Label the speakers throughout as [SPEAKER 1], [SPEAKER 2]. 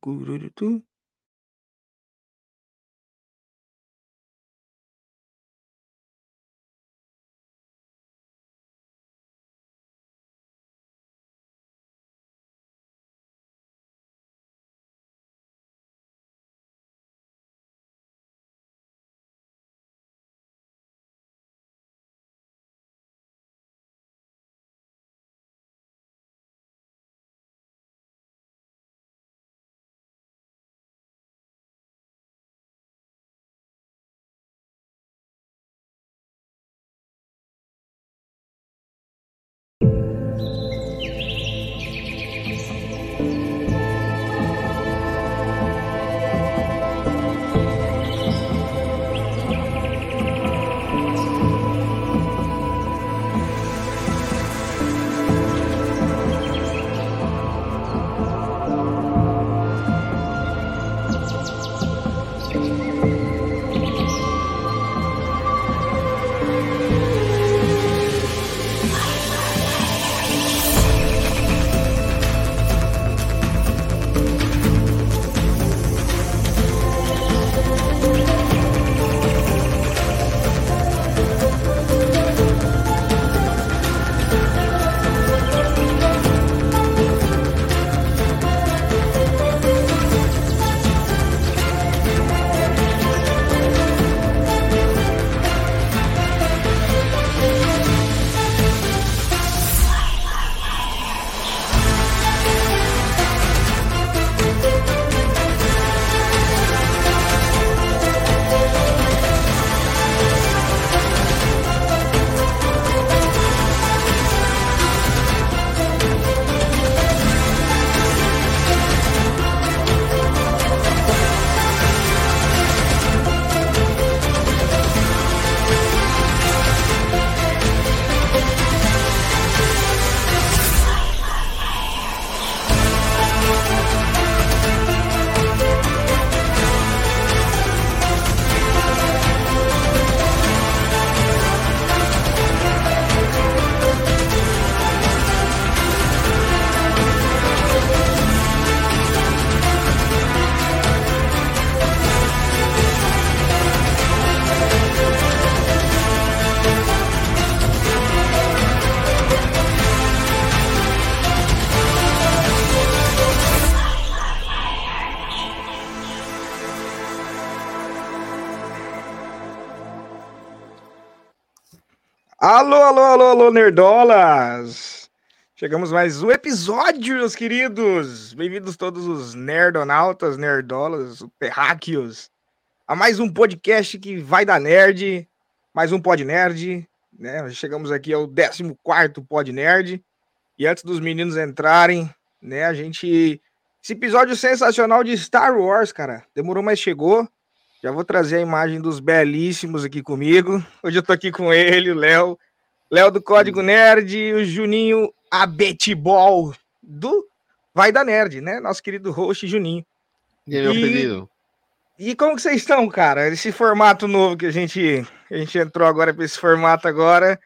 [SPEAKER 1] Cururutu. Alô, alô, alô, nerdolas! Chegamos mais um episódio, meus queridos! Bem-vindos todos os nerdonautas, nerdolas, terráqueos, a mais um podcast que vai da nerd, mais um Pod Nerd, né? Chegamos aqui ao 14 Pod Nerd, e antes dos meninos entrarem, né, a gente... Esse episódio sensacional de Star Wars, cara, demorou, mas chegou. Já vou trazer a imagem dos belíssimos aqui comigo. Hoje eu tô aqui com ele, o Léo. Léo do Código Nerd e o Juninho Abetibol do Vai da Nerd, né? Nosso querido host Juninho.
[SPEAKER 2] E aí, meu
[SPEAKER 1] E-
[SPEAKER 2] pedido?
[SPEAKER 1] E como que vocês estão, cara? Esse formato novo que a gente, a gente entrou agora para esse formato agora.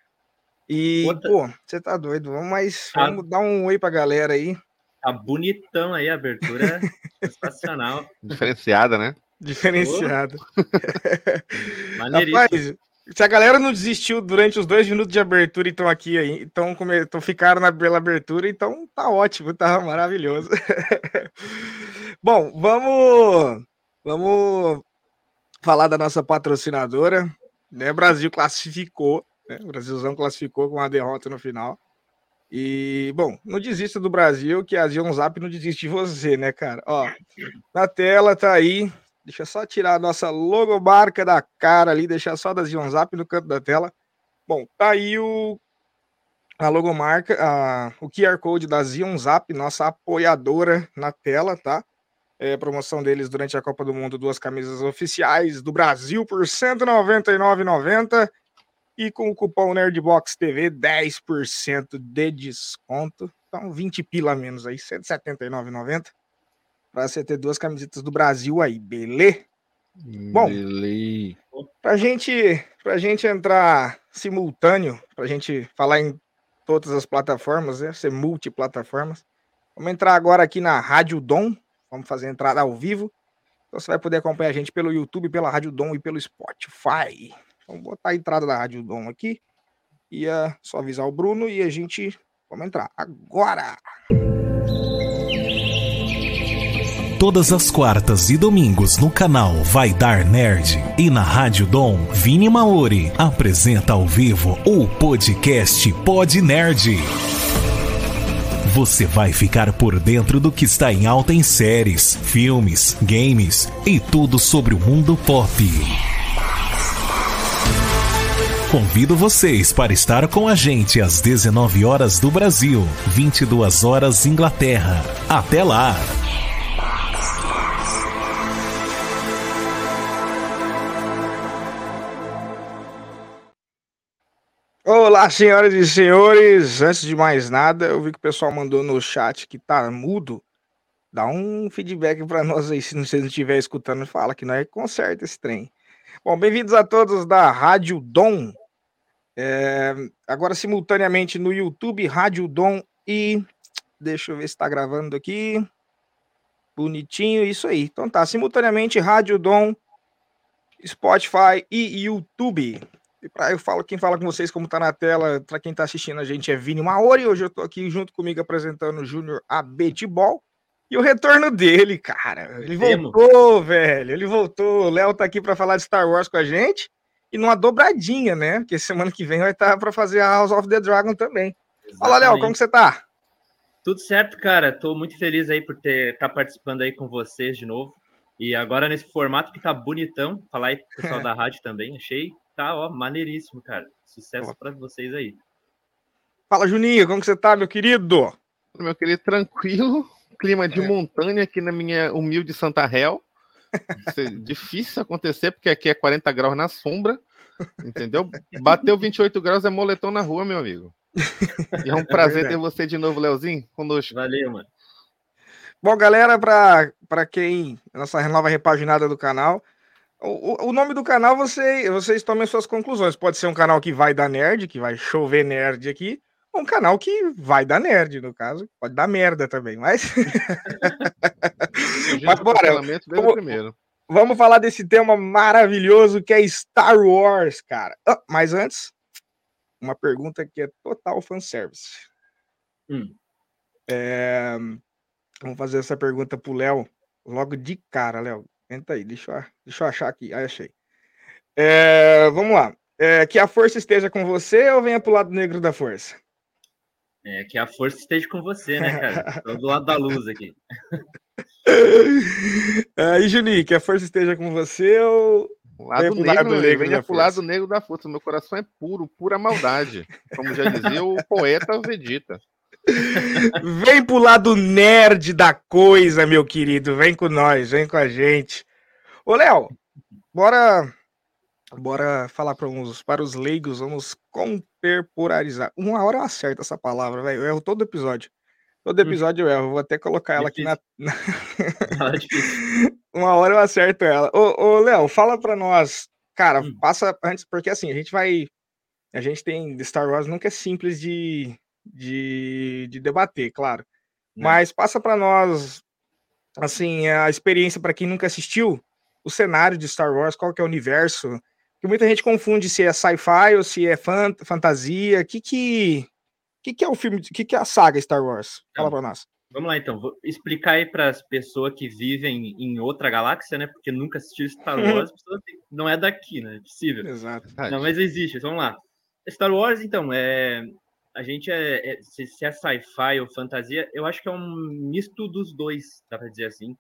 [SPEAKER 1] E,
[SPEAKER 3] Outra-
[SPEAKER 1] pô, você tá doido. Vamos, mas
[SPEAKER 3] Ah.
[SPEAKER 1] vamos dar um oi pra galera aí.
[SPEAKER 3] Tá bonitão aí a abertura. sensacional.
[SPEAKER 2] Diferenciada, né?
[SPEAKER 1] Diferenciado.
[SPEAKER 3] Maneiríssimo.
[SPEAKER 1] Rapaz, se a galera não desistiu durante os dois minutos de abertura e estão aqui aí, então, come... ficaram na pela abertura, então tá ótimo, tá maravilhoso. Bom, vamos vamos falar da nossa patrocinadora, né? Brasil classificou, né? O Brasilzão classificou com uma derrota no final. E, bom, não desista do Brasil, que a Zion Zap não desiste de você, né, cara? Ó, na tela tá aí Deixa eu só tirar a nossa logomarca da cara ali, deixar só da Zion Zap no canto da tela. Bom, tá aí o, a logomarca, a, o QR Code da Zion Zap, nossa apoiadora na tela, tá? É, promoção deles durante a Copa do Mundo, duas camisas oficiais do Brasil por R$ 199,90 e com o cupom NerdBox TV 10% de desconto. Então 20 pila a menos aí, R$ 179,90 para você ter duas camisetas do Brasil aí, beleza? Bom.
[SPEAKER 2] Beleza.
[SPEAKER 1] Pra gente, pra gente entrar simultâneo, pra gente falar em todas as plataformas, né? Ser multiplataformas. Vamos entrar agora aqui na Rádio Dom, Vamos fazer entrada ao vivo. Então você vai poder acompanhar a gente pelo YouTube, pela Rádio Dom e pelo Spotify. Vamos botar a entrada da Rádio Dom aqui. Ia só avisar o Bruno e a gente. Vamos entrar agora!
[SPEAKER 4] Todas as quartas e domingos no canal Vai Dar Nerd e na Rádio Dom, Vini Maori apresenta ao vivo o podcast Pod Nerd. Você vai ficar por dentro do que está em alta em séries, filmes, games e tudo sobre o mundo pop. Convido vocês para estar com a gente às 19 horas do Brasil, 22 horas Inglaterra. Até lá!
[SPEAKER 1] Olá, senhoras e senhores. Antes de mais nada, eu vi que o pessoal mandou no chat que tá mudo. Dá um feedback para nós aí, se você não estiver escutando, fala que não é conserta esse trem. Bom, bem-vindos a todos da Rádio Dom. É, agora simultaneamente no YouTube, Rádio Dom e deixa eu ver se está gravando aqui. Bonitinho, isso aí. Então tá, simultaneamente Rádio Dom, Spotify e YouTube. E pra, eu falo, quem fala com vocês, como tá na tela, para quem tá assistindo a gente é Vini Maori. Hoje eu tô aqui junto comigo apresentando o Júnior Abetibol. E o retorno dele, cara. Ele voltou, velho. Ele voltou. O Léo tá aqui para falar de Star Wars com a gente. E numa dobradinha, né? Porque semana que vem vai estar tá para fazer a House of the Dragon também. Exatamente. Fala, Léo, como que você tá?
[SPEAKER 3] Tudo certo, cara. Tô muito feliz aí por ter estar tá participando aí com vocês de novo. E agora nesse formato que tá bonitão. Falar aí pro pessoal da rádio também. Achei tá, ó, maneiríssimo, cara. Sucesso para vocês aí.
[SPEAKER 1] Fala, Juninho, como que você tá, meu querido?
[SPEAKER 2] Meu querido, tranquilo. Clima de é. montanha aqui na minha humilde Santa Réu. É difícil acontecer, porque aqui é 40 graus na sombra. Entendeu? Bateu 28 graus é moletom na rua, meu amigo. E é um prazer é ter você de novo, Leozinho, conosco.
[SPEAKER 3] Valeu, mano.
[SPEAKER 1] Bom, galera, para quem. Nossa nova repaginada do canal. O, o nome do canal, você, vocês tomem suas conclusões. Pode ser um canal que vai dar nerd, que vai chover nerd aqui, ou um canal que vai dar nerd, no caso. Pode dar merda também, mas.
[SPEAKER 2] mas bora. Vamos, primeiro.
[SPEAKER 1] vamos falar desse tema maravilhoso que é Star Wars, cara. Ah, mas antes, uma pergunta que é total fanservice. Hum. É, vamos fazer essa pergunta pro Léo logo de cara, Léo. Entra aí, deixa eu, deixa eu achar aqui. Aí achei. É, vamos lá. É, que a força esteja com você ou venha pro lado negro da força?
[SPEAKER 3] É, que a força esteja com você, né, cara? Tô do lado da luz aqui.
[SPEAKER 1] Aí, Juninho, que a força esteja com você ou.
[SPEAKER 2] Lado negro, lado negro venha pro lado negro da força. Meu coração é puro, pura maldade. Como já dizia o poeta Vegeta.
[SPEAKER 1] Vem pro lado nerd da coisa, meu querido. Vem com nós, vem com a gente. Ô, Léo, bora bora falar para uns para os leigos, vamos contemporarizar. Uma hora eu acerto essa palavra, velho. Eu erro todo episódio. Todo hum. episódio eu erro. Vou até colocar ela aqui na. Uma hora eu acerto ela. Ô, ô Léo, fala para nós. Cara, hum. passa antes, porque assim, a gente vai. A gente tem. Star Wars nunca é simples de, de, de debater, claro. Né. Mas passa para nós, assim, a experiência para quem nunca assistiu, o cenário de Star Wars, qual que é o universo, que muita gente confunde se é sci-fi ou se é fant fantasia, o que que, que que é o filme, o que que é a saga Star Wars? Fala para nós.
[SPEAKER 3] Vamos lá, então. Vou explicar aí para as pessoas que vivem em outra galáxia, né? Porque nunca assistiu Star Wars, não é daqui, né? É possível.
[SPEAKER 1] Exato.
[SPEAKER 3] Não, mas existe. Vamos lá. Star Wars, então, é a gente é, é se, se, é sci-fi ou fantasia, eu acho que é um misto dos dois, dá para dizer assim.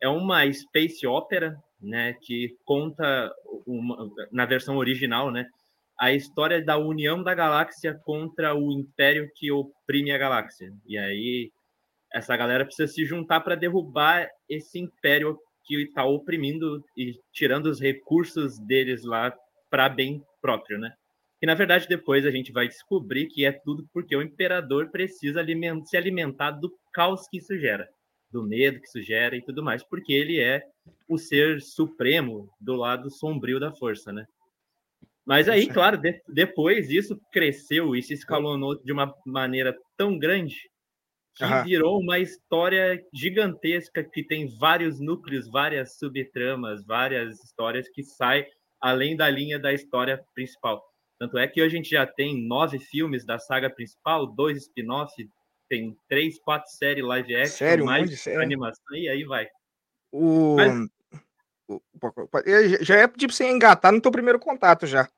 [SPEAKER 3] É uma space opera, né, que conta uma, na versão original, né, a história da união da galáxia contra o império que oprime a galáxia. E aí essa galera precisa se juntar para derrubar esse império que está oprimindo e tirando os recursos deles lá para bem próprio, né? E na verdade depois a gente vai descobrir que é tudo porque o imperador precisa aliment se alimentar do caos que isso gera, do medo que isso gera e tudo mais, porque ele é o ser supremo do lado sombrio da força, né? Mas aí, claro, de depois isso cresceu e se escalonou de uma maneira tão grande que virou uma história gigantesca que tem vários núcleos, várias subtramas, várias histórias que saem além da linha da história principal. Tanto é que hoje a gente já tem nove filmes da saga principal, dois spin-off, tem três, quatro séries live action,
[SPEAKER 1] sério,
[SPEAKER 3] mais um animação, e aí vai.
[SPEAKER 1] O... Mas... Já é tipo você engatar no teu primeiro contato já.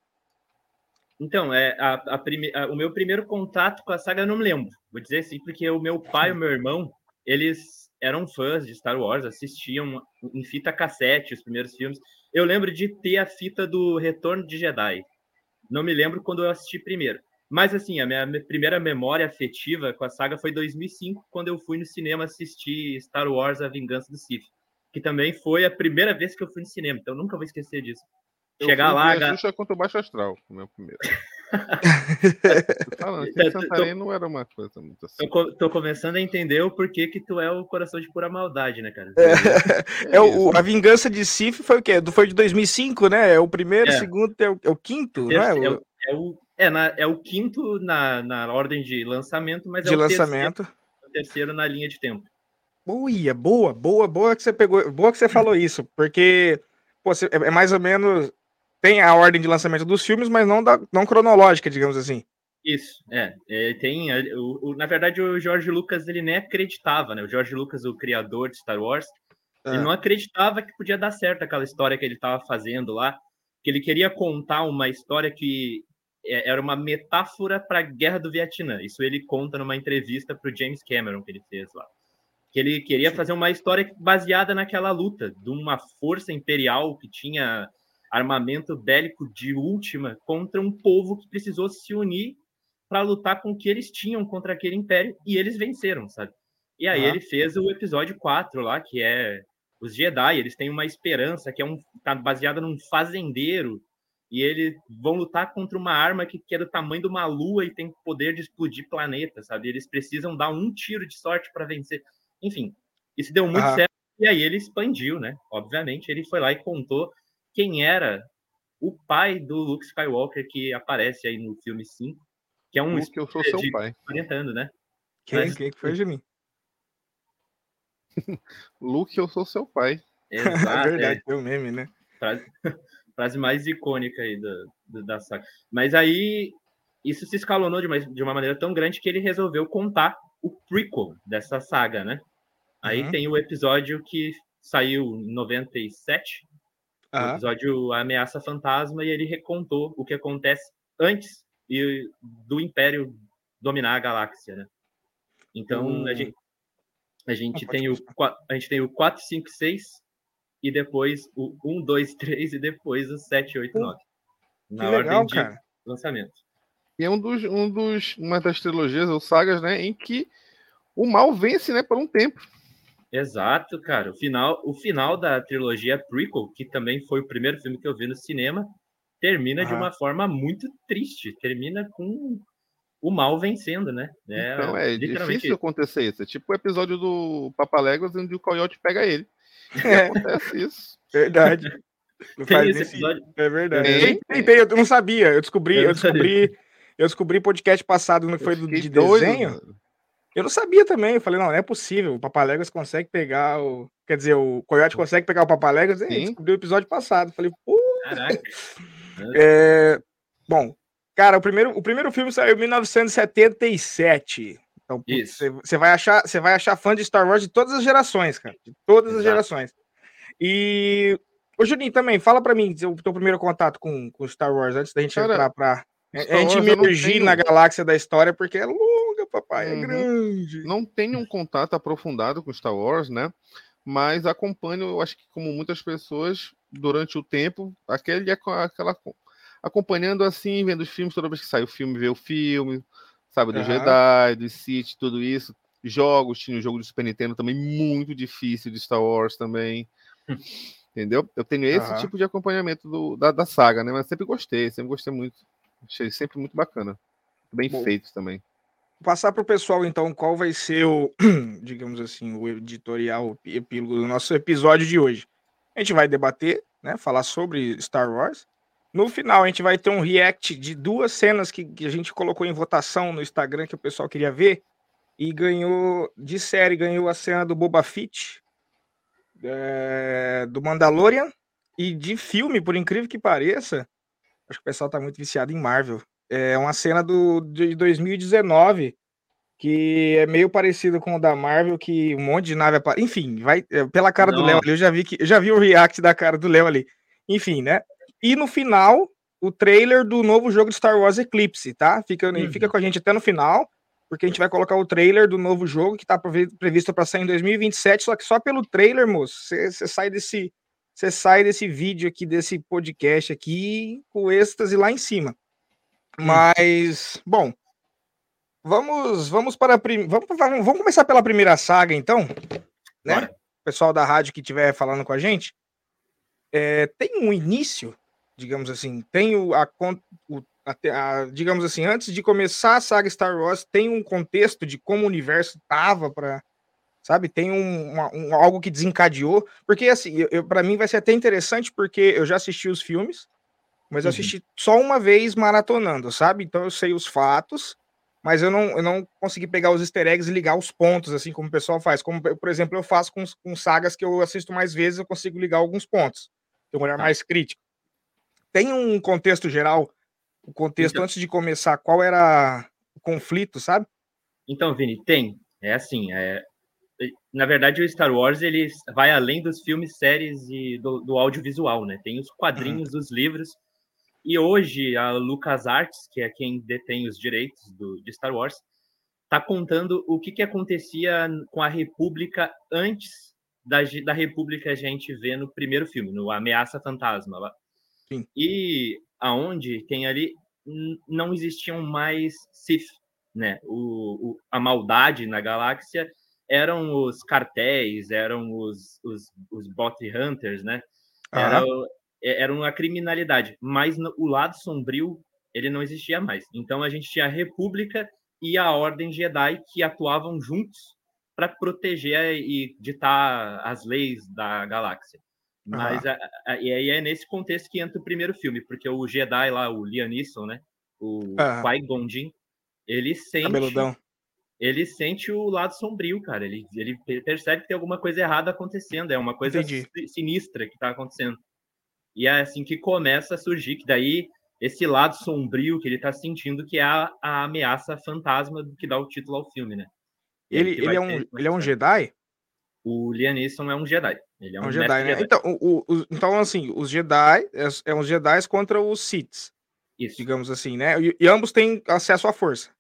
[SPEAKER 3] Então, é, a, a prime... o meu primeiro contato com a saga eu não me lembro. Vou dizer assim, porque o meu pai e o meu irmão, eles eram fãs de Star Wars, assistiam em fita cassete os primeiros filmes. Eu lembro de ter a fita do Retorno de Jedi. Não me lembro quando eu assisti primeiro. Mas, assim, a minha primeira memória afetiva com a saga foi 2005, quando eu fui no cinema assistir Star Wars A Vingança do Sith. Que também foi a primeira vez que eu fui no cinema, então nunca vou esquecer disso.
[SPEAKER 2] Eu Chegar lá. A Xuxa contra o Baixo Astral, o meu primeiro. falando, aqui Santarém não era uma coisa muito assim.
[SPEAKER 3] Tô, tô, começando a entender o porquê que tu é o coração de pura maldade, né, cara?
[SPEAKER 1] É, é o, a Vingança de Sif foi o quê? Foi de 2005, né? É o primeiro, é. segundo, é o, é o quinto, né?
[SPEAKER 3] É o, é o, é, na, é o quinto na, na ordem de lançamento, mas
[SPEAKER 1] de é o lançamento.
[SPEAKER 3] Terceiro, o terceiro na linha de tempo.
[SPEAKER 1] Boa, boa, boa, boa que você pegou, boa que você falou isso, porque pô, é, é mais ou menos tem a ordem de lançamento dos filmes, mas não, da, não cronológica, digamos assim.
[SPEAKER 3] Isso, é. é tem, o, o, na verdade, o George Lucas ele nem acreditava, né? O George Lucas, o criador de Star Wars, ele ah. não acreditava que podia dar certo aquela história que ele estava fazendo lá, que ele queria contar uma história que é, era uma metáfora para a Guerra do Vietnã. Isso ele conta numa entrevista para o James Cameron que ele fez lá. Que ele queria fazer uma história baseada naquela luta de uma força imperial que tinha armamento bélico de última contra um povo que precisou se unir para lutar com o que eles tinham contra aquele império e eles venceram, sabe? E aí uhum. ele fez o episódio 4 lá, que é os Jedi, eles têm uma esperança que é um tá baseada num fazendeiro e eles vão lutar contra uma arma que, que é do tamanho de uma lua e tem poder de explodir planeta, sabe? Eles precisam dar um tiro de sorte para vencer. Enfim, isso deu muito uhum. certo e aí ele expandiu, né? Obviamente, ele foi lá e contou quem era o pai do Luke Skywalker que aparece aí no filme 5, que é um
[SPEAKER 2] Luke, eu sou seu pai.
[SPEAKER 3] 40 anos, né?
[SPEAKER 1] Quem, Mas... quem foi, Juninho?
[SPEAKER 2] Luke, eu sou seu pai.
[SPEAKER 3] Exato,
[SPEAKER 1] é verdade, é. o meme, né?
[SPEAKER 3] Frase, frase mais icônica aí da, da saga. Mas aí, isso se escalonou de uma, de uma maneira tão grande que ele resolveu contar o prequel dessa saga, né? Aí uhum. tem o episódio que saiu em 97, uhum. o episódio Ameaça Fantasma, e ele recontou o que acontece antes do Império dominar a galáxia, né? Então, uhum. a gente, a gente, tem o, a gente tem o 4, 5, 6, e depois o 1, 2, 3, e depois o 7, 8, 9.
[SPEAKER 1] Na que ordem legal, de cara.
[SPEAKER 3] lançamento.
[SPEAKER 2] E é um dos, um dos, uma das trilogias ou sagas, né, em que o mal vence, né, por um tempo.
[SPEAKER 3] Exato, cara. O final, o final da trilogia prequel, que também foi o primeiro filme que eu vi no cinema, termina de uma forma muito triste. Termina com o mal vencendo, né?
[SPEAKER 2] É, então é difícil acontecer isso. É tipo o episódio do Papaléguas onde o coiote pega ele. É. Acontece isso.
[SPEAKER 1] Verdade. Não tem esse episódio? É verdade. Tem, tem, tem, eu não sabia. Eu descobri, eu, eu descobri, eu descobri podcast passado que foi do, de desenho. Doido, eu não sabia também. Eu falei, não, não é possível. O Papaléguas consegue pegar o. Quer dizer, o Coyote consegue pegar o Papaléguas. E descobriu o episódio passado. Eu falei, pô. Caraca. É... Bom, cara, o primeiro, o primeiro filme saiu em 1977. Então, você vai achar, você vai achar fã de Star Wars de todas as gerações, cara, de todas Exato. as gerações. E o Juninho também, fala para mim o teu primeiro contato com, com Star Wars antes da gente cara, entrar a gente emergir tenho... na galáxia da história porque é longa, papai, é uhum. é grande.
[SPEAKER 2] Não tenho um contato aprofundado com Star Wars, né? Mas acompanho, eu acho que como muitas pessoas, durante o tempo, aquele aquela acompanhando assim, vendo os filmes, toda vez que sai o filme, ver o filme, sabe, do uhum. Jedi, do Sith, tudo isso. Jogos, tinha o jogo do Super Nintendo também muito difícil de Star Wars também. Entendeu? Eu tenho esse uhum. tipo de acompanhamento do, da, da saga, né? Mas sempre gostei, sempre gostei muito. Achei sempre muito bacana. Bem Bom, feito também.
[SPEAKER 1] Passar para o pessoal, então, qual vai ser o, digamos assim, o editorial, o epílogo do nosso episódio de hoje. A gente vai debater, né? Falar sobre Star Wars. No final, a gente vai ter um react de duas cenas que, que a gente colocou em votação no Instagram que o pessoal queria ver. e ganhou de série, ganhou a cena do Boba Fett, é, do Mandalorian e de filme, por incrível que pareça, acho que o pessoal tá muito viciado em Marvel. É uma cena do de 2019 que é meio parecido com o da Marvel, que um monte de nave aparece. Enfim, vai é, pela cara Não. do Léo ali, eu já vi que eu já vi o react da cara do Léo ali. Enfim, né? E no final, o trailer do novo jogo de Star Wars Eclipse, tá? Fica, uhum. fica com a gente até no final, porque a gente vai colocar o trailer do novo jogo que tá previsto para sair em 2027, só que só pelo trailer, moço, você sai desse você sai desse vídeo aqui, desse podcast aqui, com êxtase lá em cima. Hum. Mas, bom, Vamos, vamos para a prim... vamos, vamos começar pela primeira saga, então, né? Bora. O pessoal da rádio que estiver falando com a gente. É, tem um início, digamos assim, tem o, a, o a, a, digamos assim, antes de começar a saga Star Wars, tem um contexto de como o universo tava para, sabe, tem um, uma, um, algo que desencadeou, porque assim, eu, para mim vai ser até interessante porque eu já assisti os filmes, mas eu uhum. assisti só uma vez maratonando, sabe? Então eu sei os fatos mas eu não, eu não consegui pegar os easter eggs e ligar os pontos, assim como o pessoal faz. Como, por exemplo, eu faço com, com sagas que eu assisto mais vezes, eu consigo ligar alguns pontos. Tem um olhar tá. mais crítico. Tem um contexto geral, o contexto então, antes de começar, qual era o conflito, sabe?
[SPEAKER 3] Então, Vini, tem. É assim, é, na verdade, o Star Wars ele vai além dos filmes, séries e do, do audiovisual, né? Tem os quadrinhos, uhum. os livros e hoje a LucasArts, que é quem detém os direitos do, de Star Wars, está contando o que, que acontecia com a República antes da, da República a gente vê no primeiro filme, no Ameaça Fantasma. Lá. Sim. E aonde tem ali não existiam mais Sith, né? O, o, a maldade na galáxia eram os cartéis, eram os, os, os bot hunters, né? Era, é, era uma criminalidade, mas o lado sombrio ele não existia mais. Então a gente tinha a República e a Ordem Jedi que atuavam juntos para proteger e ditar as leis da galáxia. Mas uhum. a, a, e aí é nesse contexto que entra o primeiro filme, porque o Jedi lá, o Liam Neeson, né, o uhum. Qui-Gon Jinn, ele sente Cabeludão. Ele sente o lado sombrio, cara. Ele, ele percebe que tem alguma coisa errada acontecendo, é uma coisa Entendi. sinistra que está acontecendo. E é assim que começa a surgir, que daí esse lado sombrio que ele está sentindo, que é a, a, ameaça fantasma que dá o título ao filme, né?
[SPEAKER 1] Ele, ele, é, um, ele é um Jedi?
[SPEAKER 3] O Liam Neeson é um Jedi. Ele é um, é um
[SPEAKER 1] Jedi, né? Jedi. Então, o, o, então, assim, os Jedi é, é uns Jedi contra os Siths. Isso. Digamos assim, né? E, e, ambos têm acesso à força.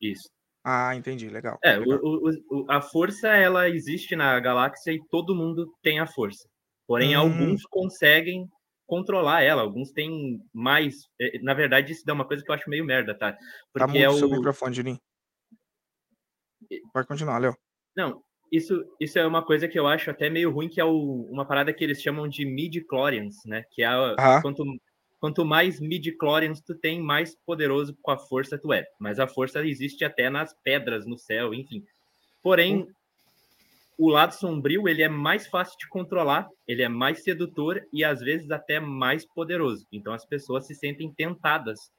[SPEAKER 3] Isso.
[SPEAKER 1] Ah, entendi, legal.
[SPEAKER 3] É,
[SPEAKER 1] legal.
[SPEAKER 3] O, a força, ela existe na galáxia e todo mundo tem a força. Porém, hum. alguns conseguem controlar ela. Alguns têm mais. Eh, na verdade, isso é uma coisa que eu acho meio merda, tá?
[SPEAKER 1] Porque tá muito é o seu microfone, Juninho. Pode continuar, Léo.
[SPEAKER 3] Não, isso, isso é uma coisa que eu acho até meio ruim, que é o, uma parada que eles chamam de midi-chlorians, né? Que é a, quanto, quanto mais midi-chlorians tu tem, mais poderoso com a força tu é. Mas a força existe até nas pedras, no céu, enfim. Porém, hum o lado sombrio ele é mais fácil de controlar, ele é mais sedutor e às vezes até mais poderoso. Então as pessoas se sentem tentadas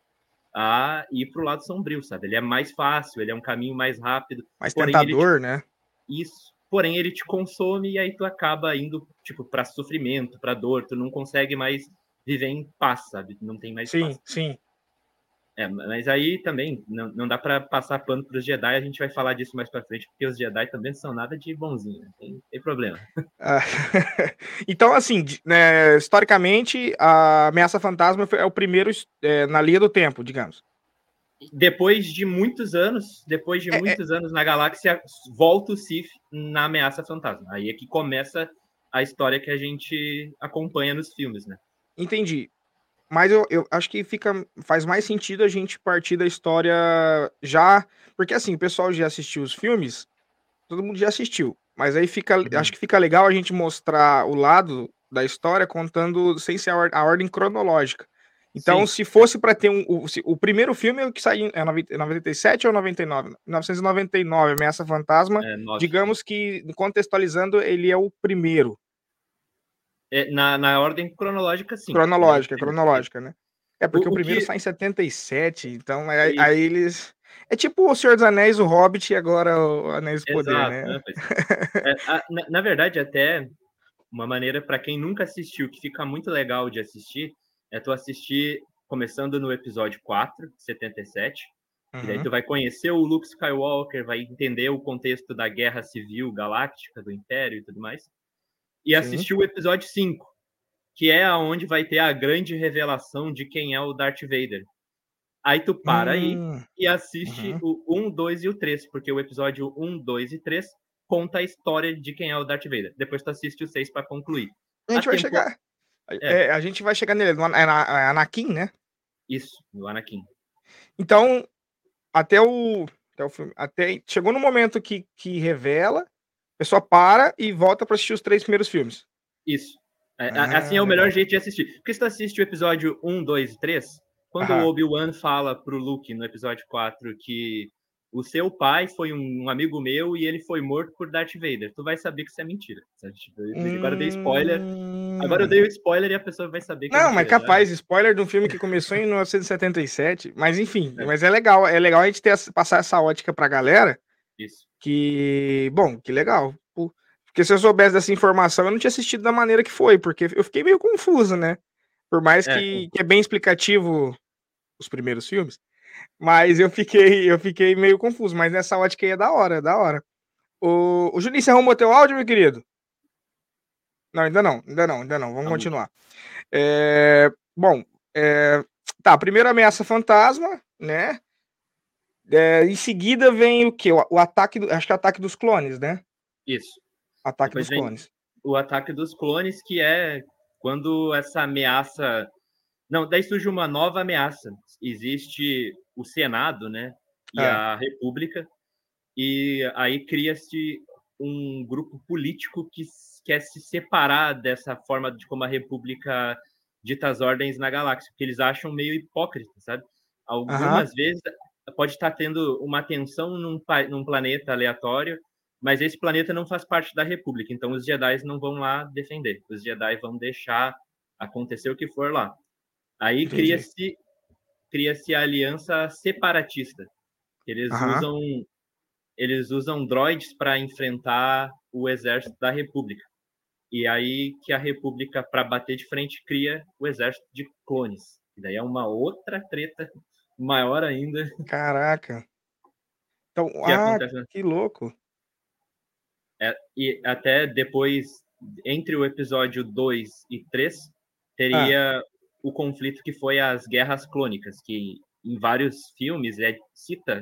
[SPEAKER 3] a ir para o lado sombrio, sabe? Ele é mais fácil, ele é um caminho mais rápido.
[SPEAKER 1] Mais tentador,
[SPEAKER 3] te...
[SPEAKER 1] né?
[SPEAKER 3] Isso. Porém, ele te consome e aí tu acaba indo tipo para sofrimento, para dor. Tu não consegue mais viver em paz, sabe? Não tem mais.
[SPEAKER 1] Sim,
[SPEAKER 3] paz.
[SPEAKER 1] sim.
[SPEAKER 3] É, mas aí também não, não dá para passar pano para os Jedi, a gente vai falar disso mais para frente, porque os Jedi também são nada de bonzinho, né? tem, tem problema.
[SPEAKER 1] Ah, então, assim, né, historicamente, a Ameaça Fantasma é o primeiro é, na linha do tempo, digamos.
[SPEAKER 3] Depois de muitos anos, depois de é, é. muitos anos na galáxia, volta o Sith na Ameaça Fantasma. Aí é que começa a história que a gente acompanha nos filmes, né?
[SPEAKER 1] Entendi. Mas eu, eu acho que fica faz mais sentido a gente partir da história já. Porque assim, o pessoal já assistiu os filmes, todo mundo já assistiu. Mas aí fica. Uhum. Acho que fica legal a gente mostrar o lado da história contando sem ser a, or a ordem cronológica. Então, Sim. se fosse para ter um. O, se, o, primeiro filme é o que saiu é 97 ou 99? 1999, Ameaça Fantasma. É, digamos que, contextualizando, ele é o primeiro.
[SPEAKER 3] É, na, na ordem cronológica, sim.
[SPEAKER 1] Cronológica, cronológica, né? É porque o, o primeiro que... sai em 77, então aí, aí, eles. É tipo o Senhor dos Anéis, o Hobbit e agora o Anéis do Poder,
[SPEAKER 3] Exato,
[SPEAKER 1] né?
[SPEAKER 3] né? É. É, a- na, na verdade, até uma maneira para quem nunca assistiu, que fica muito legal de assistir, é tu assistir começando no episódio 4, 77, e daí
[SPEAKER 1] Uhum.
[SPEAKER 3] tu vai conhecer o Luke Skywalker, vai entender o contexto da Guerra Civil Galáctica, do Império e tudo mais. E
[SPEAKER 1] Sim.
[SPEAKER 3] assistir o episódio 5, que é aonde vai ter a grande revelação de quem é o Darth Vader. Aí tu para aí
[SPEAKER 1] Hum,
[SPEAKER 3] e assiste o 1, 2 e o 3, porque o episódio 1, 2 e 3 conta a história de quem é o Darth Vader. Depois tu assiste o 6 para concluir.
[SPEAKER 1] A gente
[SPEAKER 3] a
[SPEAKER 1] vai
[SPEAKER 3] tempo-
[SPEAKER 1] chegar.
[SPEAKER 3] É.
[SPEAKER 1] é, a gente vai chegar nele. no é é Anakin, né?
[SPEAKER 3] Isso, no Anakin.
[SPEAKER 1] Então, até o, até o filme. Até, chegou no momento que, que revela, a pessoa para e volta para assistir os três primeiros filmes.
[SPEAKER 3] Isso. É,
[SPEAKER 1] Ah,
[SPEAKER 3] assim é o melhor jeito de assistir. Porque se tu assiste o episódio 1, 2 e 3, quando
[SPEAKER 1] Aham.
[SPEAKER 3] o Obi-Wan fala pro Luke no episódio 4 que o seu pai foi um, amigo meu e ele foi morto por Darth Vader, tu vai saber que isso é mentira. Tipo, Agora eu dei spoiler. Agora eu
[SPEAKER 1] Hum.
[SPEAKER 3] dei o spoiler e a pessoa vai saber que é
[SPEAKER 1] Não, mas
[SPEAKER 3] mentira, né?
[SPEAKER 1] capaz, spoiler de um filme que começou em 1977. Mas enfim,
[SPEAKER 3] É.
[SPEAKER 1] mas é legal. É legal a gente ter, passar essa ótica pra galera.
[SPEAKER 3] Isso.
[SPEAKER 1] Que, bom, que legal. Porque se eu soubesse dessa informação, eu não tinha assistido da maneira que foi, porque eu fiquei meio confuso, né? Por mais
[SPEAKER 3] É,
[SPEAKER 1] que, que é bem explicativo os primeiros filmes, mas eu fiquei, eu fiquei meio confuso. Mas nessa ótica aí é da hora, é da hora. O, o Juninho, você arrumou teu áudio, meu querido? Não, ainda não, ainda não, ainda não. Vamos continuar. É, bom, é, tá, primeiro ameaça fantasma, né? É, em seguida vem o quê? O, o ataque, do- acho que é o ataque dos clones, né?
[SPEAKER 3] Isso.
[SPEAKER 1] Ataque
[SPEAKER 3] Depois
[SPEAKER 1] dos clones.
[SPEAKER 3] o ataque dos clones, que é quando essa ameaça. Não, daí surge uma nova ameaça. Existe o Senado, né? E
[SPEAKER 1] É.
[SPEAKER 3] a República, e aí cria-se um grupo político que quer se separar dessa forma de como a República dita as ordens na galáxia, porque eles acham meio hipócrita, sabe? Algumas vezes pode estar tendo uma tensão num, num planeta aleatório, mas esse planeta não faz parte da República, então os Jedi não vão lá defender. Os Jedi vão deixar acontecer o que for lá. Aí cria-se cria-se a aliança separatista. Eles usam eles usam droids para enfrentar o exército da República. E aí que a República para bater de frente cria o exército de clones. E daí é uma outra treta maior ainda
[SPEAKER 1] Caraca. Então,
[SPEAKER 3] que
[SPEAKER 1] ah,
[SPEAKER 3] acontece.
[SPEAKER 1] que louco.
[SPEAKER 3] É, e até depois, entre o episódio 2 e 3, teria o conflito que foi as Guerras Clônicas, que em vários filmes é, cita,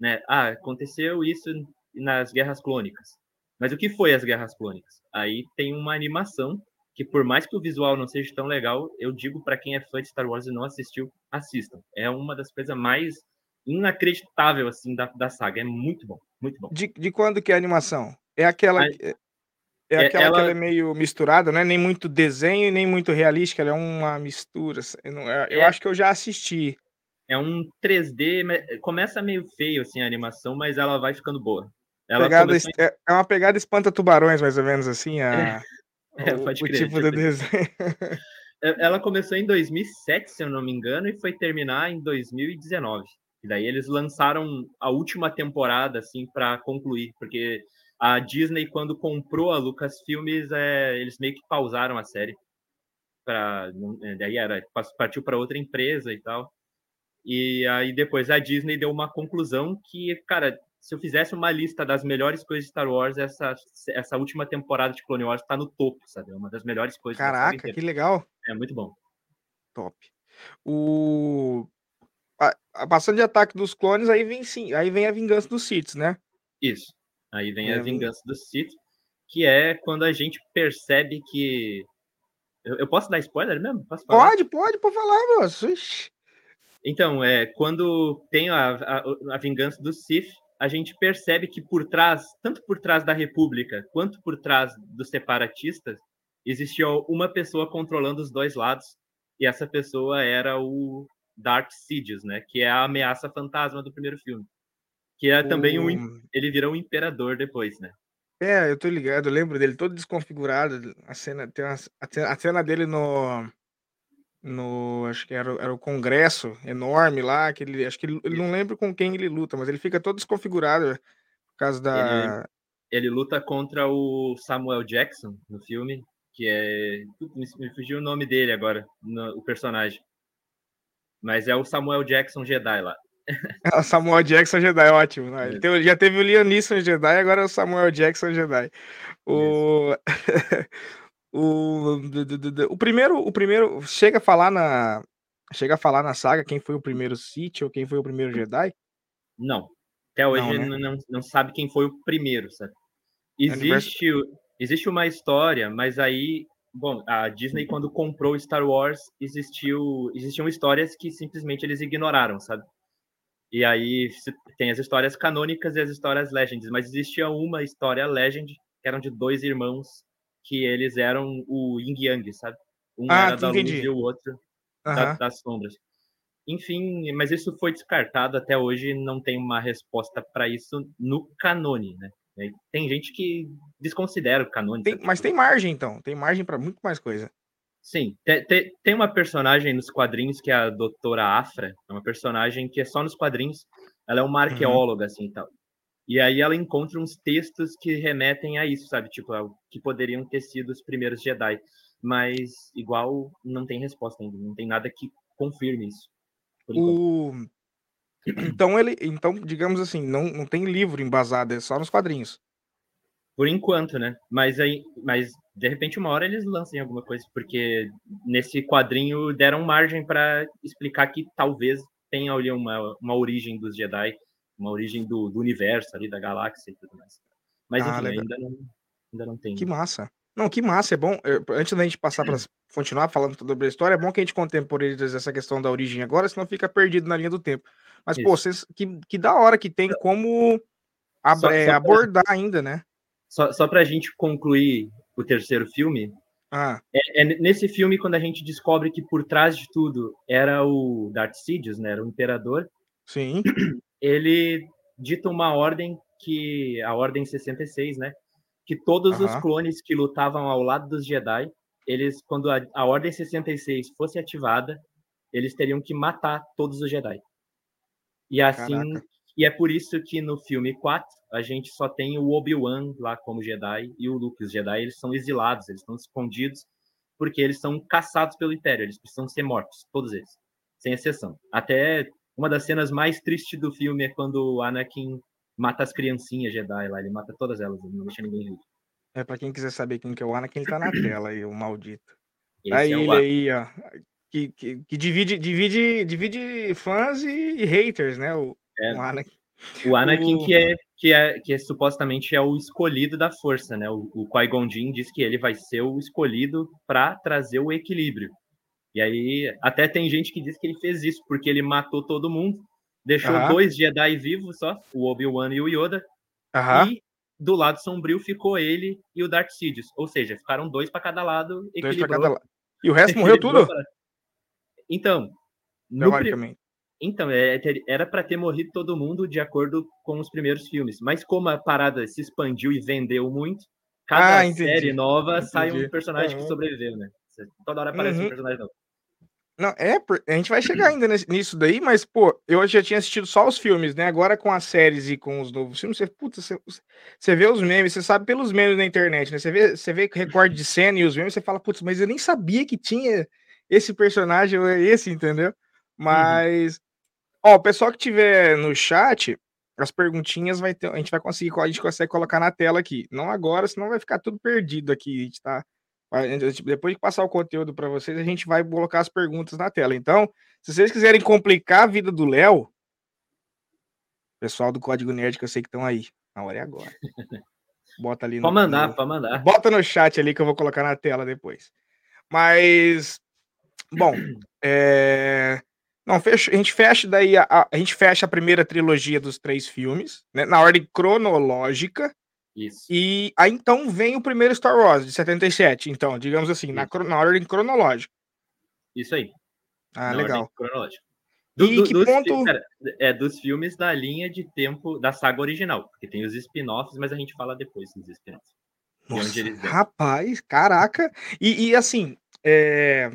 [SPEAKER 3] né? Ah, aconteceu isso nas Guerras Clônicas. Mas o que foi as Guerras Clônicas? Aí tem uma animação que, por mais que o visual não seja tão legal, eu digo para quem é fã de Star Wars e não assistiu, assistam. É uma das coisas mais inacreditável assim da, da saga. É muito bom, muito bom.
[SPEAKER 1] De, de quando que é a animação? É aquela.
[SPEAKER 3] A-
[SPEAKER 1] que- É,
[SPEAKER 3] é-
[SPEAKER 1] aquela que
[SPEAKER 3] ela-
[SPEAKER 1] ela é meio misturada, não é nem muito desenho e nem muito realística, ela é uma mistura. Eu, não- é- eu
[SPEAKER 3] É.
[SPEAKER 1] acho que eu já assisti.
[SPEAKER 3] É um 3D, mas começa meio feio assim a animação, mas ela vai ficando boa. Ela
[SPEAKER 1] Pegada
[SPEAKER 3] começou
[SPEAKER 1] é, é uma pegada espanta-tubarões, mais ou menos assim. A,
[SPEAKER 3] É,
[SPEAKER 1] o,
[SPEAKER 3] pode
[SPEAKER 1] o
[SPEAKER 3] crer,
[SPEAKER 1] tipo de desenho.
[SPEAKER 3] em- ela começou em 2007, se eu não me engano, e foi terminar em 2019. E daí eles lançaram a última temporada assim para concluir, porque a Disney quando comprou a Lucasfilmes, é, eles meio que pausaram a série para daí era partiu para outra empresa e tal. E aí depois a Disney deu uma conclusão que, cara, se eu fizesse uma lista das melhores coisas de Star Wars, essa, essa última temporada de Clone Wars tá no topo, sabe? É uma das melhores coisas
[SPEAKER 1] Caraca, que legal.
[SPEAKER 3] É muito bom.
[SPEAKER 1] Top. O. a- a- passando de ataque dos clones, aí vem sim, aí vem a vingança dos Sith, né?
[SPEAKER 3] Isso. Aí vem
[SPEAKER 1] É,
[SPEAKER 3] a vingança do Sith, que é quando a gente percebe que. Eu, eu posso dar spoiler mesmo?
[SPEAKER 1] Pode, pode, pode falar, moço.
[SPEAKER 3] Então, é, quando tem a, a, a vingança do Sith, a gente percebe que por trás, tanto por trás da República quanto por trás dos separatistas, existia uma pessoa controlando os dois lados, e essa pessoa era o Darth Sidious, né? Que é a ameaça fantasma do primeiro filme. Que é também um,
[SPEAKER 1] O-
[SPEAKER 3] ele virou um imperador depois, né?
[SPEAKER 1] É, eu tô ligado, eu lembro dele todo desconfigurado. A cena, tem uma, a, cena, a cena dele no, no acho que era, era o congresso enorme lá, que ele, acho que ele, ele não lembra com quem ele luta, mas ele fica todo desconfigurado por causa da
[SPEAKER 3] Ele, ele luta contra o Samuel Jackson no filme, que é. Me fugiu o nome dele agora, no- o personagem. Mas é o Samuel Jackson Jedi lá.
[SPEAKER 1] o Samuel Jackson Jedi, ótimo. né? Ele tem- já teve o Liam Neeson Jedi, agora é o Samuel Jackson Jedi. O o, o primeiro, o primeiro chega a falar na chega a falar na saga quem foi o primeiro Sith ou quem foi o primeiro Jedi?
[SPEAKER 3] Não. Até hoje
[SPEAKER 1] Não, né?
[SPEAKER 3] não, não, sabe quem foi o primeiro, sabe?
[SPEAKER 1] Universo-
[SPEAKER 3] Existe, existe uma história, mas aí, bom, a Disney quando comprou Star Wars, existiu, existiam histórias que simplesmente eles ignoraram, sabe? E aí tem as histórias canônicas e as histórias Legends, mas existia uma história Legend, que eram de dois irmãos, que eles eram o Yin Yang, sabe? Um
[SPEAKER 1] Ah,
[SPEAKER 3] era da luz
[SPEAKER 1] entendi.
[SPEAKER 3] e o outro da-
[SPEAKER 1] Aham.
[SPEAKER 3] das sombras. Enfim, mas isso foi descartado até hoje, não tem uma resposta para isso no canone, né? Tem gente que desconsidera o canone.
[SPEAKER 1] Tem- mas tem margem então, tem margem pra muito mais coisa.
[SPEAKER 3] Sim, te- te- tem uma personagem nos quadrinhos que é a Doutora Afra, é uma personagem que é só nos quadrinhos, ela é uma arqueóloga, assim, e tal. E aí ela encontra uns textos que remetem a isso, sabe? Tipo, que poderiam ter sido os primeiros Jedi. Mas, igual, não tem resposta ainda, não tem nada que confirme isso.
[SPEAKER 1] O então ele, então digamos assim, não, não tem livro embasado, é só nos quadrinhos.
[SPEAKER 3] Por enquanto, né? Mas aí, mas de repente uma hora eles lancem alguma coisa, porque nesse quadrinho deram margem para explicar que talvez tenha ali uma, uma origem dos Jedi, uma origem do, do universo ali da galáxia e tudo mais. Mas
[SPEAKER 1] Ah,
[SPEAKER 3] enfim, ainda não, ainda não tem.
[SPEAKER 1] Que massa. Não, que massa, é bom. Antes da gente passar para continuar falando sobre a história, é bom que a gente contemporize essa questão da origem agora, senão fica perdido na linha do tempo. Mas, pô,
[SPEAKER 3] Isso.
[SPEAKER 1] vocês, que, que da hora que tem como ab-
[SPEAKER 3] Só- só pra-
[SPEAKER 1] abordar ainda, né?
[SPEAKER 3] Só, só para a gente concluir o terceiro filme,
[SPEAKER 1] Ah,
[SPEAKER 3] é, é nesse filme quando a gente descobre que por trás de tudo era o Darth Sidious, né? Era o Imperador.
[SPEAKER 1] sim.
[SPEAKER 3] ele dita uma ordem que a ordem 66, né, que todos os
[SPEAKER 1] Aham.
[SPEAKER 3] clones que lutavam ao lado dos Jedi, eles quando a, a ordem 66 fosse ativada, eles teriam que matar todos os Jedi. E assim,
[SPEAKER 1] Caraca.
[SPEAKER 3] e é por isso que no filme 4 a gente só tem o Obi-Wan lá como Jedi e o Luke, os Jedi, eles são exilados, eles estão escondidos porque eles são caçados pelo Império, eles precisam ser mortos, todos eles, sem exceção. Até uma das cenas mais tristes do filme é quando o Anakin mata as criancinhas Jedi lá, ele mata todas elas, ele não deixa ninguém vivo.
[SPEAKER 1] É pra quem quiser saber quem que é o Anakin, ele tá na tela aí, o maldito.
[SPEAKER 3] Esse
[SPEAKER 1] aí
[SPEAKER 3] é o
[SPEAKER 1] ele aí, ó. Que, que, que divide, divide, divide fãs e, e haters, né? O,
[SPEAKER 3] É.
[SPEAKER 1] o Anakin.
[SPEAKER 3] O Anakin
[SPEAKER 1] O-
[SPEAKER 3] que é que é que é, supostamente é o escolhido da força, né? O, o Qui-Gon Jinn diz que ele vai ser o escolhido para trazer o equilíbrio. E aí até tem gente que diz que ele fez isso porque ele matou todo mundo, deixou
[SPEAKER 1] Aham.
[SPEAKER 3] dois Jedi vivos só, o Obi-Wan e o Yoda,
[SPEAKER 1] Aham.
[SPEAKER 3] e do lado sombrio ficou ele e o Darth Sidious, ou seja, ficaram dois para cada lado,
[SPEAKER 1] Dois cada lado. E o resto morreu tudo?
[SPEAKER 3] pra- Então, no pri-
[SPEAKER 1] Teoricamente.
[SPEAKER 3] então, é, ter- era para ter morrido todo mundo de acordo com os primeiros filmes. Mas como a parada se expandiu e vendeu muito, cada
[SPEAKER 1] Ah,
[SPEAKER 3] série nova sai
[SPEAKER 1] entendi.
[SPEAKER 3] um personagem
[SPEAKER 1] Uhum.
[SPEAKER 3] que sobreviveu, né? Toda hora aparece
[SPEAKER 1] Uhum.
[SPEAKER 3] um personagem novo.
[SPEAKER 1] Não, é, a gente vai chegar ainda nisso daí, mas, pô, eu já tinha assistido só os filmes, né? Agora com as séries e com os novos filmes, você, puta, você, você vê os memes, você sabe pelos memes na internet, né? Você vê, você vê recorde de cena e os memes, você fala, putz, mas eu nem sabia que tinha esse personagem, ou é esse, entendeu? Mas, ó, o pessoal que tiver no chat, as perguntinhas vai ter, a gente vai conseguir, a gente consegue colocar na tela aqui. Não agora, senão vai ficar tudo perdido aqui, a gente tá Depois de passar o conteúdo para vocês, a gente vai colocar as perguntas na tela. Então, se vocês quiserem complicar a vida do Léo, pessoal do Código Nerd que eu sei que estão aí, a hora é agora. Bota ali no,
[SPEAKER 3] Pode mandar,
[SPEAKER 1] no-
[SPEAKER 3] pode mandar.
[SPEAKER 1] Bota no chat ali que eu vou colocar na tela depois. Mas, bom, é... Não, fecha, a gente fecha daí, a, a- a gente fecha a primeira trilogia dos três filmes, né, na ordem cronológica,
[SPEAKER 3] Isso.
[SPEAKER 1] e aí então vem o primeiro Star Wars, de 77, então, digamos assim, na, na ordem cronológica.
[SPEAKER 3] Isso aí.
[SPEAKER 1] Ah,
[SPEAKER 3] na
[SPEAKER 1] legal.
[SPEAKER 3] cronológica.
[SPEAKER 1] E que
[SPEAKER 3] dos,
[SPEAKER 1] ponto-
[SPEAKER 3] pera, é dos filmes da linha de tempo da saga original, porque tem os spin-offs, mas a gente fala depois dos spin-offs.
[SPEAKER 1] rapaz, caraca. E, e assim, é,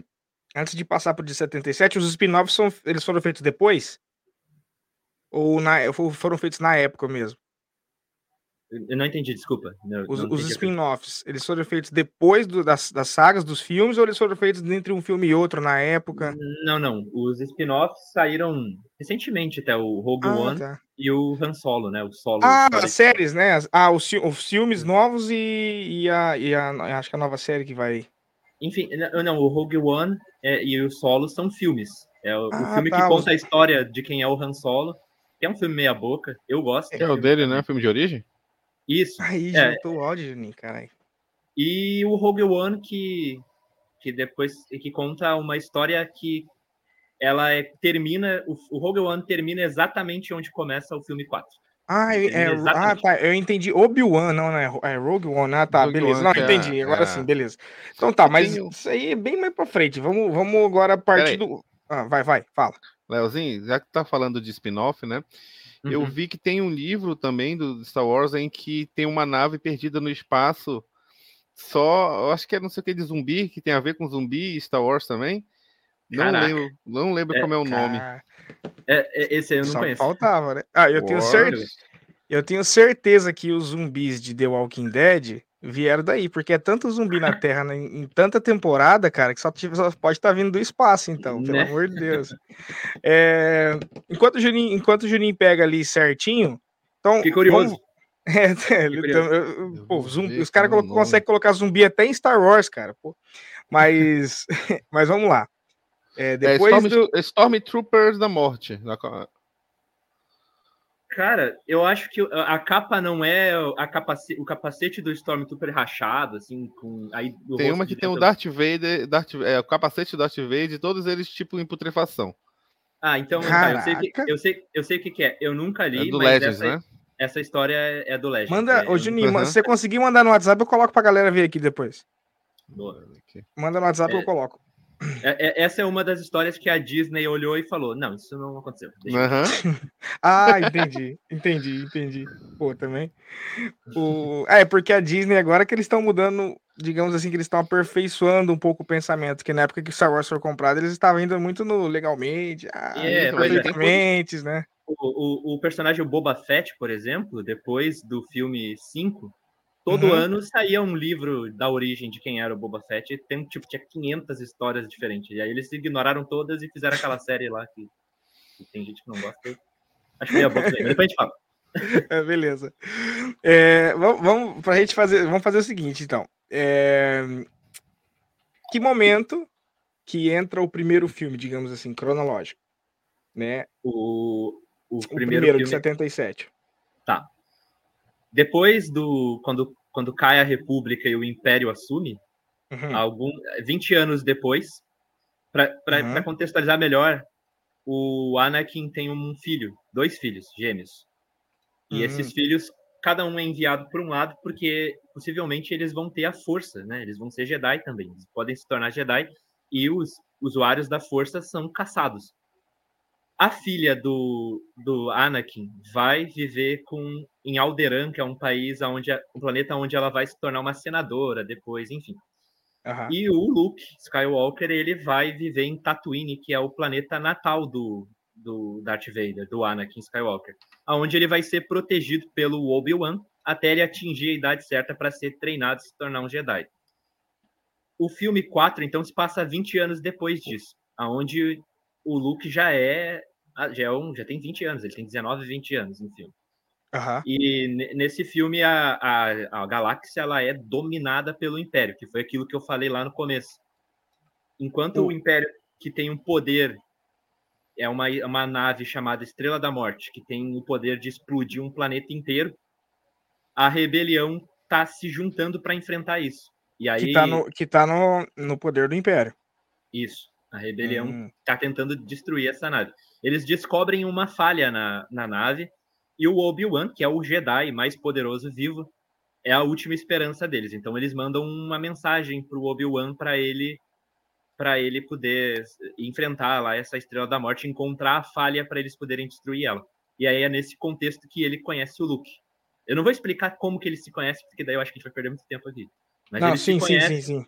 [SPEAKER 1] antes de passar pro de 77, os spin-offs são, eles foram feitos depois? Ou na, foram feitos na época mesmo?
[SPEAKER 3] Eu não entendi, desculpa. Não,
[SPEAKER 1] os,
[SPEAKER 3] não
[SPEAKER 1] os spin-offs, eles foram feitos depois do, das, das sagas, dos filmes, ou eles foram feitos entre um filme e outro na época?
[SPEAKER 3] Não, não. Os spin-offs saíram recentemente até o Rogue ah, One tá. e o Han Solo, né? O Solo.
[SPEAKER 1] Ah, as séries, né? Ah, os, os filmes novos e, e, a, e a. Acho que a nova série que vai.
[SPEAKER 3] Enfim, não, o Rogue One é, e o Solo são filmes. É o, ah, o filme tá, que conta os... a história de quem é o Han Solo. Que é um filme meia boca. Eu gosto.
[SPEAKER 2] É o dele, né? Filme de origem?
[SPEAKER 3] Isso.
[SPEAKER 1] Aí, é. juntou o áudio, Juninho, caralho.
[SPEAKER 3] E o Rogue One, que, que depois que conta uma história que ela é, termina. O, o Rogue One termina exatamente onde começa o filme 4.
[SPEAKER 1] Ah, é, ah, tá. Eu entendi. Obi-Wan, não, né? É Rogue One. Ah, tá, Rogue beleza. One, não, entendi. É, Agora é... sim, beleza. Então tá, mas tenho... isso aí é bem mais pra frente. Vamos, vamos agora partir do. Ah, vai, vai, fala.
[SPEAKER 2] Leozinho, já que tá falando de spin-off, né? Uhum. Eu vi que tem um livro também do Star Wars em que tem uma nave perdida no espaço. Só, eu acho que é não sei o que de zumbi, que tem a ver com zumbi e Star Wars também. Não Caraca. lembro, não lembro é, como é o nome.
[SPEAKER 3] É, é, esse aí eu não Só conheço.
[SPEAKER 1] Faltava, né? Ah, eu tenho certeza. Eu tenho certeza que os zumbis de The Walking Dead vieram daí, porque é tanto zumbi na Terra né, em, tanta temporada, cara, que só, só pode estar tá vindo do espaço, então, pelo né? amor de Deus. É, enquanto, o Juninho, enquanto o Juninho pega ali certinho, então.
[SPEAKER 3] Que curioso. Vamos...
[SPEAKER 1] É, é, então, eu, pô, zumbi, os caras conseguem colocar zumbi até em Star Wars, cara. Pô. Mas, mas vamos lá.
[SPEAKER 2] É, é depois é, Storm, do... Stormtroopers da morte.
[SPEAKER 3] Cara, eu acho que a capa não é a capacete, o capacete do Stormtrooper rachado, assim, com
[SPEAKER 2] aí Tem uma que tem o Darth Vader, Darth, é, o capacete do Darth Vader, todos eles tipo em putrefação.
[SPEAKER 3] Ah, então tá, eu sei, que, eu sei, eu sei o que, que é. Eu nunca li,
[SPEAKER 2] é do Legends,
[SPEAKER 3] essa,
[SPEAKER 2] né?
[SPEAKER 3] essa história é, é do Legends.
[SPEAKER 1] Manda,
[SPEAKER 3] é,
[SPEAKER 1] ô Juninho, uhum. se você conseguir mandar no WhatsApp, eu coloco pra galera ver aqui depois. Boa. Manda no WhatsApp, é, eu coloco.
[SPEAKER 3] É, é, essa é uma das histórias que a Disney olhou e falou: não, isso não aconteceu.
[SPEAKER 1] Uhum. ah, entendi, entendi, entendi. Pô, também. O... É, porque a Disney agora que eles estão mudando, digamos assim, que eles estão aperfeiçoando um pouco o pensamento, que na época que o Star Wars foi comprado, eles estavam indo muito no legalmente, ah, é, perfeitamente, é. né?
[SPEAKER 3] O, o, o personagem Boba Fett, por exemplo, depois do filme 5, Todo uhum. ano saía um livro da origem de quem era o Boba Fett. E tem, tipo, tinha 500 histórias diferentes. E aí eles ignoraram todas e fizeram aquela série lá que, que tem gente que não gosta. Acho que é bom também, mas depois a gente fala.
[SPEAKER 1] É, beleza. É, vamos, vamos pra gente fazer. Vamos fazer o seguinte, então. É, que momento que entra o primeiro filme, digamos assim, cronológico? Né?
[SPEAKER 3] O, o,
[SPEAKER 1] o primeiro, primeiro filme... de 77.
[SPEAKER 3] Tá. Depois do. Quando, quando cai a República e o Império assume, uhum. algum, 20 anos depois, para uhum. contextualizar melhor, o Anakin tem um filho, dois filhos gêmeos. E uhum. esses filhos, cada um é enviado por um lado, porque possivelmente eles vão ter a força, né? Eles vão ser Jedi também. Eles podem se tornar Jedi e os usuários da força são caçados a filha do, do Anakin vai viver com em Alderaan, que é um país onde um planeta onde ela vai se tornar uma senadora depois, enfim. Uhum. E o Luke Skywalker ele vai viver em Tatooine, que é o planeta natal do, do Darth Vader, do Anakin Skywalker, aonde ele vai ser protegido pelo Obi-Wan até ele atingir a idade certa para ser treinado e se tornar um Jedi. O filme 4, então, se passa 20 anos depois disso, aonde o Luke já é já, é um, já tem 20 anos, ele tem 19, 20 anos no filme. Uhum. E nesse filme a, a, a galáxia ela é dominada pelo Império, que foi aquilo que eu falei lá no começo. Enquanto o Império, que tem um poder, é uma, uma nave chamada Estrela da Morte, que tem o poder de explodir um planeta inteiro, a rebelião está se juntando para enfrentar isso. E aí...
[SPEAKER 1] Que está no, que tá no, no poder do Império.
[SPEAKER 3] Isso. A rebelião está hum. tentando destruir essa nave. Eles descobrem uma falha na, na nave e o Obi-Wan, que é o Jedi mais poderoso vivo, é a última esperança deles. Então eles mandam uma mensagem para o Obi-Wan para ele para ele poder enfrentar lá essa estrela da morte, encontrar a falha para eles poderem destruir ela. E aí é nesse contexto que ele conhece o Luke. Eu não vou explicar como que ele se conhece, porque daí eu acho que a gente vai perder muito tempo aqui.
[SPEAKER 1] Mas não, sim, sim, sim, sim.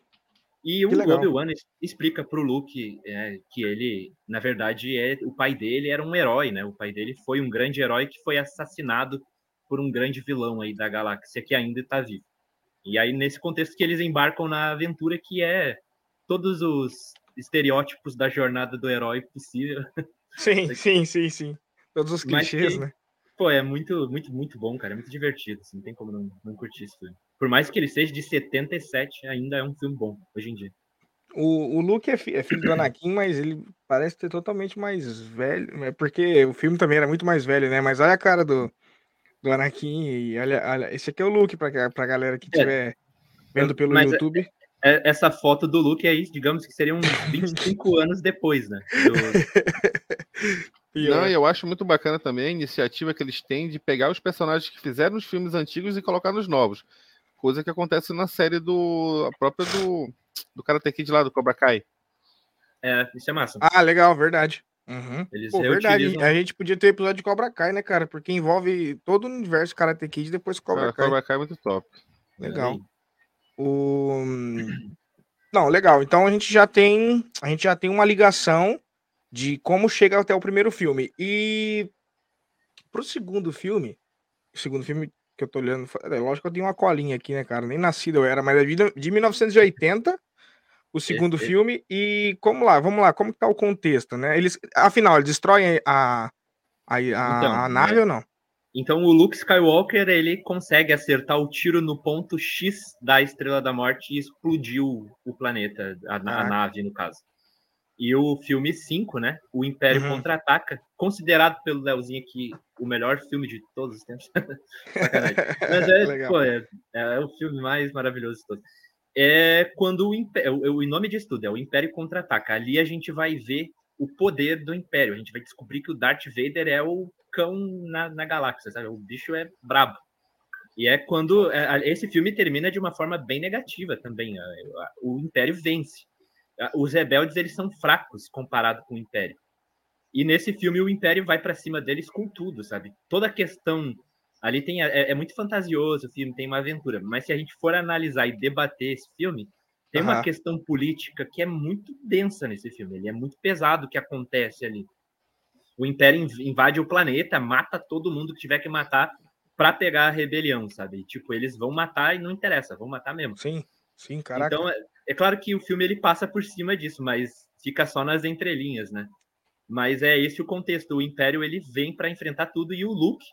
[SPEAKER 3] E o Obi-Wan explica para o Luke é, que ele, na verdade, é o pai dele era um herói, né? O pai dele foi um grande herói que foi assassinado por um grande vilão aí da galáxia que ainda está vivo. E aí nesse contexto que eles embarcam na aventura que é todos os estereótipos da jornada do herói possível.
[SPEAKER 1] Sim, sim, sim, sim. Todos os clichês, que, né?
[SPEAKER 3] Pô, é muito, muito, muito bom, cara. É muito divertido, assim, não tem como não, não curtir isso. Por mais que ele seja de 77, ainda é um filme bom, hoje em dia.
[SPEAKER 1] O, o Luke é, fi, é filho do Anakin, mas ele parece ter totalmente mais velho. É porque o filme também era muito mais velho, né? Mas olha a cara do, do Anakin e olha, olha. Esse aqui é o Luke pra, pra galera que estiver é. vendo pelo mas é, YouTube.
[SPEAKER 3] É, essa foto do Luke aí, digamos que seriam uns 25 anos depois, né? Do...
[SPEAKER 2] Não, eu acho muito bacana também a iniciativa que eles têm de pegar os personagens que fizeram os filmes antigos e colocar nos novos. Coisa que acontece na série do. A própria do. Do Karate Kid lá, do Cobra Kai.
[SPEAKER 3] É, isso é massa.
[SPEAKER 1] Ah, legal, verdade. Uhum. Eles Pô, verdade. A gente podia ter episódio de Cobra Kai, né, cara? Porque envolve todo o universo Karate Kid e depois Cobra
[SPEAKER 2] é, Kai. Cobra Kai é muito top.
[SPEAKER 1] Legal. O... Não, legal. Então a gente já tem. A gente já tem uma ligação de como chega até o primeiro filme. E pro segundo filme, o segundo filme que eu tô olhando, é, lógico que eu tenho uma colinha aqui, né, cara? Nem nascido eu era, mas é de, de 1980, o segundo esse, filme. E como lá, vamos lá, como que tá o contexto, né? Eles, afinal, eles destroem a, a, a, então, a nave é, ou não?
[SPEAKER 3] Então o Luke Skywalker ele consegue acertar o tiro no ponto X da Estrela da Morte e explodiu o planeta, a, a nave no caso. E o filme 5, né? O Império uhum. Contra-Ataca, considerado pelo Leozinho aqui o melhor filme de todos os tempos. Mas é, pô, é, é, o filme mais maravilhoso de todos. É quando o Império. O, o nome disso tudo é o Império Contra-Ataca. Ali a gente vai ver o poder do Império. A gente vai descobrir que o Darth Vader é o cão na, na galáxia, sabe? O bicho é brabo. E é quando é, esse filme termina de uma forma bem negativa também. O Império vence os rebeldes eles são fracos comparado com o Império. E nesse filme o Império vai para cima deles com tudo, sabe? Toda a questão ali tem é, é, muito fantasioso o filme, tem uma aventura, mas se a gente for analisar e debater esse filme, tem uhum. uma questão política que é muito densa nesse filme, ele é muito pesado o que acontece ali. O Império invade o planeta, mata todo mundo que tiver que matar para pegar a rebelião, sabe? Tipo, eles vão matar e não interessa, vão matar mesmo.
[SPEAKER 1] Sim, sim, caraca.
[SPEAKER 3] Então, é claro que o filme ele passa por cima disso, mas fica só nas entrelinhas, né? Mas é esse o contexto. O Império ele vem para enfrentar tudo e o Luke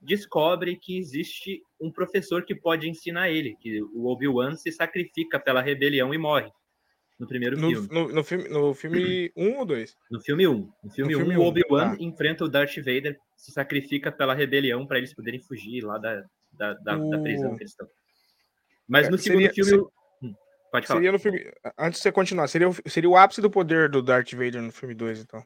[SPEAKER 3] descobre que existe um professor que pode ensinar ele, que o Obi-Wan se sacrifica pela rebelião e morre no primeiro
[SPEAKER 1] no,
[SPEAKER 3] filme.
[SPEAKER 1] No, no, filme. no filme 1 um ou 2?
[SPEAKER 3] No filme 1. Um. No filme 1, um, o Obi-Wan tá. enfrenta o Darth Vader, se sacrifica pela rebelião para eles poderem fugir lá da, da, da, o... da prisão que eles estão. Mas no segundo seria, filme.
[SPEAKER 1] Pode falar. Seria no filme. Antes de você continuar, seria, seria o ápice do poder do Darth Vader no filme 2, então.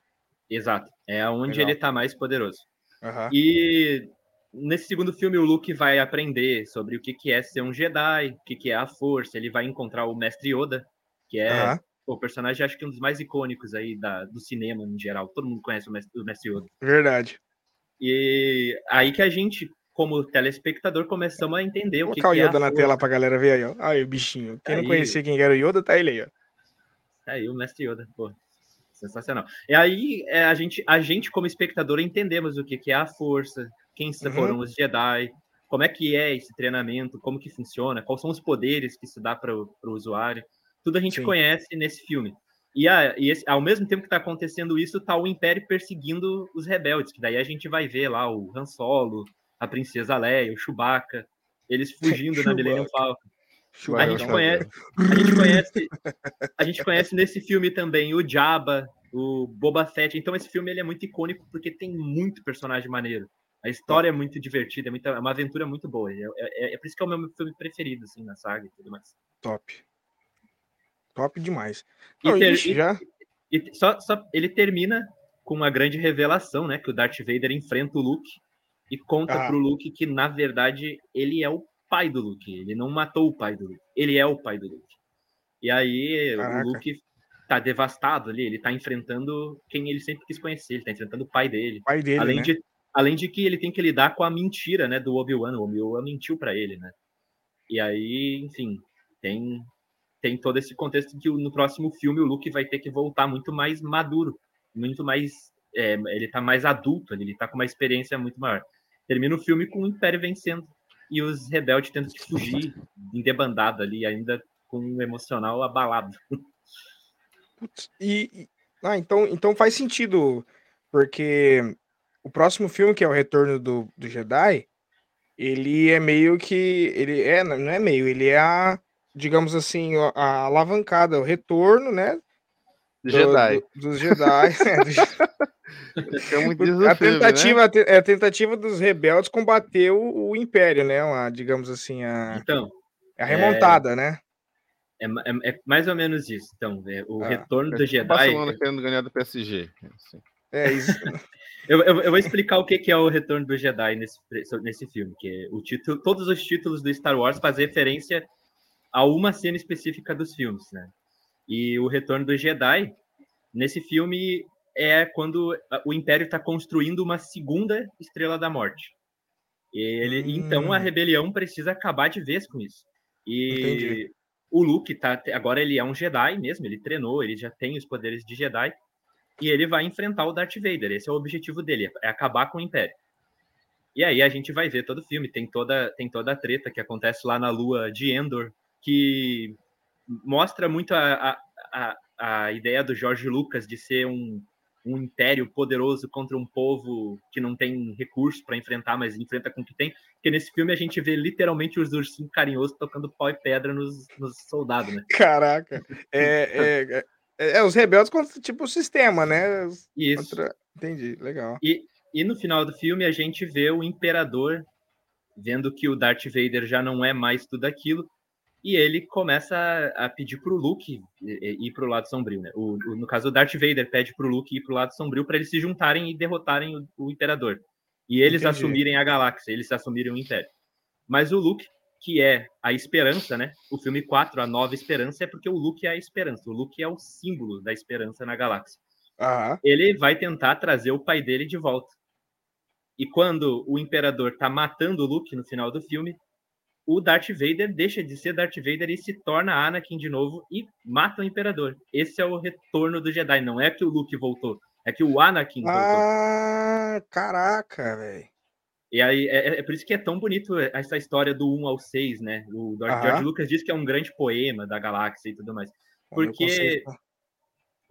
[SPEAKER 3] Exato. É onde Legal. ele tá mais poderoso. Uhum. E nesse segundo filme, o Luke vai aprender sobre o que, que é ser um Jedi, o que, que é a força. Ele vai encontrar o Mestre Yoda, que é uhum. o personagem, acho que um dos mais icônicos aí da, do cinema em geral. Todo mundo conhece o Mestre, o Mestre Yoda.
[SPEAKER 1] Verdade.
[SPEAKER 3] E aí que a gente como telespectador, começamos a entender
[SPEAKER 1] Vou
[SPEAKER 3] o que,
[SPEAKER 1] colocar
[SPEAKER 3] o
[SPEAKER 1] Yoda é na tela pra galera ver aí, ó. Aí o bichinho. Quem aí. não conhecia quem era o Yoda, tá ele aí, ó.
[SPEAKER 3] Tá aí o mestre Yoda, pô. Sensacional. E aí é, a, gente, a gente, como espectador, entendemos o que, que é a força, quem uhum. foram os Jedi, como é que é esse treinamento, como que funciona, quais são os poderes que se dá para o usuário. Tudo a gente Sim. conhece nesse filme. E, a, e esse, ao mesmo tempo que está acontecendo isso, tá o Império perseguindo os rebeldes, que daí a gente vai ver lá o Han Solo, a princesa Leia, o Chewbacca, eles fugindo na Millennium Falcon. A gente, conhece, a gente conhece, a gente conhece nesse filme também o Jabba, o Boba Fett. Então esse filme ele é muito icônico porque tem muito personagem maneiro. A história é muito divertida, é, muito, é uma aventura muito boa. É, é, é, por isso que é o meu filme preferido, assim, na saga e tudo mais.
[SPEAKER 1] Top. Top demais.
[SPEAKER 3] Não, e ter, ixi, já... E, só, só, ele termina com uma grande revelação, né? Que o Darth Vader enfrenta o Luke e conta ah. pro Luke que, na verdade, ele é o pai do Luke. Ele não matou o pai do Luke. Ele é o pai do Luke. E aí Caraca. o Luke tá devastado ali. Ele tá enfrentando quem ele sempre quis conhecer. Ele tá enfrentando o pai dele.
[SPEAKER 1] Pai dele,
[SPEAKER 3] além
[SPEAKER 1] né?
[SPEAKER 3] de Além de que ele tem que lidar com a mentira, né, do Obi-Wan. O Obi-Wan mentiu para ele, né? E aí, enfim, tem tem todo esse contexto que no próximo filme o Luke vai ter que voltar muito mais maduro, muito mais. É, ele tá mais adulto, ele tá com uma experiência muito maior. Termina o filme com o Império vencendo e os rebeldes tendo que fugir em debandada ali, ainda com um emocional abalado.
[SPEAKER 1] E, e ah, então, então faz sentido, porque o próximo filme, que é o Retorno do, do Jedi, ele é meio que. Ele é, não é meio, ele é a, digamos assim, a alavancada, o retorno, né?
[SPEAKER 2] Do, Jedi.
[SPEAKER 1] Do, dos Jedi. é, a tentativa, filme, né? é a tentativa dos rebeldes combater o, o Império, né? Uma, digamos assim, a,
[SPEAKER 3] então,
[SPEAKER 1] a remontada, é... né?
[SPEAKER 3] É, é, é, mais ou menos isso. Então, é, o ah, retorno do Jedi. Barcelona
[SPEAKER 2] querendo ganhar do PSG.
[SPEAKER 1] Assim. É isso.
[SPEAKER 3] eu, eu, eu, vou explicar o que é o retorno do Jedi nesse, nesse filme. Que o título, todos os títulos do Star Wars fazem referência a uma cena específica dos filmes, né? E o retorno do Jedi nesse filme é quando o Império está construindo uma segunda Estrela da Morte. Ele, hum. Então a rebelião precisa acabar de vez com isso. E Entendi. O Luke tá agora ele é um Jedi mesmo, ele treinou, ele já tem os poderes de Jedi e ele vai enfrentar o Darth Vader. Esse é o objetivo dele, é acabar com o Império. E aí a gente vai ver todo o filme, tem toda tem toda a treta que acontece lá na lua de Endor, que mostra muito a, a, a, ideia do George Lucas de ser um um império poderoso contra um povo que não tem recursos para enfrentar, mas enfrenta com o que tem. Porque nesse filme a gente vê literalmente os ursinhos carinhosos tocando pau e pedra nos, nos soldados, né?
[SPEAKER 1] Caraca! É, é, é, é, os rebeldes contra tipo o sistema, né?
[SPEAKER 3] Isso.
[SPEAKER 1] Contra... Entendi, legal.
[SPEAKER 3] E, e no final do filme a gente vê o imperador vendo que o Darth Vader já não é mais tudo aquilo e ele começa a, pedir para o Luke ir para o lado sombrio, né? O, o, no caso, o Darth Vader pede para o Luke ir para o lado sombrio para eles se juntarem e derrotarem o, o Imperador. E eles Entendi. assumirem a galáxia, eles assumirem o Império. Mas o Luke, que é a esperança, né? O filme 4, a nova esperança, é porque o Luke é a esperança. O Luke é o símbolo da esperança na galáxia.
[SPEAKER 1] Uhum.
[SPEAKER 3] Ele vai tentar trazer o pai dele de volta. E quando o imperador tá matando o Luke no final do filme, o Darth Vader deixa de ser Darth Vader e se torna Anakin de novo e mata o Imperador. Esse é o retorno do Jedi. Não é que o Luke voltou, é que o Anakin
[SPEAKER 1] voltou. Ah, caraca, velho.
[SPEAKER 3] E aí, é, é, por isso que é tão bonito essa história do 1 ao 6, né? O George Lucas diz que é um grande poema da galáxia e tudo mais. Porque,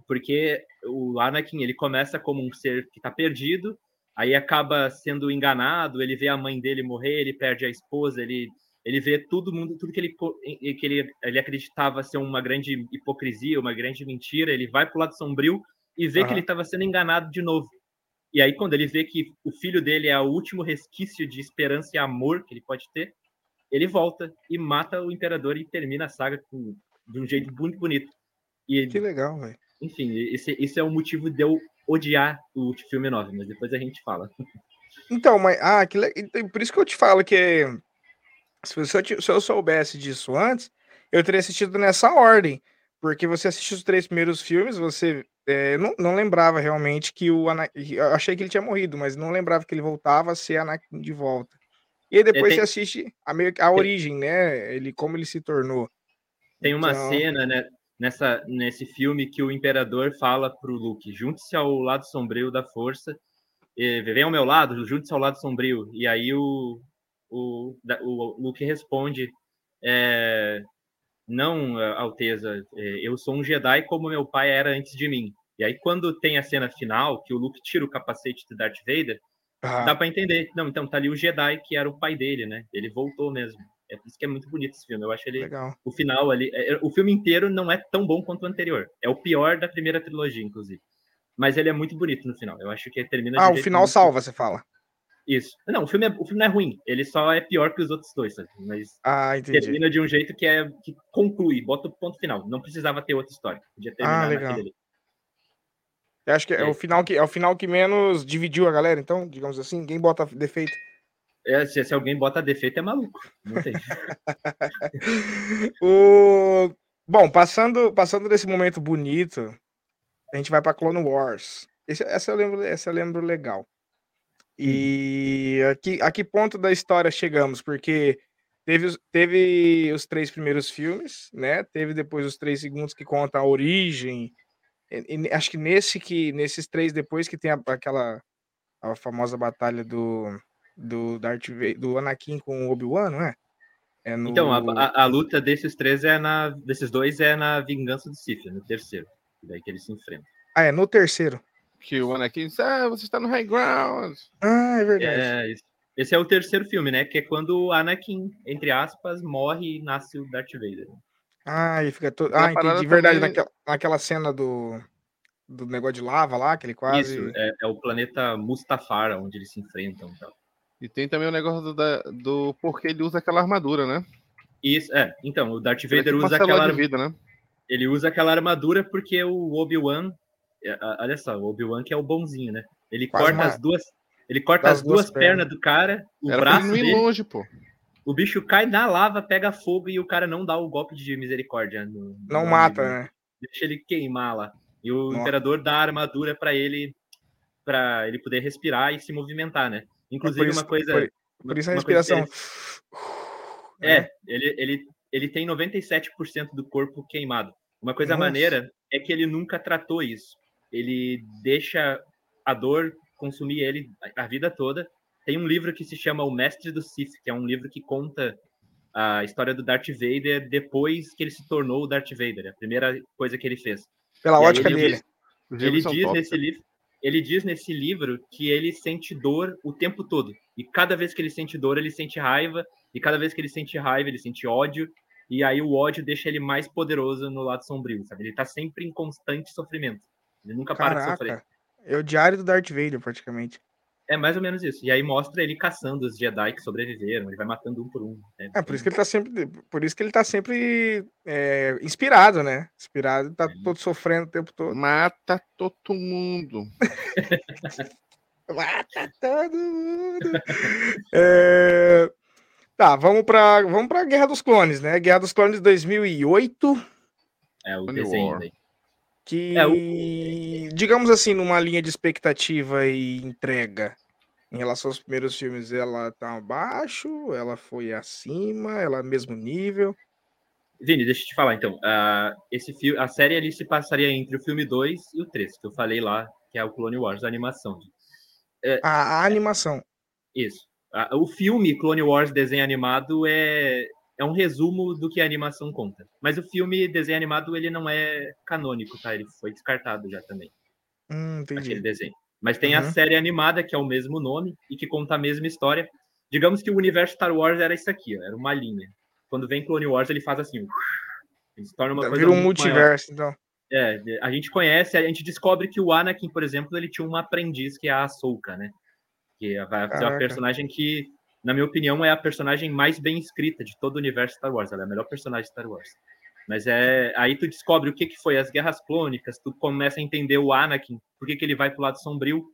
[SPEAKER 3] porque o Anakin, ele começa como um ser que tá perdido, aí acaba sendo enganado, ele vê a mãe dele morrer, ele perde a esposa, ele ele vê todo mundo, tudo que ele, que ele, ele acreditava ser uma grande hipocrisia, uma grande mentira, ele vai para o lado sombrio e vê uhum. que ele estava sendo enganado de novo. E aí, quando ele vê que o filho dele é o último resquício de esperança e amor que ele pode ter, ele volta e mata o imperador e termina a saga com, de um jeito muito bonito. E,
[SPEAKER 1] que legal, velho.
[SPEAKER 3] Enfim, esse, esse é o motivo de eu odiar o filme 9, mas depois a gente fala.
[SPEAKER 1] Então, mas ah, que le... Por isso que eu te falo que se, eu, se eu soubesse disso antes, eu teria assistido nessa ordem. Porque você assiste os três primeiros filmes, você é, não, não lembrava realmente que o Anakin. Eu achei que ele tinha morrido, mas não lembrava que ele voltava a ser Anakin de volta. E aí depois tem... você assiste a, meio, a origem, né? Ele, como ele se tornou.
[SPEAKER 3] Tem uma então... cena, né? Nessa, nesse filme que o imperador fala pro Luke: junte-se ao lado sombrio da força, vem ao meu lado, junte-se ao lado sombrio. E aí o, o, o Luke responde: é, Não, Alteza, é, eu sou um Jedi como meu pai era antes de mim. E aí, quando tem a cena final, que o Luke tira o capacete de Darth Vader, ah. dá para entender. Não, então tá ali o Jedi que era o pai dele, né? Ele voltou mesmo. É por isso que é muito bonito esse filme. Eu acho ele.
[SPEAKER 1] Legal.
[SPEAKER 3] O final ali. É, o filme inteiro não é tão bom quanto o anterior. É o pior da primeira trilogia, inclusive. Mas ele é muito bonito no final. Eu acho que termina.
[SPEAKER 1] Ah, o final salva, você fala.
[SPEAKER 3] Isso. Não, o filme, é, o filme não é ruim, ele só é pior que os outros dois, sabe? Mas
[SPEAKER 1] ah,
[SPEAKER 3] termina de um jeito que é que conclui, bota o ponto final. Não precisava ter outra história. Podia terminar
[SPEAKER 1] ah, legal. Eu acho que é, é, o final que é o final que menos dividiu a galera, então, digamos assim, ninguém bota defeito.
[SPEAKER 3] É, se, se, alguém bota defeito é maluco. Não tem.
[SPEAKER 1] o... Bom, passando, passando desse momento bonito, a gente vai para Clone Wars. Esse, essa eu lembro, essa eu lembro legal. E a que, a que ponto da história chegamos? Porque teve, teve os três primeiros filmes, né? Teve depois os três segundos que conta a origem. E, e, acho que nesse que nesses três depois que tem a, aquela a famosa batalha do do Darth Vader, do Anakin com o Obi-Wan, não é?
[SPEAKER 3] é no... Então a, a, a, luta desses três é na desses dois é na vingança do Sith, no terceiro, daí que eles se enfrentam.
[SPEAKER 1] Ah, é no terceiro.
[SPEAKER 2] Que o Anakin diz, ah, você está no high ground.
[SPEAKER 1] Ah, é verdade.
[SPEAKER 3] É, esse é o terceiro filme, né? Que é quando o Anakin, entre aspas, morre e nasce o Darth Vader.
[SPEAKER 1] Ah, e fica todo. Ah, entendi. Verdade, também... naquela, naquela cena do, do negócio de lava lá, que ele quase. Isso,
[SPEAKER 3] é, é o planeta Mustafar, onde eles se enfrentam. Então.
[SPEAKER 2] E tem também o negócio do, do porquê ele usa aquela armadura, né?
[SPEAKER 3] Isso, é. Então, o Darth Vader usa aquela. Vida, né? Ele usa aquela armadura porque o Obi-Wan. É, olha só, o Obi-Wan que é o bonzinho, né? Ele Quase corta uma... as duas ele corta as, as duas, duas pernas. pernas. do cara, o Era braço dele.
[SPEAKER 2] longe, pô.
[SPEAKER 3] O bicho cai na lava, pega fogo e o cara não dá o golpe de misericórdia. No,
[SPEAKER 1] não no mata, né?
[SPEAKER 3] Deixa ele queimar lá. E o Nossa. imperador dá a armadura para ele para ele poder respirar e se movimentar, né? Inclusive isso, uma coisa.
[SPEAKER 1] Por, por isso a respiração.
[SPEAKER 3] É, né? ele, ele, ele tem 97% do corpo queimado. Uma coisa Nossa. maneira é que ele nunca tratou isso. Ele deixa a dor consumi ele a vida toda. Tem um livro que se chama O Mestre do Sith, que é um livro que conta a história do Darth Vader depois que ele se tornou o Darth Vader, a primeira coisa que ele fez.
[SPEAKER 1] Pela e ótica ele, dele.
[SPEAKER 3] Ele diz nesse livro, ele diz nesse livro que ele sente dor o tempo todo. E cada vez que ele sente dor, ele sente raiva, e cada vez que ele sente raiva, ele sente ódio, e aí o ódio deixa ele mais poderoso no lado sombrio, sabe? Ele tá sempre em constante sofrimento. Ele nunca Caraca. para de sofrer.
[SPEAKER 1] É o diário do Darth Vader, praticamente.
[SPEAKER 3] É mais ou menos isso. E aí mostra ele caçando os Jedi que sobreviveram, ele vai matando um por um.
[SPEAKER 1] Né? É, por isso que ele tá sempre. Por isso que ele tá sempre é, inspirado, né? Inspirado, tá é. todo sofrendo o tempo todo.
[SPEAKER 2] Mata todo mundo.
[SPEAKER 1] Mata todo mundo. é... Tá, vamos pra, vamos pra Guerra dos Clones, né? Guerra dos Clones 2008.
[SPEAKER 3] É, o desenho aí
[SPEAKER 1] que, é, o... digamos assim, numa linha de expectativa e entrega, em relação aos primeiros filmes, ela tá abaixo, ela foi acima, ela é mesmo nível?
[SPEAKER 3] Vini, deixa eu te falar então. Uh, esse filme, a série ali se passaria entre o filme 2 e o 3, que eu falei lá, que é o Clone Wars, a animação.
[SPEAKER 1] Uh, a, a, animação.
[SPEAKER 3] Isso. Uh, o filme Clone Wars desenho animado é, é um resumo do que a animação conta. Mas o filme desenho animado ele não é canônico, tá? Ele foi descartado já também.
[SPEAKER 1] Hum, entendi.
[SPEAKER 3] Aquele desenho. Mas tem uhum. a série animada que é o mesmo nome e que conta a mesma história. Digamos que o universo Star Wars era isso aqui, ó, era uma linha. Quando vem Clone Wars ele faz assim, ele se torna uma coisa
[SPEAKER 1] Vira um multiverso, maior. então.
[SPEAKER 3] É, a gente conhece, a gente descobre que o Anakin, por exemplo, ele tinha uma aprendiz que é a Ahsoka, né? Que vai ser uma personagem que na minha opinião, é a personagem mais bem escrita de todo o universo Star Wars. Ela é a melhor personagem de Star Wars. Mas é aí tu descobre o que, que foi as guerras clônicas, tu começa a entender o Anakin, por que, que ele vai pro lado sombrio.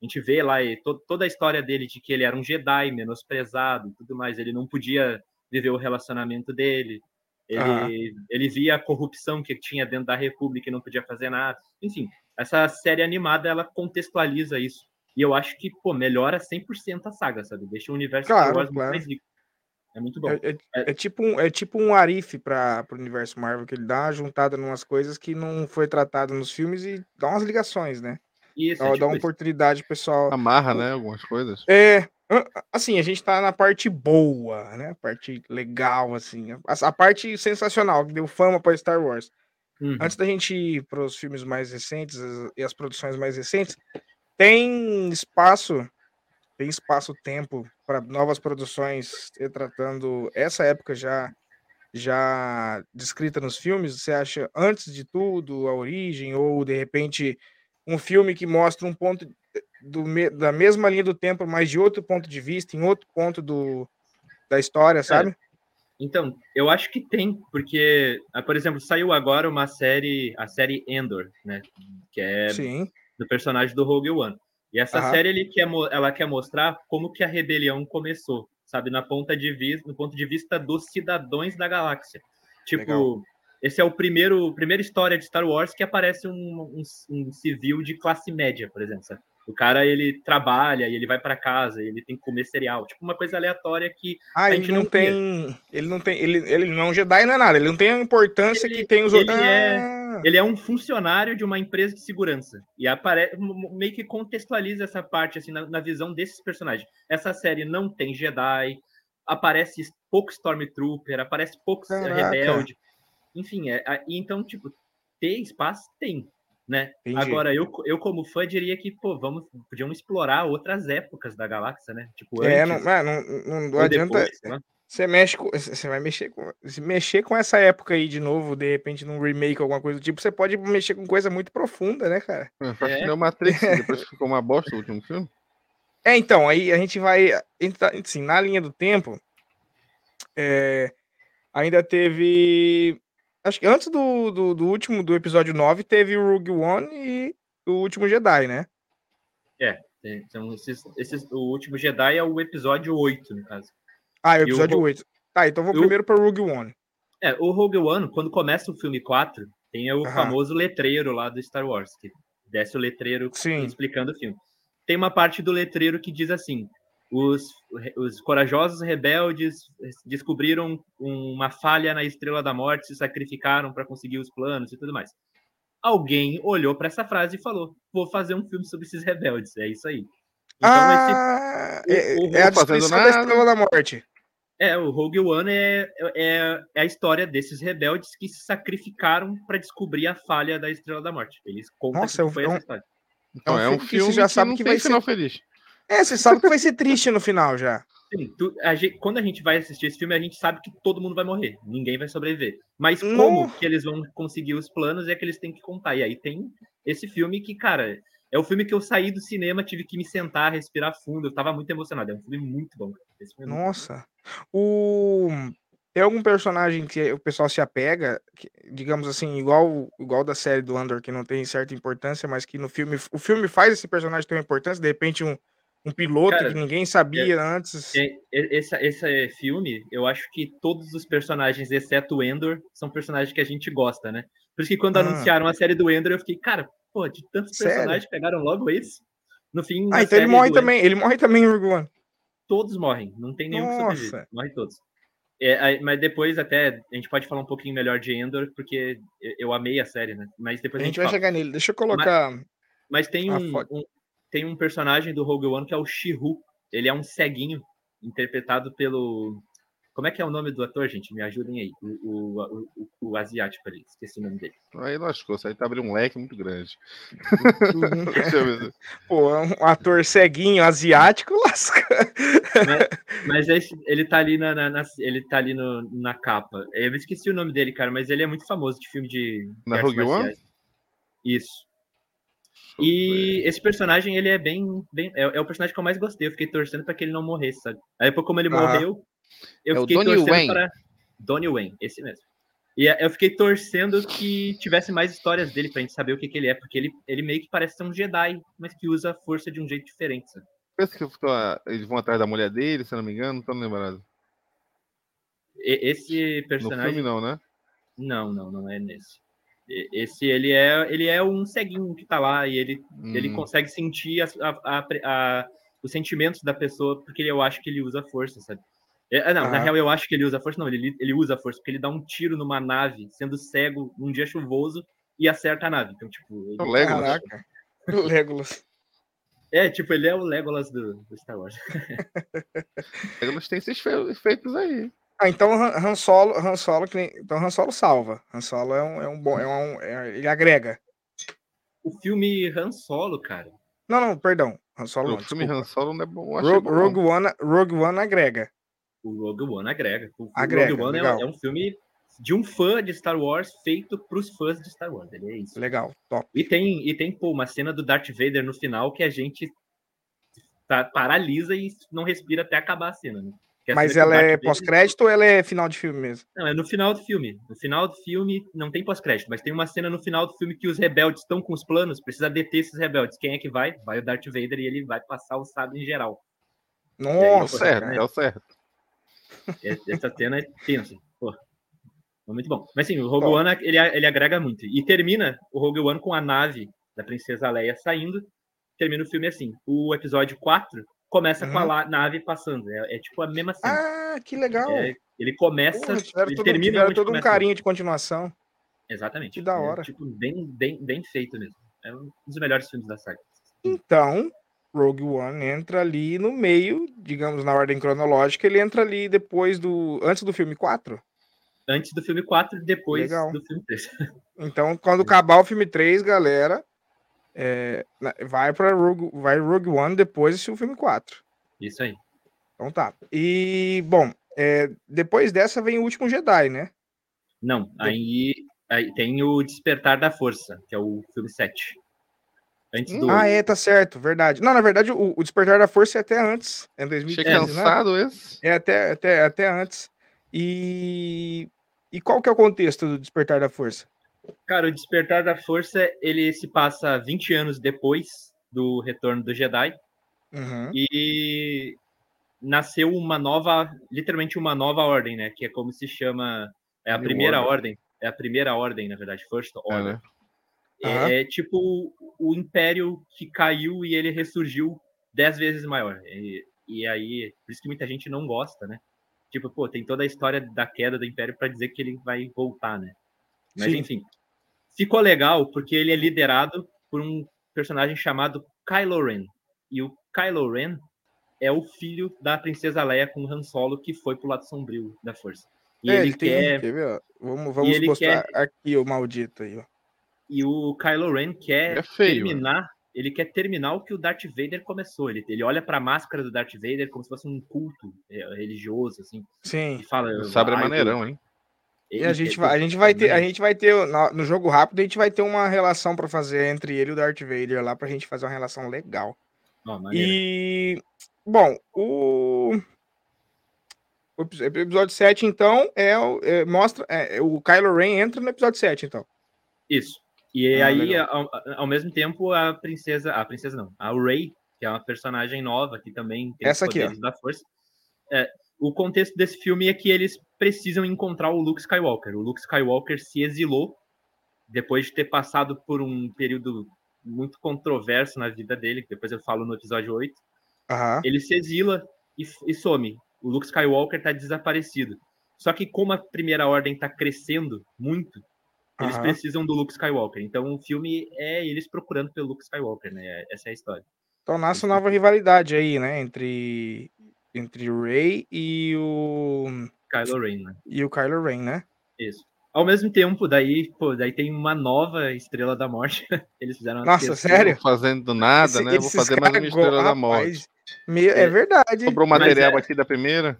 [SPEAKER 3] A gente vê lá e to toda a história dele de que ele era um Jedi menosprezado e tudo mais. Ele não podia viver o relacionamento dele. Ele, ele via a corrupção que tinha dentro da República e não podia fazer nada. Enfim, essa série animada ela contextualiza isso. E eu acho que, pô, melhora 100% a saga, sabe? Deixa o universo
[SPEAKER 1] claro, claro. mais rico. É muito bom. É, é, é, é, tipo um, é tipo um Arif para o universo Marvel, que ele dá juntada em umas coisas que não foi tratado nos filmes e dá umas ligações, né? Isso, dá, é tipo dá uma isso. oportunidade pessoal.
[SPEAKER 2] Amarra, né? Algumas coisas.
[SPEAKER 1] É. Assim, a gente tá na parte boa, né? A parte legal, assim. A, a parte sensacional, que deu fama para Star Wars. Uhum. Antes da gente ir para os filmes mais recentes e as produções mais recentes, tem espaço, tem espaço-tempo para novas produções tratando essa época já já descrita nos filmes? Você acha antes de tudo a origem ou de repente um filme que mostra um ponto do, da mesma linha do tempo, mas de outro ponto de vista, em outro ponto do, da história, sabe? É.
[SPEAKER 3] Então, eu acho que tem, porque, ah, por exemplo, saiu agora uma série, a série Endor, né? Que é Sim do personagem do Rogue One. E essa uhum. série ele quer, ela quer mostrar como que a rebelião começou, sabe, na ponta de vista, no ponto de vista dos cidadãos da galáxia. Tipo, Legal. esse é o primeiro, primeira história de Star Wars que aparece um, um, um, civil de classe média, por exemplo. Sabe? O cara, ele trabalha e ele vai para casa, ele tem que comer cereal. Tipo, uma coisa aleatória que
[SPEAKER 1] ah, ele não, não tem. Ele não tem. Ele, ele não é um Jedi, não é nada. Ele não tem a importância ele, que tem os
[SPEAKER 3] outros. Ele, é, ah. ele é um funcionário de uma empresa de segurança. E apare, meio que contextualiza essa parte, assim, na, na visão desses personagens. Essa série não tem Jedi, aparece pouco Stormtrooper, aparece pouco Caraca. Rebelde. Enfim, é, então, tipo, ter espaço tem né? Entendi. Agora, eu, eu como fã diria que, pô, vamos, podiam explorar outras épocas da galáxia, né?
[SPEAKER 1] Tipo, é, antes, é, não, não, não adianta. Depois, né? Você mexe com, você vai mexer com, se mexer com essa época aí de novo, de repente num remake alguma coisa do tipo, você pode mexer com coisa muito profunda, né, cara?
[SPEAKER 2] É, é. o Matrix, depois ficou uma bosta o último filme.
[SPEAKER 1] É, então, aí a gente vai, assim, na linha do tempo, é, ainda teve Acho que antes do, do, do, último, do episódio 9, teve o Rogue One e o último Jedi, né?
[SPEAKER 3] É, então esses, esses, o último Jedi é o episódio 8, no caso.
[SPEAKER 1] Ah, é o episódio o, 8. Tá, então vou primeiro para o Rogue One.
[SPEAKER 3] É, o Rogue One, quando começa o filme 4, tem o famoso letreiro lá do Star Wars, que desce o letreiro Sim. explicando o filme. Tem uma parte do letreiro que diz assim: os, os corajosos rebeldes descobriram uma falha na Estrela da Morte, se sacrificaram para conseguir os planos e tudo mais. Alguém olhou para essa frase e falou: Vou fazer um filme sobre esses rebeldes. É isso aí.
[SPEAKER 1] Então, ah, esse, o, o, é, a descrição da Estrela da Morte.
[SPEAKER 3] É, o Rogue One é, é, é, a história desses rebeldes que se sacrificaram para descobrir a falha da Estrela da Morte. Eles contam
[SPEAKER 1] Nossa, que
[SPEAKER 3] foi
[SPEAKER 1] é
[SPEAKER 3] um,
[SPEAKER 1] essa história. Então, é um filme que você já sabe que, que vai final ser... feliz. É, você sabe que vai ser triste no final já.
[SPEAKER 3] Sim, tu, a gente, quando a gente vai assistir esse filme, a gente sabe que todo mundo vai morrer, ninguém vai sobreviver. Mas como que eles vão conseguir os planos é que eles têm que contar. E aí tem esse filme que, cara, é o filme que eu saí do cinema, tive que me sentar, respirar fundo, eu tava muito emocionado. É um filme muito bom.
[SPEAKER 1] É Nossa. O... Tem algum personagem que o pessoal se apega, que, digamos assim, igual igual da série do Andor, que não tem certa importância, mas que no filme o filme faz esse personagem ter uma importância, de repente um um piloto Cara, que ninguém sabia é,
[SPEAKER 3] antes. É, esse, esse filme, eu acho que todos os personagens, exceto o Endor, são personagens que a gente gosta, né? Por isso que quando ah. anunciaram a série do Endor, eu fiquei, cara, pô, de tantos Sério? personagens pegaram logo esse. No fim.
[SPEAKER 1] Ah, então ele morre também. Ele morre também One.
[SPEAKER 3] Todos morrem, não tem nenhum Nossa. que sobrevive. Morre todos. É, mas depois até a gente pode falar um pouquinho melhor de Endor, porque eu amei a série, né? Mas depois
[SPEAKER 1] a gente, a gente vai fala. chegar nele. Deixa eu colocar.
[SPEAKER 3] Mas, mas tem um, um, tem um personagem do Rogue One que é o Shihu. Ele é um ceguinho, interpretado pelo. Como é que é o nome do ator, gente? Me ajudem aí. O, o, o, o asiático ali, esqueci o nome dele.
[SPEAKER 2] Aí lascou, isso aí tá abrindo um leque muito grande.
[SPEAKER 1] Pô, um ator ceguinho asiático lasca.
[SPEAKER 3] Mas, mas esse, ele tá ali na, na, na, ele tá ali no, na capa. Eu esqueci o nome dele, cara, mas ele é muito famoso de filme de.
[SPEAKER 2] Na Rogue One?
[SPEAKER 3] Isso. E esse personagem, ele é bem. bem é, é, o personagem que eu mais gostei. Eu fiquei torcendo para que ele não morresse, sabe? Aí depois, como ele ah. morreu, eu é fiquei torcendo Wayne. para. Donnie Wayne, esse mesmo. E é, eu fiquei torcendo que tivesse mais histórias dele pra gente saber o que, que ele é, porque ele, ele meio que parece ser um Jedi, mas que usa a força de um jeito diferente, sabe?
[SPEAKER 2] Pensa que eles vão atrás da mulher dele, se não me engano, não tô lembrado.
[SPEAKER 3] Esse personagem. No
[SPEAKER 2] filme, não, né?
[SPEAKER 3] Não, não, não é nesse. Esse ele é ele é um ceguinho que tá lá e ele, hum. ele consegue sentir a, a, a, os sentimentos da pessoa porque eu acho que ele usa força, sabe? É, não, ah. na real eu acho que ele usa força, não, ele, ele usa força porque ele dá um tiro numa nave sendo cego num dia chuvoso e acerta a nave. Então, tipo, ele...
[SPEAKER 1] o Legolas. Caraca. O Legolas.
[SPEAKER 3] É, tipo, ele é o Legolas do, do Star Wars.
[SPEAKER 2] Legolas tem esses efeitos aí.
[SPEAKER 1] Ah, então Han Solo, Han Solo, então Han Solo salva. Han Solo é um, é um bom, é um, é, ele agrega.
[SPEAKER 3] O filme Han Solo, cara.
[SPEAKER 1] Não, não, perdão. Han Solo.
[SPEAKER 2] O não, filme Han Solo não é bom.
[SPEAKER 1] Rogue, bom. Rogue, One, Rogue One agrega.
[SPEAKER 3] O Rogue One agrega. O
[SPEAKER 1] agrega,
[SPEAKER 3] Rogue One é, é, um filme de um fã de Star Wars feito para os fãs de Star Wars. Ele é isso.
[SPEAKER 1] Legal, top.
[SPEAKER 3] E tem, e tem pô, uma cena do Darth Vader no final que a gente tá, paralisa e não respira até acabar a cena, né?
[SPEAKER 1] Mas ela é pós-crédito ou ela é final de filme mesmo?
[SPEAKER 3] Não, é no final do filme. No final do filme não tem pós-crédito, mas tem uma cena no final do filme que os rebeldes estão com os planos, precisa deter esses rebeldes. Quem é que vai? Vai o Darth Vader e ele vai passar o sábio em geral.
[SPEAKER 1] Nossa,
[SPEAKER 2] certo, é o certo.
[SPEAKER 3] Essa cena é tensa. Pô, muito bom. Mas sim, o Rogue bom. One ele, ele agrega muito. E termina o Rogue One com a nave da Princesa Leia saindo termina o filme assim. O episódio 4 começa
[SPEAKER 1] Uhum.
[SPEAKER 3] com a nave passando. É, é tipo a mesma cena.
[SPEAKER 1] Ah, que legal.
[SPEAKER 3] É, ele começa,
[SPEAKER 1] Porra, tiveram
[SPEAKER 3] ele
[SPEAKER 1] todo,
[SPEAKER 3] termina
[SPEAKER 1] tiveram todo um carinho de continuação.
[SPEAKER 3] Exatamente.
[SPEAKER 1] Que da
[SPEAKER 3] É,
[SPEAKER 1] hora.
[SPEAKER 3] tipo, bem, bem, bem feito mesmo. É um dos melhores filmes da saga.
[SPEAKER 1] Então, Rogue One entra ali no meio, digamos, na ordem cronológica, ele entra ali depois do. antes do filme 4.
[SPEAKER 3] Antes do filme 4 e depois
[SPEAKER 1] Legal.
[SPEAKER 3] do filme 3.
[SPEAKER 1] Então, quando acabar o filme 3, galera, é, vai para Rogue, vai Rogue One depois assistir o filme 4.
[SPEAKER 3] Isso aí.
[SPEAKER 1] Então tá. E, bom, é, depois dessa vem o último Jedi, né?
[SPEAKER 3] Não, aí, aí tem o Despertar da Força, que é o filme 7. Antes do.
[SPEAKER 1] Ah, é, tá certo, verdade. Não, na verdade, o, o Despertar da Força é até antes. É em
[SPEAKER 2] Achei
[SPEAKER 1] 2015, né?
[SPEAKER 2] cansado esse.
[SPEAKER 1] É até, até, até antes. E, e qual que é o contexto do Despertar da Força?
[SPEAKER 3] Cara, o Despertar da Força, ele se passa 20 anos depois do Retorno do Jedi.
[SPEAKER 1] Uhum.
[SPEAKER 3] E nasceu uma nova, literalmente uma nova ordem, né? Que é como se chama. É a
[SPEAKER 2] New
[SPEAKER 3] primeira
[SPEAKER 2] Order.
[SPEAKER 3] ordem. É a primeira ordem, na verdade, First
[SPEAKER 2] É,
[SPEAKER 3] Order.
[SPEAKER 1] Aham.
[SPEAKER 3] É, tipo o império que caiu e ele ressurgiu dez vezes maior. E, e aí, por isso que muita gente não gosta, né? Tipo, pô, tem toda a história da queda do império para dizer que ele vai voltar, né? Mas
[SPEAKER 1] Sim.
[SPEAKER 3] enfim, ficou legal porque ele é liderado por um personagem chamado Kylo Ren. E o Kylo Ren é o filho da princesa Leia com Han Solo que foi pro lado sombrio da força. E
[SPEAKER 1] É,
[SPEAKER 3] ele,
[SPEAKER 1] ele tem.
[SPEAKER 3] quer
[SPEAKER 1] Quer ver, ó? Vamos, vamos
[SPEAKER 3] ele
[SPEAKER 1] postar aqui o maldito aí, ó.
[SPEAKER 3] E o Kylo Ren quer
[SPEAKER 2] É feio,
[SPEAKER 3] terminar, ele quer terminar o que o Darth Vader começou. Ele, ele olha para a máscara do Darth Vader como se fosse um culto é, religioso, assim,
[SPEAKER 1] Sim.
[SPEAKER 3] e fala.
[SPEAKER 2] O sabre é
[SPEAKER 3] "Ah, eu-
[SPEAKER 2] maneirão, hein?
[SPEAKER 1] E a gente vai, a gente vai ter, a gente vai ter no, jogo rápido, a gente vai ter uma relação pra fazer entre ele e o Darth Vader lá pra gente fazer uma relação legal.
[SPEAKER 3] Maneiro.
[SPEAKER 1] E bom, o o epi- episódio 7 então é, é, mostra é, o Kylo Ren entra no episódio 7 então.
[SPEAKER 3] Isso. E
[SPEAKER 1] Ah,
[SPEAKER 3] aí, ao, ao mesmo tempo, a princesa, a princesa não, a Rey, que é uma personagem nova que também tem
[SPEAKER 1] Essa aqui, ó.
[SPEAKER 3] da força. É, o contexto desse filme é que eles precisam encontrar o Luke Skywalker. O Luke Skywalker se exilou depois de ter passado por um período muito controverso na vida dele, que depois eu falo no episódio 8.
[SPEAKER 1] Aham.
[SPEAKER 3] Ele se exila e, e some. O Luke Skywalker está desaparecido. Só que como a primeira ordem está crescendo muito, eles
[SPEAKER 1] Aham.
[SPEAKER 3] precisam do Luke Skywalker. Então o filme é eles procurando pelo Luke Skywalker, né? Essa é a história.
[SPEAKER 1] Então nasce uma nova rivalidade aí, né, entre entre o Rey e o
[SPEAKER 3] Kylo Ren, né?
[SPEAKER 1] e o Kylo Ren, né?
[SPEAKER 3] Isso. Ao mesmo tempo, daí, pô, daí tem uma nova Estrela da Morte. Eles fizeram uma
[SPEAKER 1] Nossa, sério?
[SPEAKER 2] Não fazendo nada,
[SPEAKER 1] Esse-
[SPEAKER 2] né? Vou fazer mais uma estrela
[SPEAKER 1] go-
[SPEAKER 2] da morte.
[SPEAKER 1] rapaz, me- é verdade.
[SPEAKER 2] Sobrou material
[SPEAKER 3] é-
[SPEAKER 2] aqui da primeira.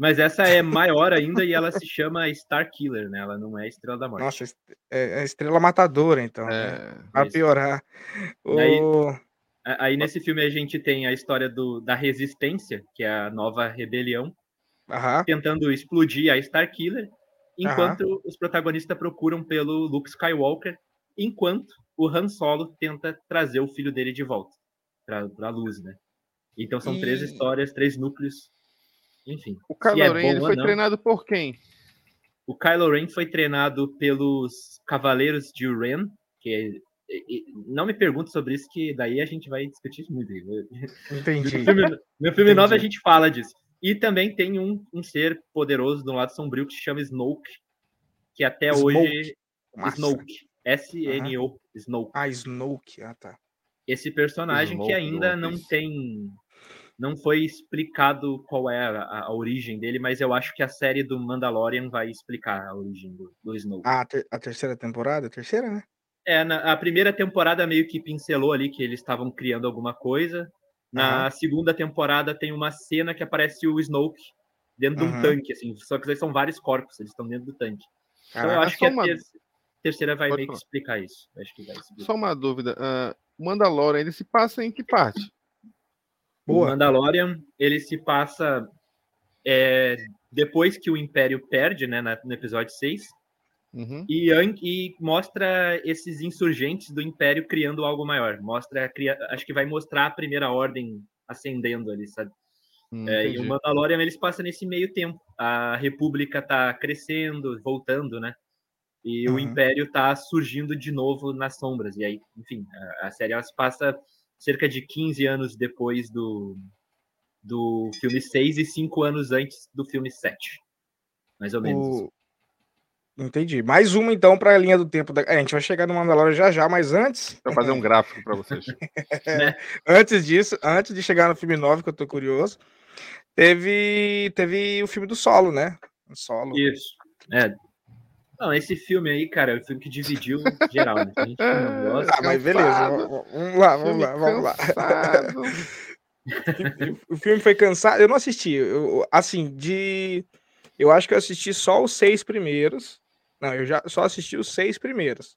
[SPEAKER 3] Mas essa é maior ainda e ela se chama Star Killer, né? Ela não é Estrela da Morte.
[SPEAKER 1] Nossa, é, é estrela matadora, então. né?
[SPEAKER 2] É,
[SPEAKER 1] Pra
[SPEAKER 3] Isso.
[SPEAKER 1] piorar.
[SPEAKER 3] Aí-
[SPEAKER 1] O...
[SPEAKER 3] Aí nesse filme a gente tem a história do, da Resistência, que é a nova rebelião,
[SPEAKER 1] Aham.
[SPEAKER 3] tentando explodir a Star Killer, enquanto os protagonistas procuram pelo Luke Skywalker, enquanto o Han Solo tenta trazer o filho dele de volta para a luz, né? Então são três
[SPEAKER 1] E-
[SPEAKER 3] histórias, três núcleos, enfim.
[SPEAKER 2] O
[SPEAKER 3] Se é
[SPEAKER 2] Kylo Ren foi
[SPEAKER 3] não.
[SPEAKER 2] treinado por quem?
[SPEAKER 3] O Kylo Ren foi treinado pelos Cavaleiros de Ren, que é- não me pergunte sobre isso, que daí a gente vai discutir muito.
[SPEAKER 1] Entendi.
[SPEAKER 3] filme, no filme 9 a gente fala disso. E também tem um, um ser poderoso do lado sombrio que se chama Snoke, que até
[SPEAKER 1] Smoke.
[SPEAKER 3] hoje.
[SPEAKER 1] Massa.
[SPEAKER 3] Snoke. S-N-O, Snoke.
[SPEAKER 1] Ah, Snoke. Ah, tá.
[SPEAKER 3] Esse personagem que ainda não tem. Não foi explicado qual é a, a origem dele, mas eu acho que a série do Mandalorian vai explicar a origem do, do Snoke.
[SPEAKER 1] Ah, a, ter- a terceira temporada? A terceira, né?
[SPEAKER 3] É, na, a primeira temporada meio que pincelou ali que eles estavam criando alguma coisa. Na segunda temporada tem uma cena que aparece o Snoke dentro de um tanque, assim. Só que são vários corpos, eles estão dentro do tanque. Então eu
[SPEAKER 1] Caraca,
[SPEAKER 3] acho
[SPEAKER 2] só
[SPEAKER 3] que a
[SPEAKER 2] uma-
[SPEAKER 3] ter- terceira vai
[SPEAKER 2] Pode
[SPEAKER 3] meio que explicar isso. Acho que vai explicar.
[SPEAKER 2] Só uma dúvida. o Mandalorian, ele se passa em que parte?
[SPEAKER 3] O. Mandalorian, ele se passa é, depois que o Império perde, né, na- no episódio 6,
[SPEAKER 2] Uhum.
[SPEAKER 3] e, e mostra esses insurgentes do Império criando algo maior. Mostra, cria- acho que vai mostrar a primeira ordem ascendendo ali, sabe?
[SPEAKER 2] Hum,
[SPEAKER 3] É, e o. Mandalorian eles passam nesse meio tempo. A República tá crescendo, voltando, né? E o
[SPEAKER 1] Uhum.
[SPEAKER 3] Império tá surgindo de novo nas sombras. E aí, enfim, a, a série ela se passa cerca de 15 anos depois do, do filme 6 e 5 anos antes do filme 7. Mais ou menos.
[SPEAKER 1] O... Entendi. Mais uma, então, para a linha do tempo. Da... É, a gente vai chegar no Mandalorian já já, mas antes.
[SPEAKER 2] Vou fazer um gráfico para vocês.
[SPEAKER 1] é, antes disso, antes de chegar no filme 9, que eu tô curioso, teve, teve o filme do solo, né? O solo.
[SPEAKER 3] Isso. É. Não, esse filme aí, cara, é o filme que dividiu geral, né? A gente não gosta.
[SPEAKER 1] Ah, mas beleza. Vamos lá, vamos lá, vamos lá. o filme foi cansado. Eu não assisti. Eu, assim, de. Eu acho que eu assisti só os seis primeiros. Não, eu já só assisti os seis primeiros.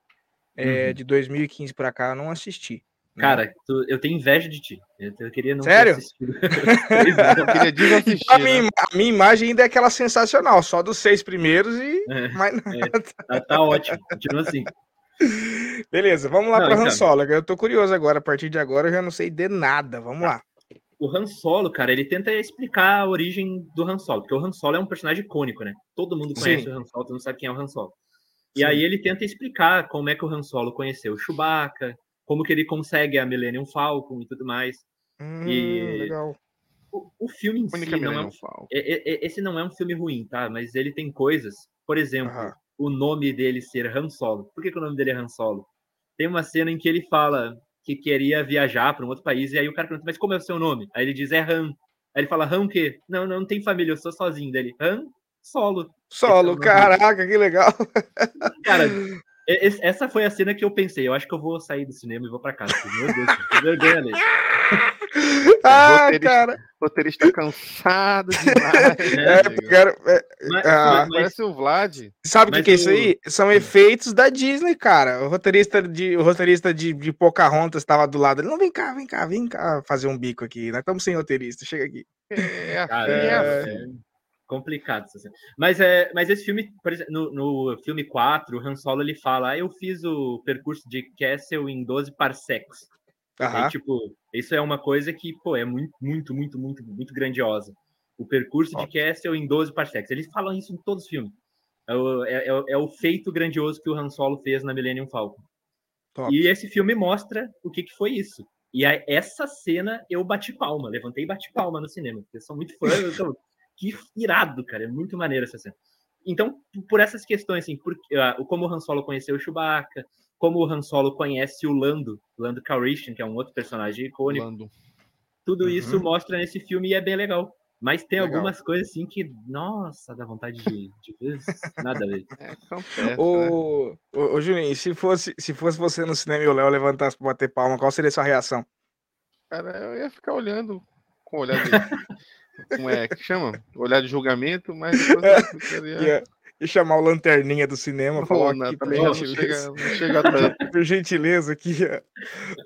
[SPEAKER 1] É, uhum. De 2015 para cá, eu não assisti.
[SPEAKER 3] Né? Cara, tu, eu tenho inveja de ti. Eu, eu queria não
[SPEAKER 1] Sério? eu queria desassistir. A, minha, né? a minha imagem ainda é aquela sensacional, só dos seis primeiros e é, mais
[SPEAKER 3] nada. É, tá, tá, ótimo, continua assim.
[SPEAKER 1] Beleza, vamos lá para então, Han Solo. Eu tô curioso agora, a partir de agora eu já não sei de nada. Vamos lá.
[SPEAKER 3] O Han Solo, cara, ele tenta explicar a origem do Han Solo, porque o Han Solo é um personagem icônico, né? Todo mundo conhece Sim. o Han Solo, todo mundo sabe quem é o Han Solo. E Sim. aí ele tenta explicar como é que o Han Solo conheceu o Chewbacca, como que ele consegue a Millennium Falcon e tudo mais.
[SPEAKER 1] Hum, e legal.
[SPEAKER 3] O, o filme em si não é, um, é, é, esse não é um filme ruim, tá? Mas ele tem coisas, por exemplo, o nome dele ser Han Solo. Por que, que, o nome dele é Han Solo? Tem uma cena em que ele fala que queria viajar para um outro país e aí o cara pergunta, mas como é o seu nome? Aí ele diz, é Han. Aí ele fala, Han o quê? Não, não, não tem família, eu sou sozinho. dele, Han Solo.
[SPEAKER 1] Solo, é caraca, que legal.
[SPEAKER 3] Cara, essa foi a cena que eu pensei. Eu acho que eu vou sair do cinema e vou para casa. Meu Deus, que vergonha ali.
[SPEAKER 1] Ah, roteirista, cara.
[SPEAKER 2] O roteirista cansado demais.
[SPEAKER 1] É, é, quero, é,
[SPEAKER 2] mas, ah, mas, parece o Vlad.
[SPEAKER 1] Sabe o que, que é isso aí? São efeitos da Disney, cara. O roteirista de, o roteirista de, de Pocahontas estava do lado. Ele não vem cá, vem cá, vem cá fazer um bico aqui. Nós estamos sem roteirista. Chega aqui.
[SPEAKER 3] É, cara, é, é, complicado. Assim. Mas, é, mas esse filme, por exemplo, no, no filme 4, o Han Solo ele fala: ah, eu fiz o percurso de Castle em 12 parsecs. Uhum. tipo, isso é uma coisa que, pô, é muito, muito, muito, muito, muito grandiosa. O percurso de Castle em 12 parsecs. Eles falam isso em todos os filmes. É o, é, é, é o feito grandioso que o Han Solo fez na Millennium Falcon. Top. E esse filme mostra o que, que foi isso. E a, essa cena eu bati palma, levantei e bati palma no cinema, porque eu sou muito fã. Eu, que irado, cara. É muito maneiro essa cena. Então, por essas questões, assim, por, uh, como o Han Solo conheceu o Chewbacca, como o Han Solo conhece o Lando, Lando Calrissian, que é um outro personagem icônico. Lando. Tudo uhum. isso mostra nesse filme e é bem legal. Mas tem legal. algumas coisas assim que, nossa, dá vontade de, de ver. Nada a ver.
[SPEAKER 1] É, ô, né? ô, ô, Juninho, se fosse, se fosse você no cinema e o Léo levantasse pra bater palma, qual seria a sua reação?
[SPEAKER 2] Cara, eu ia ficar olhando com o olhar de. Como é que chama? Olhar de julgamento, mas depois eu
[SPEAKER 1] ficaria... E chamar o lanterninha do cinema, falar não, aqui, por não, chega, não chega tanto. por gentileza aqui.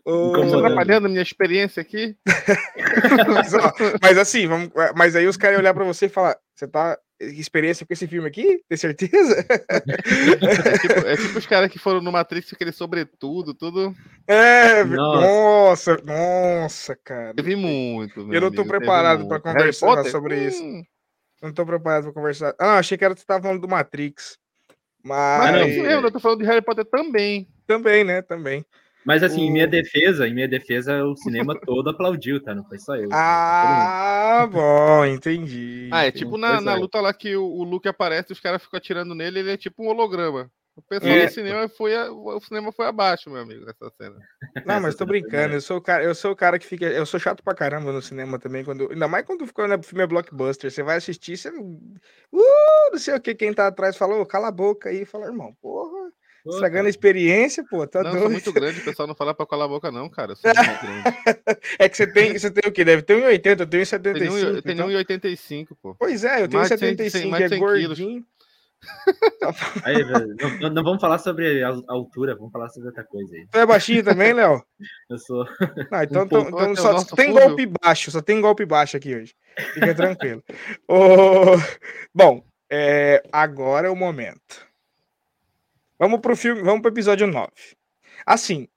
[SPEAKER 2] Ô... Tá atrapalhando a minha experiência aqui?
[SPEAKER 1] mas, ó, mas, assim, vamos, mas aí os caras olhar para você e falar: você tá experiência com esse filme aqui? Tem certeza?
[SPEAKER 2] é, tipo, é tipo os caras que foram no Matrix, aquele sobretudo, tudo.
[SPEAKER 1] É, nossa, nossa, cara.
[SPEAKER 2] Teve muito.
[SPEAKER 1] Eu não tô amigo, preparado para conversar sobre hum. isso. Não tô preparado para conversar. Ah, achei que era você tava falando do Matrix. Mas. Mas
[SPEAKER 2] não, eu tô falando de Harry Potter também.
[SPEAKER 1] Também, né? Também.
[SPEAKER 3] Mas assim, o... em minha defesa, em minha defesa, o cinema todo aplaudiu, tá? Não foi só eu.
[SPEAKER 1] Ah, bom, entendi.
[SPEAKER 2] Ah, é tipo na, na luta lá que o, o Luke aparece, os caras ficam atirando nele, ele é tipo um holograma. O pessoal é. do cinema foi a, o cinema foi abaixo, meu amigo, nessa cena.
[SPEAKER 1] Não, mas tô brincando. Eu sou o cara, eu sou o cara que fica, eu sou chato pra caramba no cinema também quando, ainda mais quando ficou o filme é blockbuster, você vai assistir, você uh, não sei o que quem tá atrás falou, cala a boca aí, fala, irmão, porra. Estragando a experiência, pô, tá
[SPEAKER 2] não,
[SPEAKER 1] doido.
[SPEAKER 2] Eu sou muito grande, o pessoal não fala pra calar a boca, não, cara. Eu sou muito
[SPEAKER 1] grande. é que você tem, você tem o quê? Deve ter 1,80, eu tenho 1,75.
[SPEAKER 2] Eu tenho 1,85, então... pô.
[SPEAKER 1] Pois é, eu tenho 1,75, é gordinho.
[SPEAKER 3] Aí, não, não, vamos falar sobre a altura, vamos falar sobre outra coisa aí.
[SPEAKER 1] Tu é baixinho também, Léo?
[SPEAKER 3] Eu sou.
[SPEAKER 1] Ah, então, um então, então só tem golpe baixo, só tem golpe baixo aqui hoje. Fica tranquilo. oh, bom, é, agora é o momento. Vamos pro filme, vamos pro episódio 9. Assim.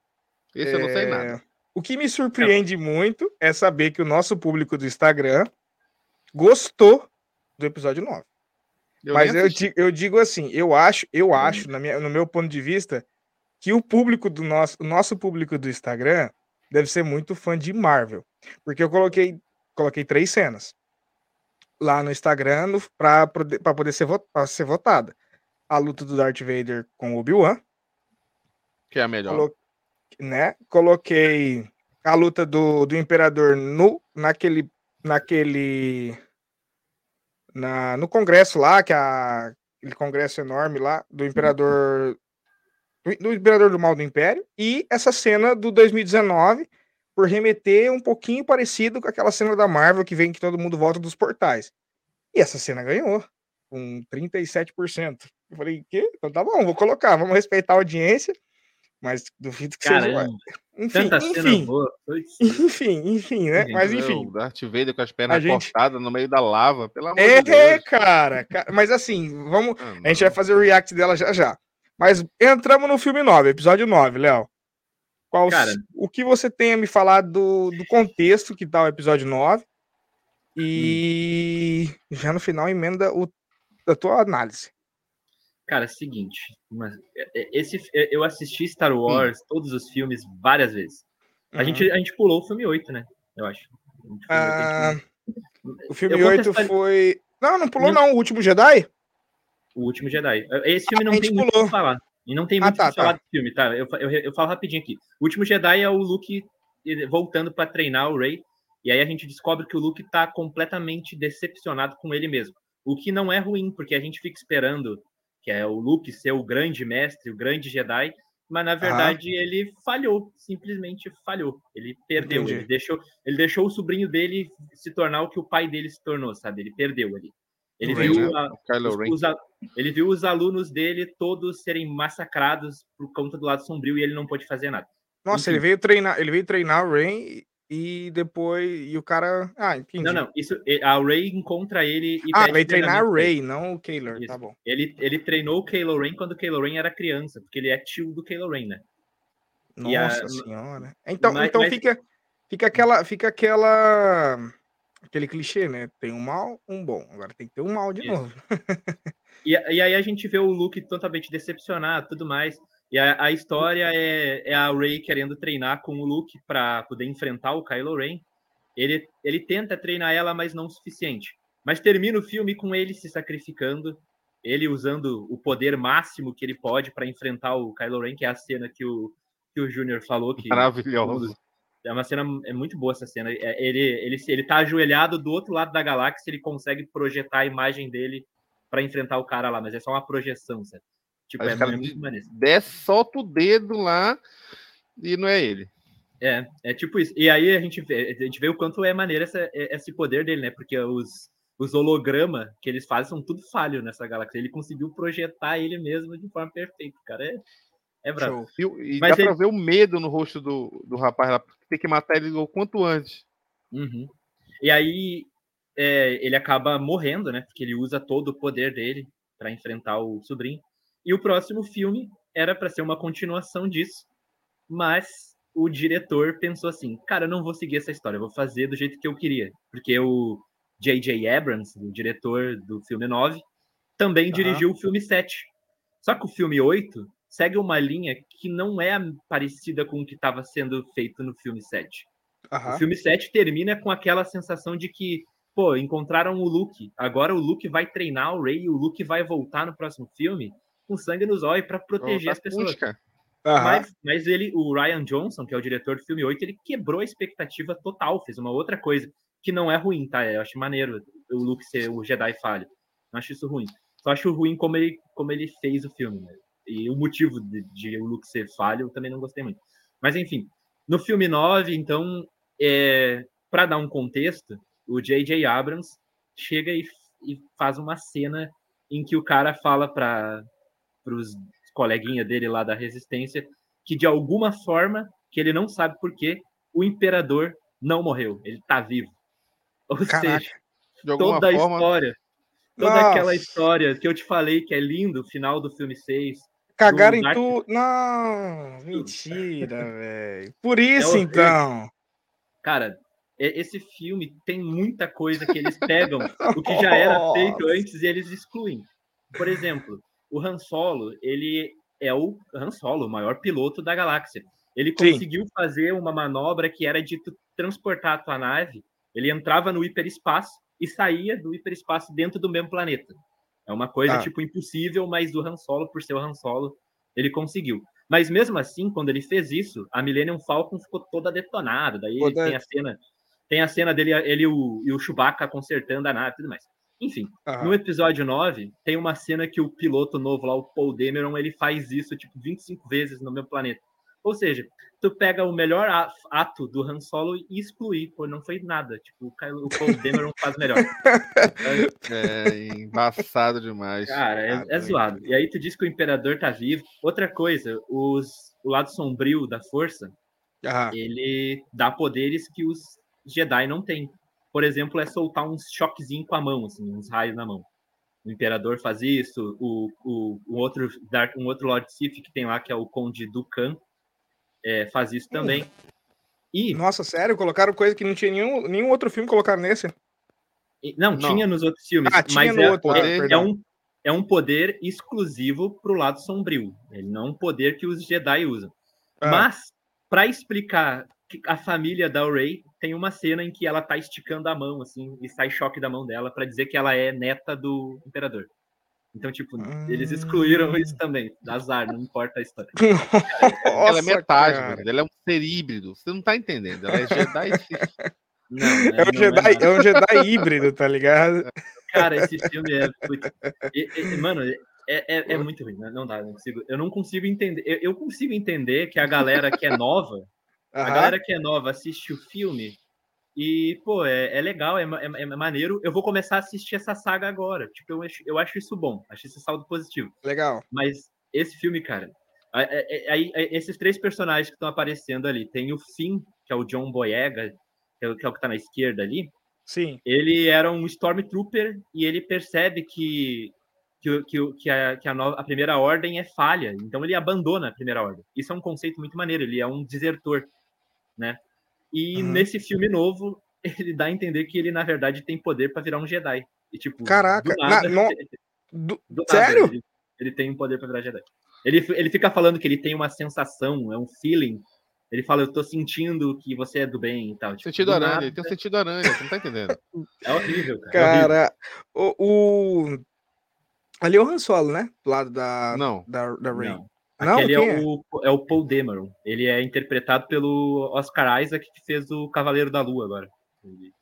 [SPEAKER 2] Esse é, eu não sei nada. É,
[SPEAKER 1] o que me surpreende muito é saber que o nosso público do Instagram gostou do episódio 9. Eu Mas eu digo, eu digo assim, eu acho, eu acho, na minha, no meu ponto de vista, que o público do nosso, o nosso público do Instagram deve ser muito fã de Marvel. Porque eu coloquei, coloquei três cenas lá no Instagram para poder ser, ser votada. A luta do Darth Vader com o Obi-Wan.
[SPEAKER 2] Que é a melhor. Colo
[SPEAKER 1] né? Coloquei a luta do, do Imperador no, naquele. naquele na, no congresso lá, que é a, aquele congresso enorme lá, do Imperador. Do, do Imperador do Mal do Império. E essa cena do 2019 por remeter um pouquinho parecido com aquela cena da Marvel que vem que todo mundo volta dos portais. E essa cena ganhou, com 37%. Eu falei, que? Então tá bom, vou colocar, vamos respeitar a audiência, mas duvido que Caramba. seja. Enfim, enfim, enfim, enfim, né? Mas enfim.
[SPEAKER 2] O Darth Vader com as pernas gente... cortadas no meio da lava, pelo amor
[SPEAKER 1] é,
[SPEAKER 2] de Deus. É,
[SPEAKER 1] cara, mas assim, vamos. Ah, a gente vai fazer o react dela já já. Mas entramos no filme 9, episódio 9, Léo. Qual, Cara, o que você tem a me falar do, do contexto que tá o episódio 9 e hum. já no final emenda o, a tua análise.
[SPEAKER 3] Cara, é seguinte, é, é, esse, eu assisti Star hum. Wars, hum. todos os filmes, várias vezes. A, uhum. gente, a gente pulou o filme 8, né? Eu acho.
[SPEAKER 1] Ah, o filme 8 foi. Não, não pulou, não. O último Jedi?
[SPEAKER 3] O último Jedi. Esse filme não tem muito o que falar. E não tem ah, muito ah, tá, falar tá. do filme, tá? Eu, eu, eu, falo rapidinho aqui. O último Jedi é o Luke voltando para treinar o Rey. E aí a gente descobre que o Luke tá completamente decepcionado com ele mesmo. O que não é ruim, porque a gente fica esperando que é o Luke ser o grande mestre, o grande Jedi, mas na verdade ah. ele falhou, simplesmente falhou. Ele perdeu, ele deixou, ele deixou o sobrinho dele se tornar o que o pai dele se tornou, sabe? Ele perdeu ali. Ele viu, a, os, os, ele viu os alunos dele todos serem massacrados por conta do lado sombrio e ele não pôde fazer nada.
[SPEAKER 1] Nossa, Enfim. ele veio treinar, ele veio treinar o Rain e depois e o cara, ah,
[SPEAKER 3] entendi. Não, não, isso a Ray encontra ele e
[SPEAKER 1] Ah, veio treinar o Ray, não o Kylo, tá bom.
[SPEAKER 3] Ele ele treinou o Kylo Ren quando o Kylo Ren era criança, porque ele é tio do Kylo Ren, né?
[SPEAKER 1] Nossa a, senhora. Então, mas, então mas... fica fica aquela fica aquela aquele clichê, né? Tem um mal, um bom. Agora tem que ter um mal de Isso. novo.
[SPEAKER 3] e, e, aí a gente vê o Luke totalmente decepcionado, tudo mais. E a, a história é, é, a Rey querendo treinar com o Luke para poder enfrentar o Kylo Ren. Ele, ele tenta treinar ela, mas não o suficiente. Mas termina o filme com ele se sacrificando, ele usando o poder máximo que ele pode para enfrentar o Kylo Ren, que é a cena que o, que o Júnior falou. Que,
[SPEAKER 2] Maravilhoso.
[SPEAKER 3] É uma cena, é muito boa essa cena. É, ele, ele, ele tá ajoelhado do outro lado da galáxia, ele consegue projetar a imagem dele para enfrentar o cara lá, mas é só uma projeção, certo?
[SPEAKER 2] Tipo, é, é muito maneiro. Desce, solta o dedo lá e não é ele.
[SPEAKER 3] É, é tipo isso. E aí a gente vê, a gente vê o quanto é maneiro essa, esse poder dele, né? Porque os, os hologramas que eles fazem são tudo falho nessa galáxia. Ele conseguiu projetar ele mesmo de forma perfeita, cara. É, é bravo.
[SPEAKER 2] E, e Mas dá ele... pra ver o medo no rosto do, do rapaz lá, porque tem que matar ele o quanto antes.
[SPEAKER 3] Uhum. E aí é, ele acaba morrendo, né? Porque ele usa todo o poder dele para enfrentar o sobrinho. E o próximo filme era para ser uma continuação disso, mas o diretor pensou assim: cara, eu não vou seguir essa história, eu vou fazer do jeito que eu queria. Porque o J.J. Abrams, o diretor do filme 9, também uhum. dirigiu o filme 7. Só que o filme 8 segue uma linha que não é parecida com o que estava sendo feito no filme 7. Uhum. O filme 7 termina com aquela sensação de que, pô, encontraram o Luke. Agora o Luke vai treinar o Rey e o Luke vai voltar no próximo filme com sangue nos olhos para proteger as pessoas. Uhum. Mas, mas, ele, o Ryan Johnson, que é o diretor do filme 8, ele quebrou a expectativa total, fez uma outra coisa, que não é ruim, tá? Eu acho maneiro o Luke ser o Jedi falho. Não acho isso ruim. Só acho ruim como ele, como ele fez o filme. Né? E o motivo de, de, o Luke ser falho, eu também não gostei muito. Mas enfim, no filme 9, então, é, para dar um contexto, o J.J. Abrams chega e, e, faz uma cena em que o cara fala para os coleguinhas dele lá da Resistência que de alguma forma, que ele não sabe por quê, o imperador não morreu, ele tá vivo. Ou Caraca, seja, toda a forma... história, toda Nossa. aquela história que eu te falei que é lindo, o final do filme 6,
[SPEAKER 1] Cagaram em tudo. Não, mentira, velho. Por isso, é então.
[SPEAKER 3] Cara, esse filme tem muita coisa que eles pegam o que já era feito antes e eles excluem. Por exemplo, o Han Solo, ele é o Han Solo, o maior piloto da galáxia. Ele
[SPEAKER 1] Sim.
[SPEAKER 3] conseguiu fazer uma manobra que era de transportar a tua nave. Ele entrava no hiperespaço e saía do hiperespaço dentro do mesmo planeta. É uma coisa,
[SPEAKER 1] Ah.
[SPEAKER 3] tipo, impossível, mas o Han Solo, por ser o Han Solo, ele conseguiu. Mas mesmo assim, quando ele fez isso, a Millennium Falcon ficou toda detonada. Daí tem a cena, tem a cena dele ele o, e o Chewbacca consertando a nave e tudo mais. Enfim,
[SPEAKER 1] Aham.
[SPEAKER 3] no episódio 9, tem uma cena que o piloto novo lá, o Paul Dameron, ele faz isso, tipo, 25 vezes no mesmo planeta. Ou seja, tu pega o melhor ato do Han Solo e exclui, pô, não foi nada. Tipo, o Paul Dameron faz melhor.
[SPEAKER 2] É embaçado demais.
[SPEAKER 3] Cara, é, é zoado. E aí tu diz que o Imperador tá vivo. Outra coisa, os, o lado sombrio da força, ele dá poderes que os Jedi não têm. Por exemplo, é soltar uns choquezinho com a mão, assim, uns raios na mão. O Imperador faz isso, o, o, o outro Dark, um outro Lord Sith que tem lá, que é o Conde Dukan, é, faz isso também. E
[SPEAKER 1] Nossa, sério? Colocaram coisa que não tinha nenhum, nenhum outro filme colocaram nesse?
[SPEAKER 3] E- Não,
[SPEAKER 2] Não.
[SPEAKER 3] tinha nos outros filmes,
[SPEAKER 1] Ah, tinha
[SPEAKER 3] mas
[SPEAKER 1] no
[SPEAKER 3] é,
[SPEAKER 1] outro, ah,
[SPEAKER 3] é- é um, é um poder exclusivo pro lado sombrio. Ele não é um poder que os Jedi usam.
[SPEAKER 1] Ah.
[SPEAKER 3] Mas, para explicar a família da Rey, tem uma cena em que ela tá esticando a mão, assim, e sai choque da mão dela para dizer que ela é neta do Imperador. Então, tipo, eles excluíram isso também. Azar, não importa a história.
[SPEAKER 2] ela é
[SPEAKER 1] Nossa,
[SPEAKER 2] metade,
[SPEAKER 1] cara.
[SPEAKER 2] mano. Ela é um ser híbrido. Você não tá entendendo. Ela é Jedi.
[SPEAKER 3] Não,
[SPEAKER 1] É
[SPEAKER 3] não
[SPEAKER 1] um, Jedi,
[SPEAKER 3] nada.
[SPEAKER 1] é um Jedi híbrido, tá ligado?
[SPEAKER 3] Cara, esse filme é. putz, e- mano, é, é, é muito ruim, né? não dá, não consigo, eu não consigo entender. Eu, eu consigo entender que a galera que é nova, a
[SPEAKER 1] Aham.
[SPEAKER 3] galera que é nova assiste o filme e, pô, é, é legal, é, é, é maneiro. Eu vou começar a assistir essa saga agora. Tipo, eu acho, eu acho isso bom, acho esse saldo positivo.
[SPEAKER 1] Legal.
[SPEAKER 3] Mas esse filme, cara, a- a- a- aí a- esses três personagens que estão aparecendo ali, tem o Finn, que é o John Boyega, que é o que, é o que tá na esquerda ali
[SPEAKER 1] Sim.
[SPEAKER 3] ele era um Stormtrooper e ele percebe que, que, que, que, a, que a, nova- a primeira ordem é falha, então ele abandona a primeira ordem. Isso é um conceito muito maneiro, ele é um desertor, né? E
[SPEAKER 1] Uhum.
[SPEAKER 3] nesse filme novo, ele dá a entender que ele, na verdade, tem poder para virar um Jedi. E, tipo,
[SPEAKER 1] Caraca,
[SPEAKER 3] do nada,
[SPEAKER 1] na- no- Do-
[SPEAKER 3] do nada,
[SPEAKER 1] Sério?
[SPEAKER 3] Ele, ele tem um poder para virar Jedi. Ele, ele fica falando que ele tem uma sensação, é um feeling. Ele fala, eu tô sentindo que você é do bem e tal. Tipo,
[SPEAKER 2] Sentido
[SPEAKER 3] do
[SPEAKER 2] aranha.
[SPEAKER 3] nada,
[SPEAKER 2] Ele tem um sentido aranha. Você não tá entendendo.
[SPEAKER 3] É horrível, cara. é horrível.
[SPEAKER 1] Cara, o, o- Ali é o Han Solo, né? Do lado da,
[SPEAKER 2] Não.
[SPEAKER 1] da, da Rey.
[SPEAKER 3] Não.
[SPEAKER 1] Não,
[SPEAKER 3] Aquele é,
[SPEAKER 1] é?
[SPEAKER 3] o, é o Paul Dameron. Ele é interpretado pelo Oscar Isaac, que fez o Cavaleiro da Lua agora.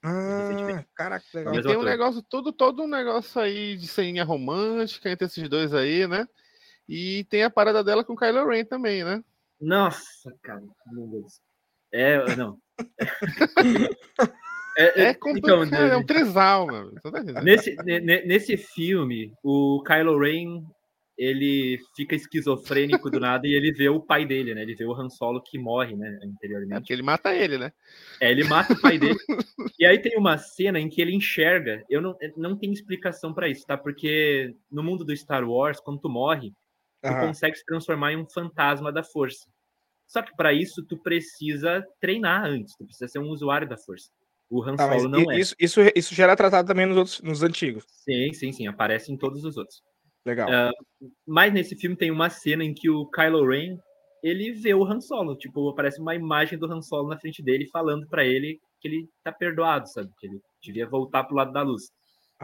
[SPEAKER 1] Ah, caraca, que legal.
[SPEAKER 2] E
[SPEAKER 3] Mas
[SPEAKER 2] tem um
[SPEAKER 3] outra-
[SPEAKER 2] negócio, todo, todo um negócio aí de ceninha romântica entre esses dois aí, né? E tem a parada dela com o Kylo Ren também, né?
[SPEAKER 3] Nossa, cara. Meu Deus. É, não. É,
[SPEAKER 2] É
[SPEAKER 3] é,
[SPEAKER 2] complicado,
[SPEAKER 3] então,
[SPEAKER 2] é um trisal, mano. Tá
[SPEAKER 3] nesse, ne- ne- nesse filme, o Kylo Ren ele fica esquizofrênico do nada e ele vê o pai dele, né? Ele vê o Han Solo que morre, né?
[SPEAKER 2] É
[SPEAKER 3] Anteriormente.
[SPEAKER 2] porque ele mata ele, né?
[SPEAKER 3] É, ele mata o pai dele. e aí tem uma cena em que ele enxerga. Eu não, não tenho explicação pra isso, tá? Porque no mundo do Star Wars, quando tu morre, tu consegue se transformar em um fantasma da força. Só que pra isso tu precisa treinar antes, tu precisa ser um usuário da força. O Han
[SPEAKER 1] Tá,
[SPEAKER 3] Solo não
[SPEAKER 1] i-
[SPEAKER 3] é.
[SPEAKER 1] isso, isso, isso já era tratado também nos outros, nos antigos.
[SPEAKER 3] Sim, sim, sim, aparece em todos os outros.
[SPEAKER 1] Legal.
[SPEAKER 3] É, Mas nesse filme tem uma cena em que o Kylo Ren ele vê o Han Solo, tipo, aparece uma imagem do Han Solo na frente dele falando pra ele que ele tá perdoado, sabe? Que ele devia voltar pro lado da luz.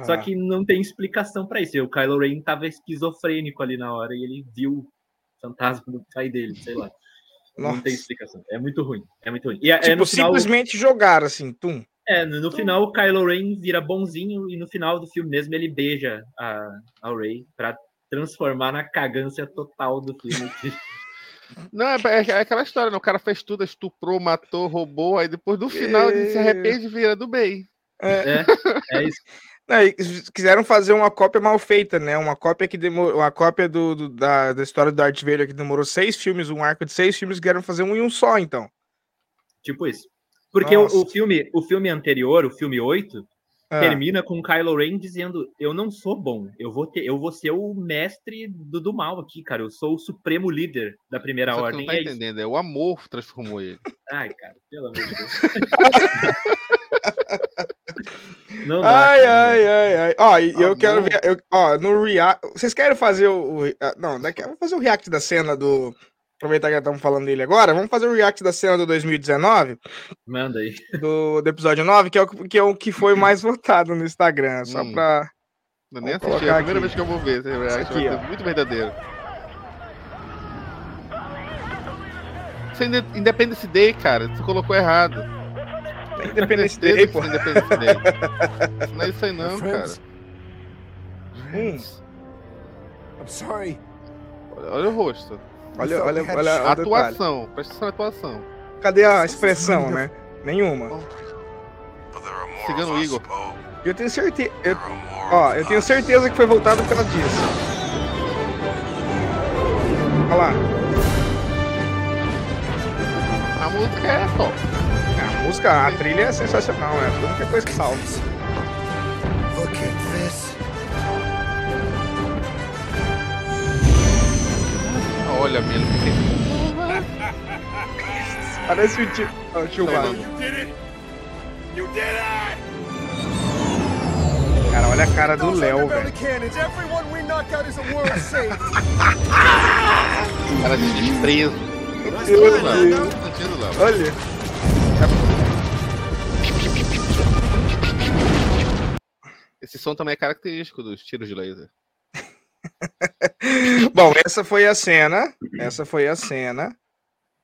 [SPEAKER 3] Só
[SPEAKER 1] Ah,
[SPEAKER 3] que não tem explicação pra isso. O Kylo Ren tava esquizofrênico ali na hora e ele viu o fantasma do pai dele, sei lá. Não
[SPEAKER 1] Nossa.
[SPEAKER 3] tem explicação. É muito ruim. É muito ruim. E é- é
[SPEAKER 1] Tipo,
[SPEAKER 3] no final,
[SPEAKER 1] simplesmente jogaram assim, tum.
[SPEAKER 3] É, no, final o Kylo Ren vira bonzinho e no final do filme mesmo ele beija a, a Rey pra transformar na cagância total do filme.
[SPEAKER 2] Não, é, é- é aquela história, né? O cara fez tudo, estuprou, matou, roubou, aí depois no final ele se
[SPEAKER 1] É.
[SPEAKER 2] arrepende e vira do bem.
[SPEAKER 3] é, é isso.
[SPEAKER 1] Não, e quiseram fazer uma cópia mal feita, né? Uma cópia que demorou. Uma cópia do, do- da, da história do Darth Vader que demorou seis filmes, um arco de seis filmes, quiseram fazer um em um só, então.
[SPEAKER 3] Tipo isso. Porque o, o filme, o filme anterior, o filme 8,
[SPEAKER 1] Ah,
[SPEAKER 3] termina com o Kylo Ren dizendo: Eu não sou bom, eu vou, ter, eu vou ser o mestre do, do mal aqui, cara. Eu sou o supremo líder da primeira
[SPEAKER 2] Só
[SPEAKER 3] ordem.
[SPEAKER 2] não tá
[SPEAKER 3] é isso.
[SPEAKER 2] entendendo, é o amor que transformou ele.
[SPEAKER 3] Ai, cara, pelo amor de Deus. não dá,
[SPEAKER 1] Ai,
[SPEAKER 3] cara.
[SPEAKER 1] ai, ai, ai. Ó, eu
[SPEAKER 2] Amor.
[SPEAKER 1] quero ver. eu- ó, no react. Vocês querem fazer o. o ah, Não, daqui eu vou fazer o react da cena do. Aproveitar que já estamos falando dele agora, vamos fazer o react da cena do 2019.
[SPEAKER 3] Manda aí.
[SPEAKER 1] Do, do episódio 9, que é, o, que é o que foi mais votado no Instagram. Só
[SPEAKER 2] Hum.
[SPEAKER 1] pra.
[SPEAKER 2] Eu nem assisti, é a primeira
[SPEAKER 1] aqui.
[SPEAKER 2] vez que eu vou ver esse react,
[SPEAKER 1] aqui,
[SPEAKER 2] vai
[SPEAKER 1] ó.
[SPEAKER 2] ser muito verdadeiro. Isso é Inde- Independence Day, cara, você colocou errado.
[SPEAKER 1] Tem Independence Day, pô.
[SPEAKER 2] isso é Independence Day. Isso não é isso aí não, cara.
[SPEAKER 1] Hum,
[SPEAKER 5] I'm sorry.
[SPEAKER 2] Olha, olha o rosto.
[SPEAKER 1] Olha, olha, olha,
[SPEAKER 2] A
[SPEAKER 1] olha o detalhe.
[SPEAKER 2] atuação, presta atenção na atuação.
[SPEAKER 1] Cadê a expressão, né? Nenhuma.
[SPEAKER 2] Cigano Igor.
[SPEAKER 1] Eu tenho certeza. Eu, ó, eu tenho certeza que foi voltado causa disso. Olha lá.
[SPEAKER 2] A música é top.
[SPEAKER 1] A música, a trilha é sensacional, né? A única coisa que salva.
[SPEAKER 5] Look at this.
[SPEAKER 1] Wagner.
[SPEAKER 5] You did it. You did it.
[SPEAKER 1] Cara, olha a cara do Léo, velho.
[SPEAKER 5] cannons. Everyone we knock out is a world safe.
[SPEAKER 2] Cara de desprezo. Léo.
[SPEAKER 1] Olha.
[SPEAKER 2] Esse som também é característico dos tiros de laser.
[SPEAKER 1] Bom, essa foi a cena. Essa foi a cena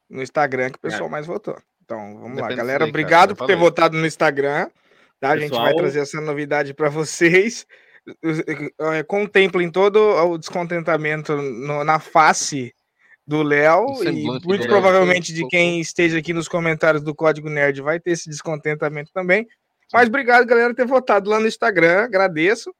[SPEAKER 1] no Instagram que o pessoal mais votou. Então, vamos lá,
[SPEAKER 2] Depende
[SPEAKER 1] galera.
[SPEAKER 2] disso aí,
[SPEAKER 1] Obrigado por ter votado no Instagram. Tá? A gente vai trazer essa novidade para vocês. Eh, Contemplem todo o descontentamento no- na face do Léo
[SPEAKER 2] O
[SPEAKER 1] e muito provavelmente de quem esteja aqui nos comentários do Código Nerd vai ter esse descontentamento também. Mas obrigado, galera, por ter votado lá no Instagram. Agradeço.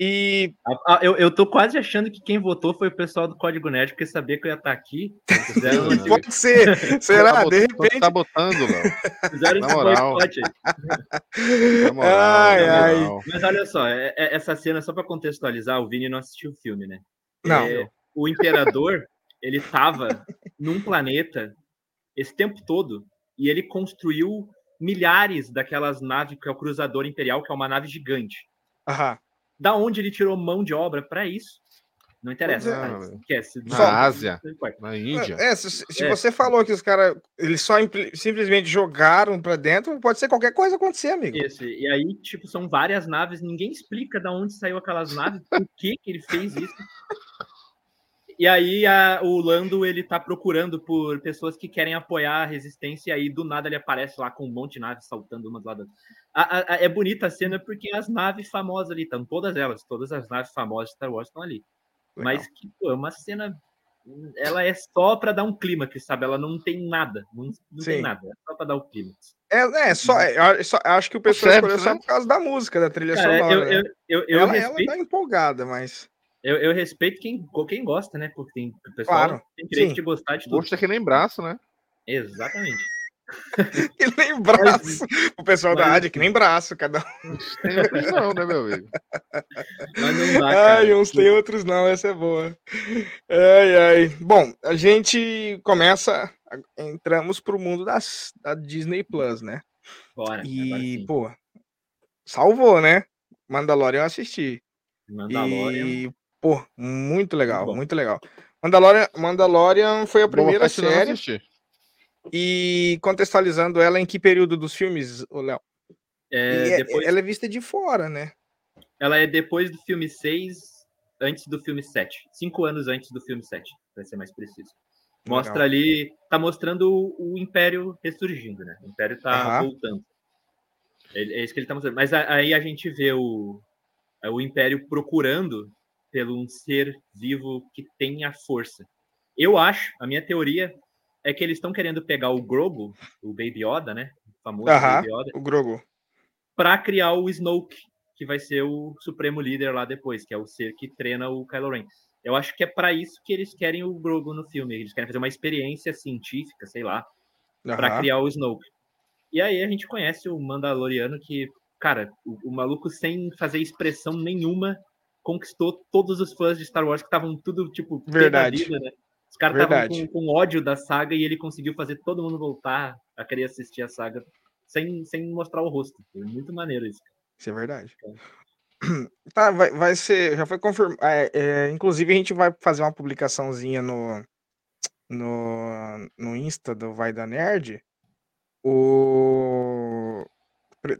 [SPEAKER 1] E
[SPEAKER 3] eu, eu tô quase achando que quem votou foi o pessoal do Código Nerd, porque sabia que eu ia estar aqui. Fizeram,
[SPEAKER 1] pode ser. Será?
[SPEAKER 2] Tá
[SPEAKER 1] De repente.
[SPEAKER 2] tá botando, Léo.
[SPEAKER 3] fizeram
[SPEAKER 2] Na
[SPEAKER 3] esse
[SPEAKER 2] moral.
[SPEAKER 3] boicote aí.
[SPEAKER 2] Moral,
[SPEAKER 1] Ai, ai.
[SPEAKER 3] Mas olha só, é- é- essa cena, só para contextualizar, o Vini não assistiu o filme, né?
[SPEAKER 1] Não.
[SPEAKER 3] É, o imperador, ele tava num planeta esse tempo todo e ele construiu milhares daquelas naves, que é o Cruzador Imperial, que é uma nave gigante.
[SPEAKER 1] Aham.
[SPEAKER 3] Da onde ele tirou mão de obra para isso? Não interessa,
[SPEAKER 2] é,
[SPEAKER 3] tá? esquece.
[SPEAKER 2] Na
[SPEAKER 3] Só-
[SPEAKER 2] Ásia.
[SPEAKER 3] não importa.
[SPEAKER 2] Na Índia.
[SPEAKER 1] É, se, se
[SPEAKER 3] É.
[SPEAKER 1] você falou que os caras eles só simplesmente jogaram pra dentro, pode ser qualquer coisa acontecer, amigo.
[SPEAKER 3] Isso, e aí, tipo, são várias naves, ninguém explica de onde saiu aquelas naves, por que, que ele fez isso. E aí a- o Lando ele tá procurando por pessoas que querem apoiar a resistência, e aí do nada ele aparece lá com um monte de naves saltando uma do lado. A- a- a- é bonita a cena porque as naves famosas ali estão, todas elas, todas as naves famosas de Star Wars estão ali. Mas que, pô, é uma cena. Ela é só pra dar um clímax, sabe? Ela não tem nada. Não, não tem nada. É só pra dar o clímax.
[SPEAKER 1] É, é só, é, só- acho que o pessoal
[SPEAKER 2] Serve,
[SPEAKER 1] escolheu só
[SPEAKER 2] né?
[SPEAKER 1] por causa da música, da trilha
[SPEAKER 3] Cara,
[SPEAKER 1] sonora.
[SPEAKER 3] eu,
[SPEAKER 1] né?
[SPEAKER 3] eu, eu, eu
[SPEAKER 1] ela, ela
[SPEAKER 3] respeito
[SPEAKER 1] tá empolgada, mas.
[SPEAKER 3] Eu, eu respeito quem, quem gosta, né? Porque tem, o pessoal
[SPEAKER 1] Claro,
[SPEAKER 3] tem direito
[SPEAKER 1] sim.
[SPEAKER 3] de gostar de tudo.
[SPEAKER 2] Gosto é que nem braço, né?
[SPEAKER 3] Exatamente.
[SPEAKER 1] Que nem braço. O pessoal da
[SPEAKER 3] mas-
[SPEAKER 1] rádio, que nem braço, cada um.
[SPEAKER 2] Tem outros não, né, meu amigo?
[SPEAKER 3] Mas não dá, cara.
[SPEAKER 1] Ai, uns tem, outros não, essa é boa. Ai, ai. Bom, a gente começa. Entramos pro mundo das, da Disney Plus, né?
[SPEAKER 3] Bora,
[SPEAKER 1] E, pô, salvou, né? Mandalorian eu assisti.
[SPEAKER 3] Mandalorian.
[SPEAKER 1] E, pô, muito legal,
[SPEAKER 3] Muito
[SPEAKER 1] muito legal. Mandalorian, Mandalorian foi a primeira série. E contextualizando ela em que período dos filmes, Léo?
[SPEAKER 3] É,
[SPEAKER 1] é-
[SPEAKER 3] depois,
[SPEAKER 1] Ela é vista de fora, né?
[SPEAKER 3] Ela é depois do filme 6, antes do filme 7. Cinco anos antes do filme 7, pra ser mais preciso. Mostra
[SPEAKER 1] Legal.
[SPEAKER 3] ali. Tá mostrando o, o Império ressurgindo, né? O Império tá
[SPEAKER 1] Aham.
[SPEAKER 3] voltando. Ele- É isso que ele tá mostrando. Mas aí a gente vê o, é o Império procurando pelo um ser vivo que tem a força. Eu acho, a minha teoria é que eles estão querendo pegar o Grogu, o Baby Yoda, né? O famoso
[SPEAKER 1] Aham.
[SPEAKER 3] Baby Yoda,
[SPEAKER 1] O Grogu.
[SPEAKER 3] para criar o Snoke, que vai ser o supremo líder lá depois, que é o ser que treina o Kylo Ren. Eu acho que é para isso que eles querem o Grogu no filme. Eles querem fazer uma experiência científica, sei lá, para criar o Snoke. E aí a gente conhece o Mandaloriano que, cara, o, o maluco sem fazer expressão nenhuma conquistou todos os fãs de Star Wars que estavam tudo tipo
[SPEAKER 1] Verdade.
[SPEAKER 3] vida, né? Os caras estavam com, com ódio da saga e ele conseguiu fazer todo mundo voltar a querer assistir a saga sem, sem mostrar o rosto. Foi muito maneiro isso.
[SPEAKER 1] Isso é verdade. Tá, vai, vai ser. Já foi confirmado. inclusive, a gente vai fazer uma publicaçãozinha no, no, no Insta do Vai da Nerd, o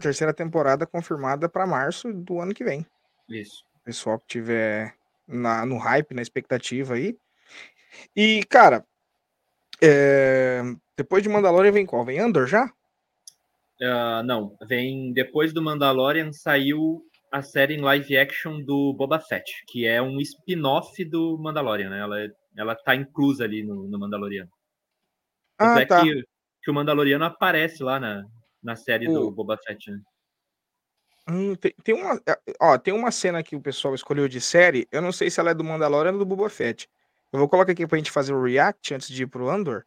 [SPEAKER 1] terceira temporada confirmada para março do ano que vem.
[SPEAKER 3] Isso.
[SPEAKER 1] Pessoal que tiver na, no hype, na expectativa aí. E, cara, é, depois de Mandalorian vem qual? Vem Andor já?
[SPEAKER 3] Ah, não, vem depois do Mandalorian saiu a série em live action do Boba Fett, que é um spin-off do Mandalorian, né? Ela, ela tá inclusa ali no, no Mandaloriano.
[SPEAKER 1] Ah,
[SPEAKER 3] é
[SPEAKER 1] tá.
[SPEAKER 3] que, que o Mandaloriano aparece lá na, na série do
[SPEAKER 1] O-
[SPEAKER 3] Boba Fett, né?
[SPEAKER 1] Hum, tem, tem uma, é, ó, tem uma cena que o pessoal escolheu de série. Eu não sei se ela é do Mandalorian ou do Boba Fett. Eu vou colocar aqui pra gente fazer o react antes de ir pro Andor.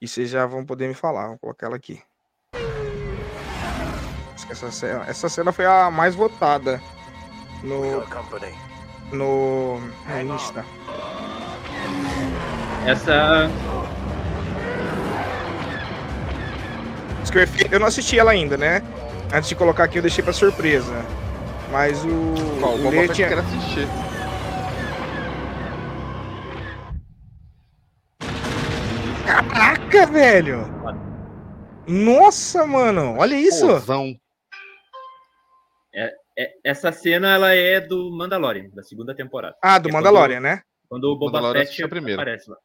[SPEAKER 1] E vocês já vão poder me falar. Vou colocar ela aqui. Essa cena, essa cena foi a mais votada no, no, no Insta.
[SPEAKER 3] Essa.
[SPEAKER 1] Eu não assisti ela ainda, né? Antes de colocar aqui, eu deixei pra surpresa. Mas o.
[SPEAKER 2] Qual,
[SPEAKER 1] o Lê tinha-
[SPEAKER 2] quer assistir.
[SPEAKER 1] Caraca, velho! Nossa, mano! Olha isso!
[SPEAKER 2] Pozão.
[SPEAKER 3] é- essa cena ela é do Mandalorian, da segunda temporada.
[SPEAKER 1] Ah, do
[SPEAKER 3] É
[SPEAKER 1] Mandalorian, né?
[SPEAKER 3] Quando o Boba Fett aparece lá.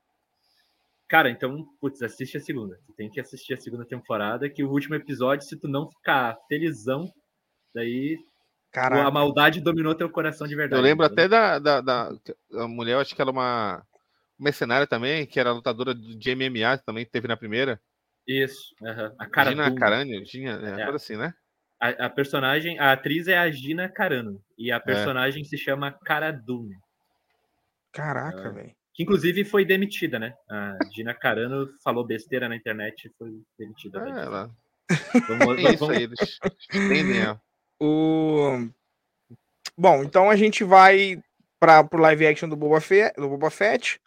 [SPEAKER 3] Cara, então, putz, assiste a segunda. Tu tem que assistir a segunda temporada, que o último episódio, se tu não ficar felizão, daí a maldade dominou teu coração de verdade.
[SPEAKER 2] Eu lembro até da, da, da a mulher, eu acho que ela é uma mercenária também, que era lutadora de MMA também, que teve na primeira.
[SPEAKER 3] Isso, a cara
[SPEAKER 2] Gina Carano, Gina, é,
[SPEAKER 3] É.
[SPEAKER 2] assim, né?
[SPEAKER 3] a, a personagem, a atriz é a Gina Carano, e
[SPEAKER 2] É.
[SPEAKER 3] a personagem se chama Cara Dune,
[SPEAKER 1] Caraca,
[SPEAKER 3] Ah.
[SPEAKER 1] velho.
[SPEAKER 3] Que inclusive foi demitida, né? A Gina Carano falou besteira na internet e foi demitida.
[SPEAKER 2] É, ela,
[SPEAKER 3] Vamos-
[SPEAKER 2] é isso
[SPEAKER 3] vamos-
[SPEAKER 2] aí, eles.
[SPEAKER 1] O... Bom, então a gente vai para pro live action do Boba, Fe... do Boba Fett.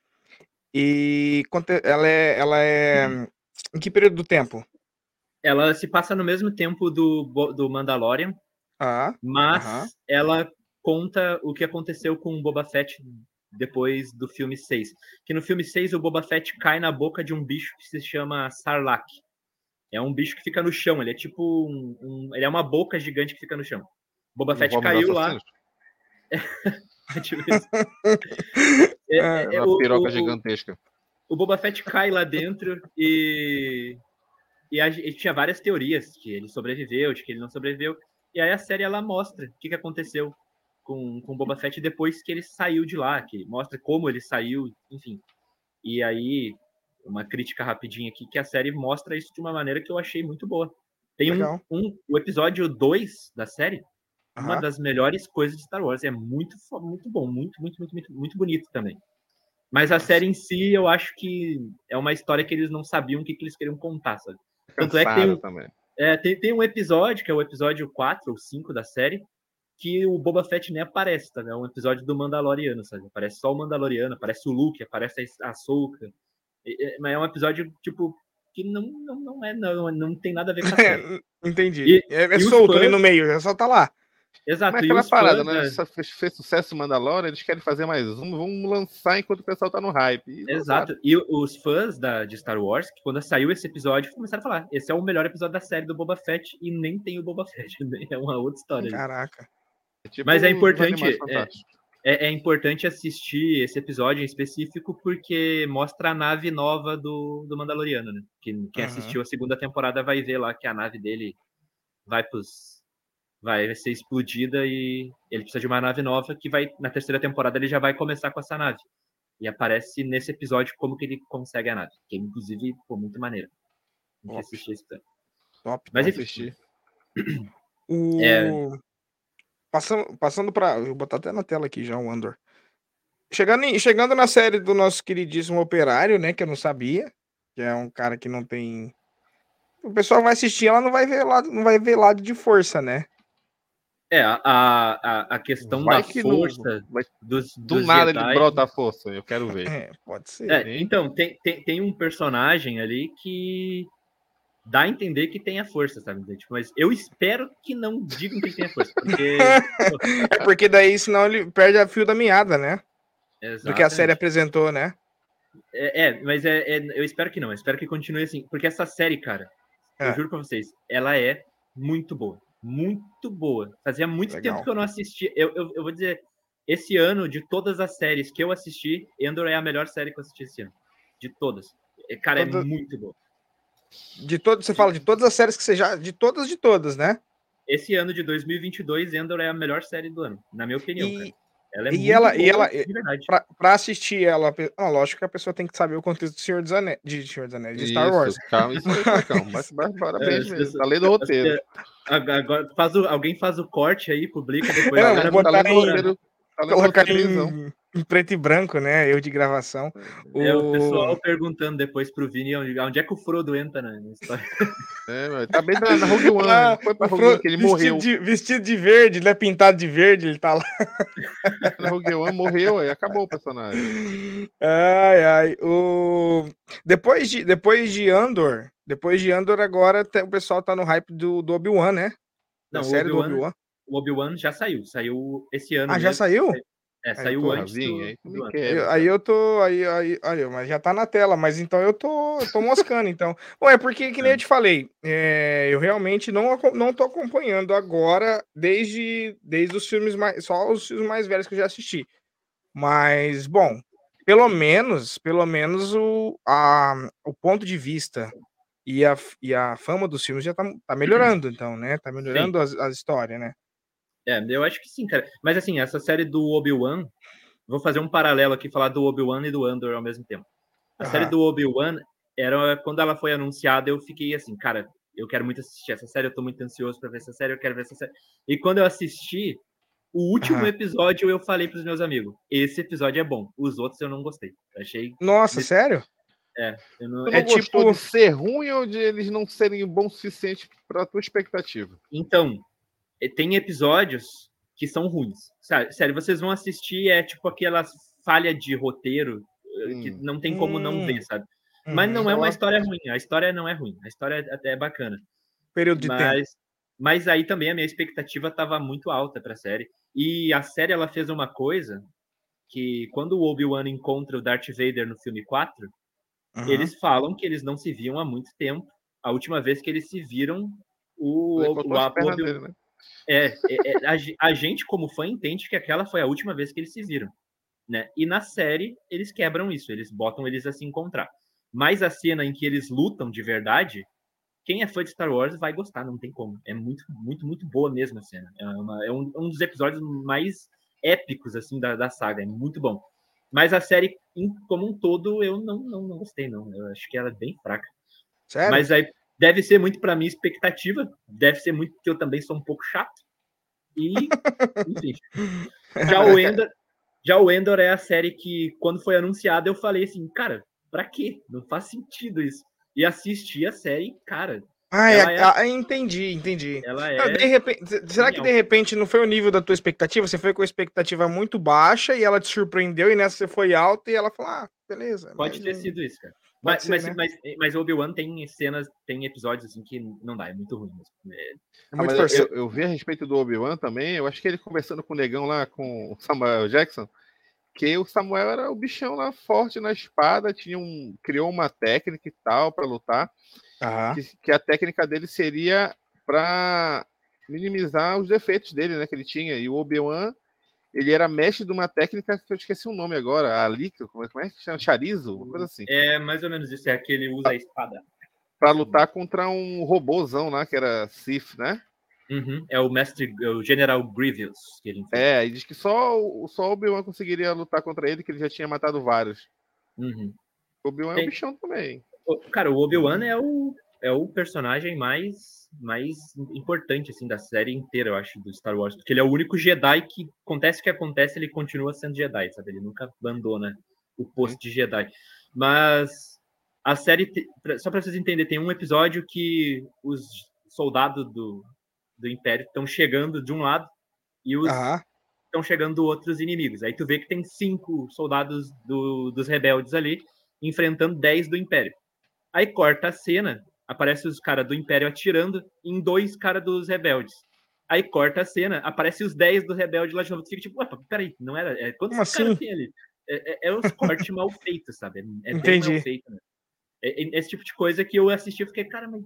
[SPEAKER 1] E ela é, ela é. Em que período do tempo?
[SPEAKER 3] Ela se passa no mesmo tempo do, do Mandalorian,
[SPEAKER 1] Ah,
[SPEAKER 3] mas
[SPEAKER 1] Aham.
[SPEAKER 3] ela conta o que aconteceu com o Boba Fett depois do filme 6. Que no filme 6 o Boba Fett cai na boca de um bicho que se chama Sarlacc. É um bicho que fica no chão, ele é tipo um, um- ele é uma boca gigante que fica no chão. O Boba Fett caiu lá.
[SPEAKER 2] assassinos?
[SPEAKER 3] tipo. É, é, é,
[SPEAKER 2] Uma
[SPEAKER 3] o-
[SPEAKER 2] piroca
[SPEAKER 3] o-
[SPEAKER 2] gigantesca.
[SPEAKER 3] o Boba Fett cai lá dentro e, e a gente tinha várias teorias que ele sobreviveu, de que ele não sobreviveu. E aí a série ela mostra o que, que aconteceu com, com Boba Fett depois que ele saiu de lá, que mostra como ele saiu, enfim. E aí, uma crítica rapidinha aqui, que a série mostra isso de uma maneira que eu achei muito boa. Tem um, um o episódio 2 da série, uma
[SPEAKER 1] aham.
[SPEAKER 3] das melhores coisas de Star Wars. É muito, muito bom, muito, muito, muito, muito, muito bonito também. Mas a série em si, eu acho que é uma história que eles não sabiam o que, que eles queriam contar, sabe? Tanto é que tem um-
[SPEAKER 2] também.
[SPEAKER 3] É, tem, tem um episódio, que é o episódio 4 ou 5 da série, que o Boba Fett nem aparece, tá? É um episódio do Mandaloriano, sabe? Aparece só o Mandaloriano, aparece o Luke, aparece a Ahsoka. Mas é um episódio, tipo, que não, não, não, é, não, não tem nada a ver com a série.
[SPEAKER 1] Entendi.
[SPEAKER 3] E-
[SPEAKER 1] é é
[SPEAKER 3] e
[SPEAKER 1] solto ali
[SPEAKER 3] fãs-
[SPEAKER 1] no meio, já só tá lá.
[SPEAKER 3] Exato.
[SPEAKER 2] Mas aquela parada,
[SPEAKER 3] fãs,
[SPEAKER 2] né?
[SPEAKER 3] né?
[SPEAKER 2] Só Fez, fez sucesso o Mandalorian, eles querem fazer mais um, vamos lançar enquanto o pessoal tá no hype. E.
[SPEAKER 3] Exato. E os fãs da, de Star Wars, que quando saiu esse episódio, começaram a falar: esse é o melhor episódio da série do Boba Fett e nem tem o Boba Fett. É uma outra história.
[SPEAKER 1] Caraca.
[SPEAKER 2] É tipo
[SPEAKER 3] Mas é importante, é. É, é importante assistir esse episódio em específico porque mostra a nave nova do, do Mandaloriano, né? Quem, quem
[SPEAKER 1] Aham.
[SPEAKER 3] assistiu a segunda temporada vai ver lá que a nave dele vai pros. Vai ser explodida e ele precisa de uma nave nova que vai. Na terceira temporada ele já vai começar com essa nave. E aparece nesse episódio como que ele consegue a nave. Que inclusive, pô, muito maneiro.
[SPEAKER 1] Top.
[SPEAKER 3] assistir esse.
[SPEAKER 1] Top.
[SPEAKER 3] Mas enfim,
[SPEAKER 2] assistir.
[SPEAKER 1] O...
[SPEAKER 3] É.
[SPEAKER 1] Passando, passando para. Vou botar até na tela aqui já o Andor. Chegando, em- chegando na série do nosso queridíssimo Operário, né? Que eu não sabia. Que é um cara que não tem. O pessoal vai assistir, ela não vai ver lado, não vai ver lado de força, né?
[SPEAKER 3] É, a, a, a questão
[SPEAKER 2] Vai
[SPEAKER 3] da
[SPEAKER 2] que não-
[SPEAKER 3] força
[SPEAKER 2] vai-
[SPEAKER 3] dos,
[SPEAKER 2] Do
[SPEAKER 3] dos
[SPEAKER 2] nada
[SPEAKER 3] Jedi-
[SPEAKER 2] ele brota a força, eu quero ver.
[SPEAKER 1] É, pode ser.
[SPEAKER 3] É, então, tem, tem, tem um personagem ali que dá a entender que tem a força, sabe? Tipo, mas eu espero que não digam que tem a força, porque.
[SPEAKER 1] É porque daí, senão ele perde a fio da meada, né? Do que a série
[SPEAKER 3] Exatamente.
[SPEAKER 1] apresentou, né?
[SPEAKER 3] É, é mas é, é, eu espero que não. Eu espero que continue assim. Porque essa série, cara,
[SPEAKER 1] É.
[SPEAKER 3] eu juro pra vocês, ela é muito boa. Muito boa. Fazia muito
[SPEAKER 1] Legal.
[SPEAKER 3] tempo que eu não assistia. Eu, eu, eu vou dizer, esse ano, de todas as séries que eu assisti, Endor é a melhor série que eu assisti esse ano. De todas. Cara, é muito boa.
[SPEAKER 1] De todo, você fala de todas as séries que você já. De todas, de todas, né?
[SPEAKER 3] Esse ano de 2022, Endor é a melhor série do ano, na minha opinião, cara.
[SPEAKER 1] E
[SPEAKER 3] Ela é
[SPEAKER 1] e
[SPEAKER 3] muito
[SPEAKER 1] ela- e
[SPEAKER 3] boa,
[SPEAKER 1] ela-
[SPEAKER 3] de verdade.
[SPEAKER 1] pra, pra assistir ela. Ah, lógico que a pessoa tem que saber o contexto do Senhor dos Anéis. De Senhor dos Anéis, de Star
[SPEAKER 2] Isso,
[SPEAKER 1] Wars.
[SPEAKER 2] Calma, isso aí, calma. Mas, mas parabéns
[SPEAKER 3] É,
[SPEAKER 2] mesmo. Tá lendo o roteiro.
[SPEAKER 3] Agora faz o- alguém faz o corte aí, publica depois.
[SPEAKER 1] É, botar
[SPEAKER 2] Tá lendo o roteiro. Tá lendo o roteiro.
[SPEAKER 1] Em, preto e branco, né? Eu de gravação.
[SPEAKER 3] É, o pessoal perguntando depois pro Vini onde, onde é que o Frodo entra na história.
[SPEAKER 2] É, mas tá bem na, na Rogue One.
[SPEAKER 1] Ah,
[SPEAKER 2] foi pra
[SPEAKER 1] o
[SPEAKER 2] Rogue One que ele
[SPEAKER 1] vestido
[SPEAKER 2] morreu.
[SPEAKER 1] De, vestido de verde, ele é pintado de verde, ele tá lá.
[SPEAKER 2] Na Rogue One morreu, aí acabou o personagem.
[SPEAKER 1] Ai, ai. O... Depois, de, depois de Andor, depois de Andor, agora o pessoal tá no hype do, do Obi-Wan, né? Da
[SPEAKER 3] Não, o
[SPEAKER 1] série do
[SPEAKER 3] Obi-Wan-. O Obi-Wan já saiu, saiu esse ano.
[SPEAKER 1] Ah, já
[SPEAKER 3] mesmo.
[SPEAKER 1] saiu?
[SPEAKER 3] É, saiu antes do,
[SPEAKER 2] aí
[SPEAKER 3] do
[SPEAKER 1] aí eu tô. Aí, aí, aí, mas já tá na tela, mas então eu tô, eu tô moscando, então. Bom, é porque, que nem eu te falei, é, eu realmente não, não tô acompanhando agora, desde, desde os filmes mais. Só os filmes mais velhos que eu já assisti. Mas, bom, pelo menos, pelo menos o, a, o ponto de vista e a, e a fama dos filmes já tá, tá melhorando, então, né? Tá melhorando as, as histórias, né?
[SPEAKER 3] É, eu acho que sim, cara. Mas assim, essa série do Obi-Wan, vou fazer um paralelo aqui, falar do Obi-Wan e do Andor ao mesmo tempo. A
[SPEAKER 1] Aham.
[SPEAKER 3] série do Obi-Wan, era quando ela foi anunciada, eu fiquei assim, cara, eu quero muito assistir essa série, eu tô muito ansioso pra ver essa série, eu quero ver essa série. E quando eu assisti, o último
[SPEAKER 1] Aham.
[SPEAKER 3] episódio eu falei pros meus amigos, esse episódio é bom, os outros eu não gostei. Achei,
[SPEAKER 1] Nossa,
[SPEAKER 3] Esse-
[SPEAKER 1] sério?
[SPEAKER 3] eu não-
[SPEAKER 1] É tipo-
[SPEAKER 2] de ser ruim ou de eles não serem bons o suficiente pra tua expectativa?
[SPEAKER 3] Então, tem episódios que são ruins. Sério, sério, vocês vão assistir, é tipo aquela falha de roteiro eh, que
[SPEAKER 2] Hum.
[SPEAKER 3] não tem como não
[SPEAKER 1] Hum.
[SPEAKER 3] ver, sabe? Mas
[SPEAKER 1] Uhum.
[SPEAKER 3] não é uma história ruim. A história não é ruim. A história até é bacana.
[SPEAKER 1] Período de tempo.
[SPEAKER 3] Mas, mas aí também a minha expectativa estava muito alta para a série. E a série ela fez uma coisa que quando o Obi-Wan encontra o Darth Vader no filme 4,
[SPEAKER 1] Uhum.
[SPEAKER 3] eles falam que eles não se viam há muito tempo. A última vez que eles se viram, o, o, o,
[SPEAKER 2] as pernas
[SPEAKER 3] Obi-
[SPEAKER 2] dele, né?
[SPEAKER 3] É, é, é, a, a gente, como fã, entende que aquela foi a última vez que eles se viram. Né? E na série, eles quebram isso, eles botam eles a se encontrar. Mas a cena em que eles lutam de verdade, quem é fã de Star Wars vai gostar, não tem como. É muito, muito, muito boa mesmo a cena. É, uma- é um, um dos episódios mais épicos assim da, da saga, é muito bom. Mas a série, em- como um todo, eu não, não, não gostei, não. Eu acho que ela é bem fraca.
[SPEAKER 1] Sério?
[SPEAKER 3] Mas aí deve ser muito para minha expectativa, deve ser muito porque eu também sou um pouco chato. E, enfim. Já o Endor, já o Endor é a série que, quando foi anunciada, eu falei assim, cara, pra quê? Não faz sentido isso. E assisti a série, cara,
[SPEAKER 1] Ah, é-
[SPEAKER 3] é-
[SPEAKER 1] ah, entendi, entendi.
[SPEAKER 3] ela
[SPEAKER 1] Ah, de
[SPEAKER 3] é.
[SPEAKER 1] repente, será que de repente não foi o nível da tua expectativa? Você foi com a expectativa muito baixa e ela te surpreendeu e nessa você foi alta e ela falou: "Ah, beleza".
[SPEAKER 3] Pode
[SPEAKER 1] mas
[SPEAKER 3] ter sido isso, cara. Mas,
[SPEAKER 1] ser,
[SPEAKER 3] mas,
[SPEAKER 1] né?
[SPEAKER 3] mas, mas Obi-Wan tem cenas, tem episódios assim que não dá, é muito ruim mesmo. É,
[SPEAKER 1] é
[SPEAKER 2] Ah,
[SPEAKER 1] muito
[SPEAKER 2] mas eu, eu vi a respeito do Obi-Wan também, eu acho que ele conversando com o negão lá, com o Samuel Jackson, que o Samuel era o bichão lá forte na espada, tinha um, criou uma técnica e tal para lutar, que, que a técnica dele seria para minimizar os defeitos dele, né, que ele tinha. E o Obi-Wan, ele era mestre de uma técnica que eu esqueci o nome agora, a Lica, como é, como é que chama? Charizo, uma coisa assim.
[SPEAKER 3] é mais ou menos isso, é que ele usa a espada.
[SPEAKER 2] Para lutar contra um robôzão lá, que era Sith, né?
[SPEAKER 3] Uhum, É o mestre, é o General Grievous que ele enfrenta.
[SPEAKER 2] É, e diz que só o só o Obi-Wan conseguiria lutar contra ele, que ele já tinha matado vários.
[SPEAKER 3] Uhum.
[SPEAKER 2] O Obi-Wan é um bichão também.
[SPEAKER 3] Cara, o Obi-Wan é o, é o personagem mais, mais importante assim, da série inteira, eu acho, do Star Wars. Porque ele é o único Jedi que, acontece o que acontece, ele continua sendo Jedi, sabe? Ele nunca abandona o posto de Jedi. Mas a série, só para vocês entenderem, tem um episódio que os soldados do, do Império estão chegando de um lado e os estão chegando outros inimigos. Aí tu vê que tem cinco soldados do- dos rebeldes ali enfrentando 10 do Império. Aí corta a cena, aparece os caras do Império atirando em dois caras dos rebeldes. Aí corta a cena, aparece os 10 do rebelde lá de novo. Tu fica tipo, peraí, não era. É, quantos caras
[SPEAKER 1] assim?
[SPEAKER 3] tem ali? É, é, é os cortes mal feitos, sabe? É bem
[SPEAKER 1] Entendi.
[SPEAKER 3] mal feito, né? É- é esse tipo de coisa que eu assisti e fiquei, cara, mas.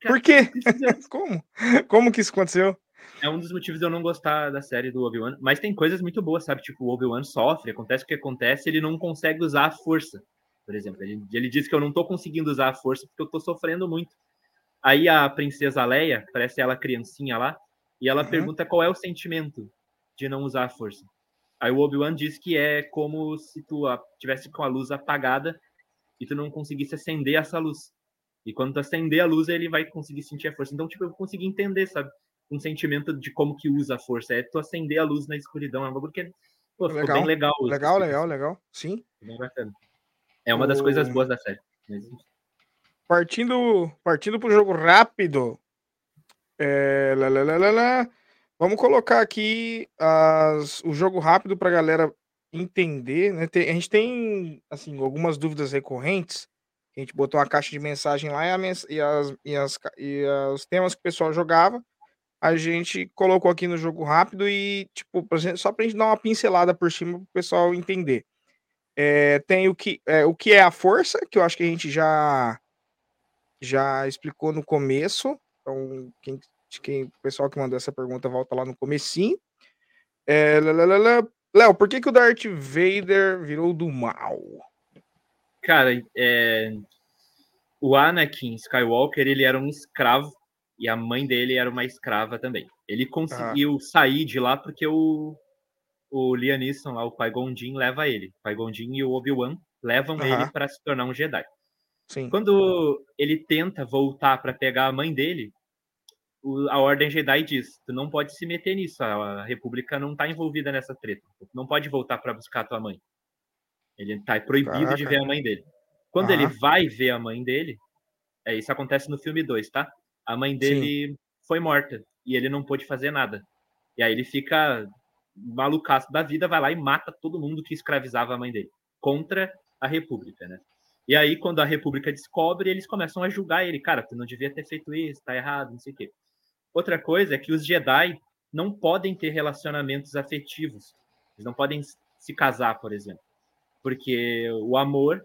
[SPEAKER 3] cara,
[SPEAKER 1] Por quê? Como? Como que isso aconteceu?
[SPEAKER 3] É um dos motivos de eu não gostar da série do Obi-Wan. Mas tem coisas muito boas, sabe? Tipo, o Obi-Wan sofre, acontece o que acontece, ele não consegue usar a força. Por exemplo, ele, ele diz que eu não tô conseguindo usar a força porque eu tô sofrendo muito. Aí a princesa Leia, parece ela criancinha lá, e ela
[SPEAKER 1] Uhum.
[SPEAKER 3] pergunta qual é o sentimento de não usar a força. Aí o Obi-Wan diz que é como se tu a- tivesse com a luz apagada e tu não conseguisse acender essa luz. E quando tu acender a luz, ele vai conseguir sentir a força. Então, tipo, eu consegui entender, sabe? Um sentimento de como que usa a força. É tu acender a luz na escuridão. É um bagulho que pô,
[SPEAKER 1] Legal.
[SPEAKER 3] bem legal.
[SPEAKER 1] Legal, legal, legal. Sim.
[SPEAKER 3] Bem bacana. É uma das
[SPEAKER 1] O-
[SPEAKER 3] coisas boas da série.
[SPEAKER 1] Partindo, partindo pro jogo rápido. É, lá, lá, lá. Vamos colocar aqui as, o jogo rápido pra galera entender, né? Tem- a gente tem assim algumas dúvidas recorrentes. A gente botou uma caixa de mensagem lá e, a e as, e, as, e os temas que o pessoal jogava. A gente colocou aqui no jogo rápido e, tipo, só pra gente dar uma pincelada por cima pro pessoal entender. É, tem o que, é, o que é a força, que eu acho que a gente já já explicou no começo. Então, quem, quem, o pessoal que mandou essa pergunta volta lá no comecinho. É, lá. Léo, por que, que o Darth Vader virou do mal?
[SPEAKER 3] Cara, é, o Anakin Skywalker, ele era um escravo e a mãe dele era uma escrava também. Ele conseguiu sair de lá porque o, o Liam Neeson, lá, o Qui-Gon Jinn, leva ele. O Qui-Gon Jinn e o Obi-Wan levam
[SPEAKER 1] Aham.
[SPEAKER 3] ele para se tornar um Jedi.
[SPEAKER 1] Sim.
[SPEAKER 3] Quando ele tenta voltar para pegar a mãe dele, a Ordem Jedi diz: Tu não pode se meter nisso, a, República não tá envolvida nessa treta. Tu não pode voltar para buscar a tua mãe. Ele tá proibido de
[SPEAKER 1] Caraca.
[SPEAKER 3] ver a mãe dele. Quando
[SPEAKER 1] Aham.
[SPEAKER 3] ele vai ver a mãe dele, é, isso acontece no filme 2, tá? A mãe dele foi morta e ele não pôde fazer nada. E aí ele fica malucaço da vida, vai lá e mata todo mundo que escravizava a mãe dele contra a República, né? E aí, quando a República descobre, eles começam a julgar ele. Cara, tu não devia ter feito isso, tá errado, não sei o quê. Outra coisa é que os Jedi não podem ter relacionamentos afetivos. Eles não podem se casar, por exemplo. Porque o amor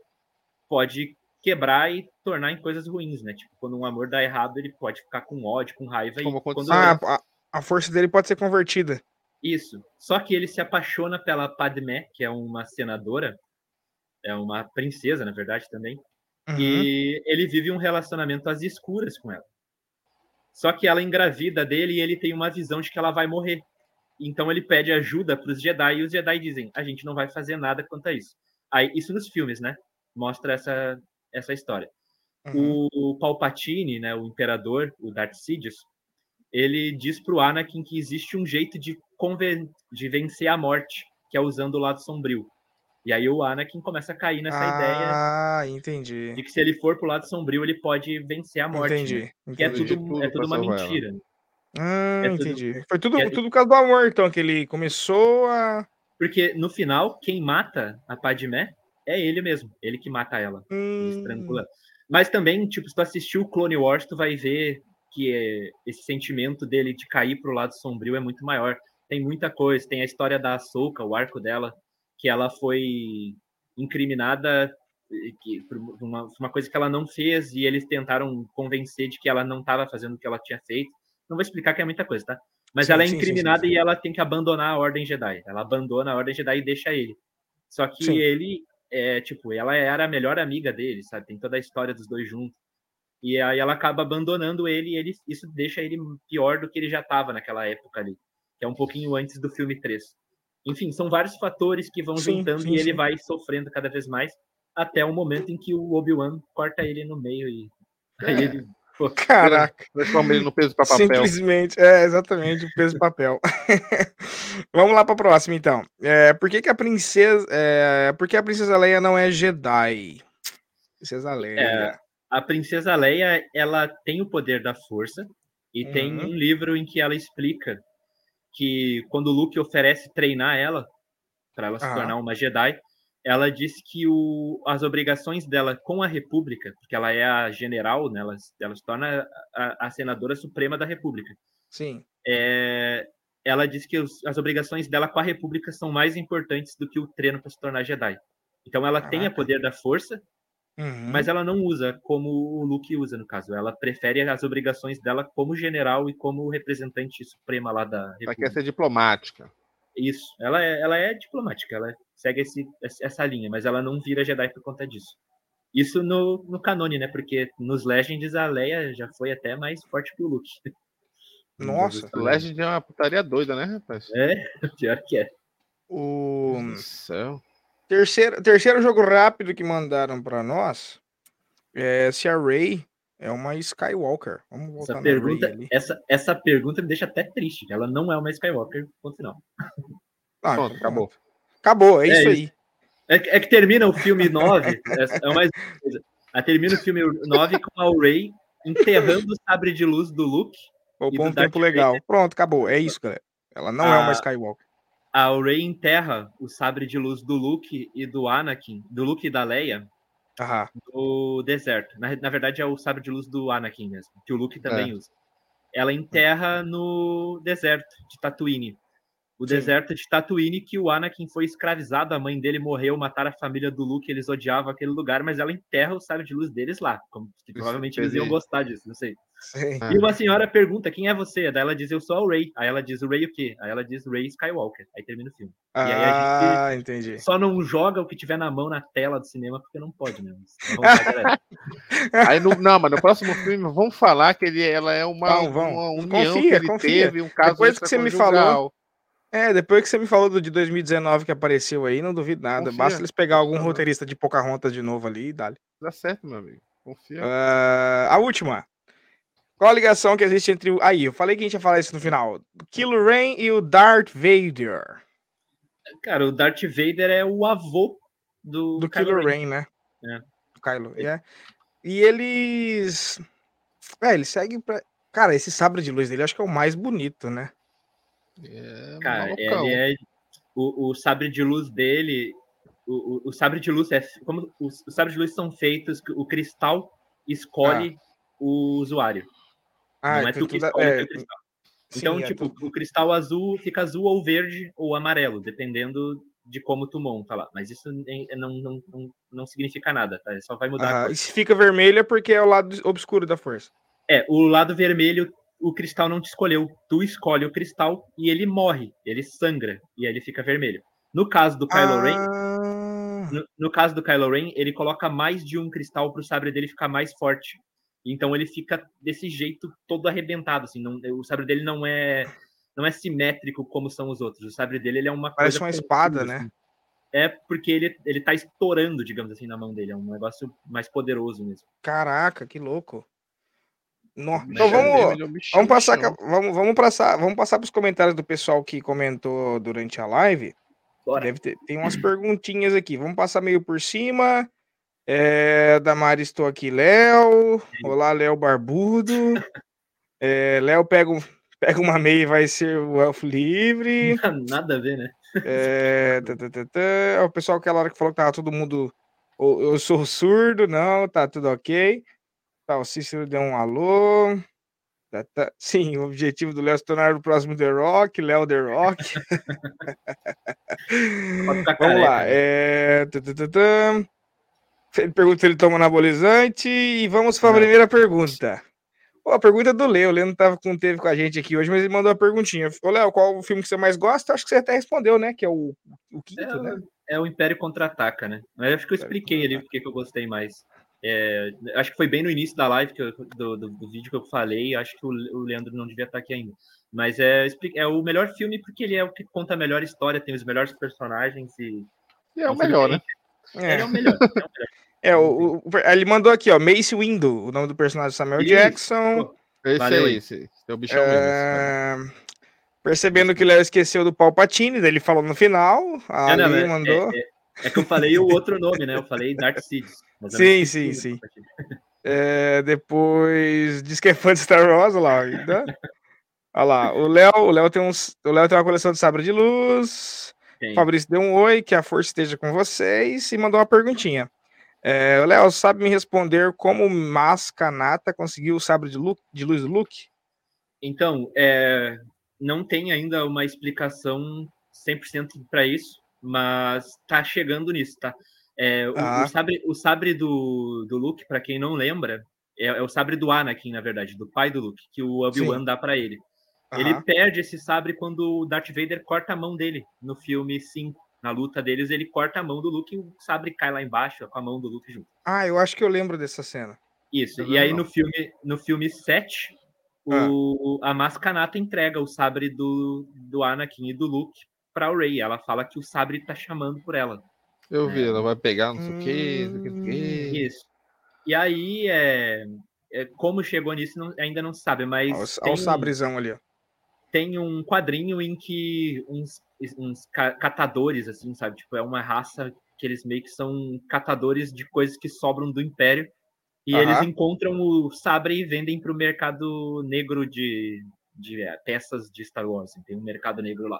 [SPEAKER 3] pode quebrar e tornar em coisas ruins, né? Tipo, quando um amor dá errado, ele pode ficar com ódio, com raiva.
[SPEAKER 2] Como
[SPEAKER 3] e quando
[SPEAKER 2] aconteceu.
[SPEAKER 1] Ah, a, a força dele pode ser convertida.
[SPEAKER 3] Isso. Só que ele se apaixona pela Padmé, que é uma senadora, é uma princesa, na verdade, também.
[SPEAKER 1] Uhum.
[SPEAKER 3] E ele vive um relacionamento às escuras com ela. Só que ela engravida dele e ele tem uma visão de que ela vai morrer. Então ele pede ajuda para os Jedi e os Jedi dizem: a gente não vai fazer nada quanto a isso. Aí, isso nos filmes, né? Mostra essa, essa história.
[SPEAKER 1] Uhum.
[SPEAKER 3] O Palpatine, né, o imperador, o Darth Sidious, ele diz pro Anakin que existe um jeito de, conven- de vencer a morte, que é usando o lado sombrio. E aí o Anakin começa a cair nessa ideia
[SPEAKER 1] ah, entendi.
[SPEAKER 3] de que se ele for pro lado sombrio, ele pode vencer a morte. né?
[SPEAKER 1] Entendi.
[SPEAKER 3] Que é
[SPEAKER 1] entendi.
[SPEAKER 3] tudo,
[SPEAKER 2] tudo
[SPEAKER 3] é tudo uma
[SPEAKER 2] ela.
[SPEAKER 3] mentira.
[SPEAKER 1] Ah,
[SPEAKER 3] é tudo-
[SPEAKER 1] entendi. Foi tudo,
[SPEAKER 3] é-
[SPEAKER 1] tudo por causa do amor, então, que ele começou a.
[SPEAKER 3] Porque no final, quem mata a Padmé é ele mesmo. Ele que mata ela.
[SPEAKER 1] Hum,
[SPEAKER 3] estrangula. Mas também, tipo, se tu assistir o Clone Wars, tu vai ver que é- esse sentimento dele de cair pro lado sombrio é muito maior. Tem muita coisa. Tem a história da Ahsoka, o arco dela, que ela foi incriminada que, por uma, uma coisa que ela não fez e eles tentaram convencer de que ela não estava fazendo o que ela tinha feito. Não vou explicar que é muita coisa, tá? Mas
[SPEAKER 1] Sim,
[SPEAKER 3] ela é incriminada
[SPEAKER 1] sim, sim.
[SPEAKER 3] e ela tem que abandonar a Ordem Jedi. Ela abandona a Ordem Jedi e deixa ele. Só que ele, é, tipo, ela era a melhor amiga dele, sabe? Tem toda a história dos dois juntos. E aí ela acaba abandonando ele e ele, isso deixa ele pior do que ele já estava naquela época ali, que é um pouquinho antes do filme 3. Enfim, são vários fatores que vão
[SPEAKER 1] Sim,
[SPEAKER 3] juntando
[SPEAKER 1] sim,
[SPEAKER 3] e ele
[SPEAKER 1] sim.
[SPEAKER 3] vai sofrendo cada vez mais até o momento em que o Obi-Wan corta ele no meio e aí ele pô,
[SPEAKER 1] Caraca.
[SPEAKER 2] Transforma ele no peso para papel.
[SPEAKER 1] Simplesmente, é, exatamente, o peso de papel. Vamos lá para a próxima, então. É, por que, que a princesa. É, por que a princesa Leia não é Jedi? Princesa Leia.
[SPEAKER 3] É, a princesa Leia, ela tem o poder da força e tem
[SPEAKER 1] Uhum.
[SPEAKER 3] um livro em que ela explica que quando o Luke oferece treinar ela para ela se tornar uma Jedi, ela diz que o, as obrigações dela com a República, porque ela é a general, né, ela, ela se torna a, a senadora suprema da República,
[SPEAKER 1] Sim.
[SPEAKER 3] é, ela diz que os, as obrigações dela com a República são mais importantes do que o treino para se tornar Jedi. Então ela tem a poder da força, uhum. mas ela não usa como o Luke usa, no caso. Ela prefere as obrigações dela como general e como representante suprema lá da República. Ela
[SPEAKER 2] quer ser diplomática.
[SPEAKER 3] Isso, ela é, ela é diplomática, ela segue esse, essa linha, mas ela não vira Jedi por conta disso. Isso no, no canone, né? Porque nos Legends a Leia já foi até mais forte que o Luke.
[SPEAKER 2] Nossa, o Legend é uma putaria doida, né, rapaz?
[SPEAKER 3] É, pior que é.
[SPEAKER 1] O céu. Terceiro, terceiro jogo rápido que mandaram para nós é se a Ray é uma Skywalker. Vamos
[SPEAKER 3] voltar essa pergunta, essa, essa pergunta me deixa até triste. Ela não é uma Skywalker, ponto final.
[SPEAKER 1] Ah, Pronto, acabou. Acabou, é, é isso aí.
[SPEAKER 3] É, é, que termina o filme 9, é, é mais coisa. Termina o filme 9 com a Ray enterrando o sabre de luz do Luke
[SPEAKER 1] Poupou um tempo legal. Pronto, acabou. É isso, galera. Ela não a, é uma Skywalker.
[SPEAKER 3] A Rey enterra o sabre de luz do Luke e do Anakin, do Luke e da Leia,
[SPEAKER 1] Aham.
[SPEAKER 3] do deserto. Na, na verdade, é o sabre de luz do Anakin mesmo, que o Luke também é. usa. Ela enterra no deserto de Tatooine o Sim. deserto de Tatooine, que o Anakin foi escravizado, a mãe dele morreu, mataram a família do Luke, eles odiavam aquele lugar, mas ela enterra o sábio de luz deles lá, como que provavelmente eles iam gostar disso, não sei. Sim. E uma senhora pergunta, quem é você? Daí ela diz, eu sou o Rey. Aí ela diz, o Rey o quê? Aí ela diz, Rey Skywalker. Aí termina o filme.
[SPEAKER 1] Ah, e aí a gente entendi.
[SPEAKER 3] só não joga o que tiver na mão na tela do cinema, porque não pode mesmo.
[SPEAKER 2] aí no, não, mas no próximo filme vamos falar que ele, ela é uma, não, uma união confia, que ele confia. teve, um caso
[SPEAKER 1] Depois que você me falou, é, depois que você me falou do de 2019 que apareceu aí, não duvido nada. Confia. Basta eles pegar algum roteirista de Pocahontas de novo ali e dá
[SPEAKER 2] Dá certo, meu amigo. Confia.
[SPEAKER 1] Uh, a última. Qual a ligação que existe entre o. Aí, eu falei que a gente ia falar isso no final. Kylo Ren e o Darth Vader.
[SPEAKER 3] Cara, o Darth Vader é o avô do.
[SPEAKER 1] Do Kylo, Kylo Ren, né?
[SPEAKER 3] É.
[SPEAKER 1] Do Kylo. É. E eles. É, eles seguem pra. Cara, esse sabre de luz dele acho que é o mais bonito, né?
[SPEAKER 3] É Cara, ele é. O, o sabre de luz dele. O, o, o, sabre de luz é. Como os, os sabres de luz são feitos, o cristal escolhe ah. o usuário. Ah, não é tu que escolhe é... o cristal. Então, Sim, é tipo, é o cristal azul fica azul ou verde ou amarelo, dependendo de como tu monta lá. Mas isso não, não, não, não significa nada, tá? Só vai mudar.
[SPEAKER 1] Ah, e se fica vermelho é porque é o lado obscuro da força.
[SPEAKER 3] É, o lado vermelho o cristal não te escolheu. Tu escolhe o cristal e ele morre, ele sangra e aí ele fica vermelho. No caso do Kylo ah... Ren, no, no, caso do Kylo Ren, ele coloca mais de um cristal para o sabre dele ficar mais forte. Então ele fica desse jeito todo arrebentado, assim. Não, o sabre dele não é não é simétrico como são os outros. O sabre dele ele é uma
[SPEAKER 1] parece uma espada, né? Assim.
[SPEAKER 3] É porque ele ele tá estourando, digamos assim, na mão dele. É um negócio mais poderoso mesmo.
[SPEAKER 1] Caraca, que louco. Nossa. Então vamos, vamos passar, vamos, vamos passar, vamos passar para os comentários do pessoal que comentou durante a live. Bora. Deve ter, tem umas perguntinhas aqui. Vamos passar meio por cima. É, Damari, estou aqui, Léo. Olá, Léo Barbudo. É, Léo pega, um, pega uma meia e vai ser o elfo livre.
[SPEAKER 3] Nada a ver, né?
[SPEAKER 1] É, tá, tá, tá, tá. O pessoal aquela hora que falou que tava todo mundo. Eu sou surdo, não, tá tudo ok. Tá, o Cícero deu um alô. Tá, tá. Sim, o objetivo do Léo é se tornar o próximo The Rock, Léo The Rock. Vamos lá. É... Ele pergunta se ele toma anabolizante e vamos para a primeira pergunta. Pô, a pergunta é do Léo. O Léo não tava com, teve com a gente aqui hoje, mas ele mandou uma perguntinha. Ô, Léo, qual o filme que você mais gosta? Acho que você até respondeu, né? Que é o, o quinto,
[SPEAKER 3] é,
[SPEAKER 1] né?
[SPEAKER 3] É o Império Contra-Ataca, né? Mas acho que eu expliquei ali porque que eu gostei mais. É, acho que foi bem no início da live que eu, do, do, do, vídeo que eu falei. Acho que o, o, Leandro não devia estar aqui ainda. Mas é, é o melhor filme porque ele é o que conta a melhor história, tem os melhores personagens e.
[SPEAKER 2] É o melhor, né?
[SPEAKER 3] É. Ele é o melhor. É, o melhor.
[SPEAKER 1] é o, o, ele mandou aqui, ó, Mace Windu, o nome do personagem Samuel Jackson.
[SPEAKER 2] Esse Valeu. aí, esse, é o bichão é...
[SPEAKER 1] mesmo. Percebendo que o Léo esqueceu do Palpatine, ele falou no final. Ali não, não, mandou.
[SPEAKER 3] É, é, é, que eu falei o outro nome, né? Eu falei Dark Sidious.
[SPEAKER 1] Sim, sim, sim. É, depois diz que é fã de Star Wars, olha lá. Ainda. Olha lá, o Léo, o Léo tem uns, o Léo tem uma coleção de sabre de luz. Sim. Fabrício deu um oi, que a força esteja com vocês e mandou uma perguntinha. É, o Léo sabe me responder como Mascanata conseguiu o sabre de, de luz do Luke?
[SPEAKER 3] Então, é, não tem ainda uma explicação 100% para isso, mas tá chegando nisso, tá? É, o,
[SPEAKER 1] Ah.
[SPEAKER 3] o sabre, o sabre do, do Luke, para quem não lembra, é, é o sabre do Anakin, na verdade, do pai do Luke, que o Obi-Wan dá para ele. Ele
[SPEAKER 1] Aham.
[SPEAKER 3] perde esse sabre quando o Darth Vader corta a mão dele no filme 5. Na luta deles, ele corta a mão do Luke e o sabre cai lá embaixo com a mão do Luke junto.
[SPEAKER 1] Ah, eu acho que eu lembro dessa cena.
[SPEAKER 3] Isso.
[SPEAKER 2] Eu
[SPEAKER 3] E aí
[SPEAKER 2] lembro.
[SPEAKER 3] no filme, no filme 7, o, a Mascanata entrega o sabre do, do Anakin e do Luke para o Rey. Ela fala que o sabre tá chamando por ela.
[SPEAKER 2] Eu vi, ela vai pegar não sei o quê, não sei o quê, não sei o quê.
[SPEAKER 3] Isso. E aí, é, é, como chegou nisso, não- ainda não se sabe, mas
[SPEAKER 1] Olha o-
[SPEAKER 3] tem,
[SPEAKER 1] o sabrezão ali, ó.
[SPEAKER 3] tem um quadrinho em que uns, uns ca- catadores, assim, sabe? Tipo, é uma raça que eles meio que são catadores de coisas que sobram do Império. E
[SPEAKER 1] Aham.
[SPEAKER 3] eles encontram o sabre e vendem para o mercado negro de, de é, peças de Star Wars. assim, Tem um mercado negro lá.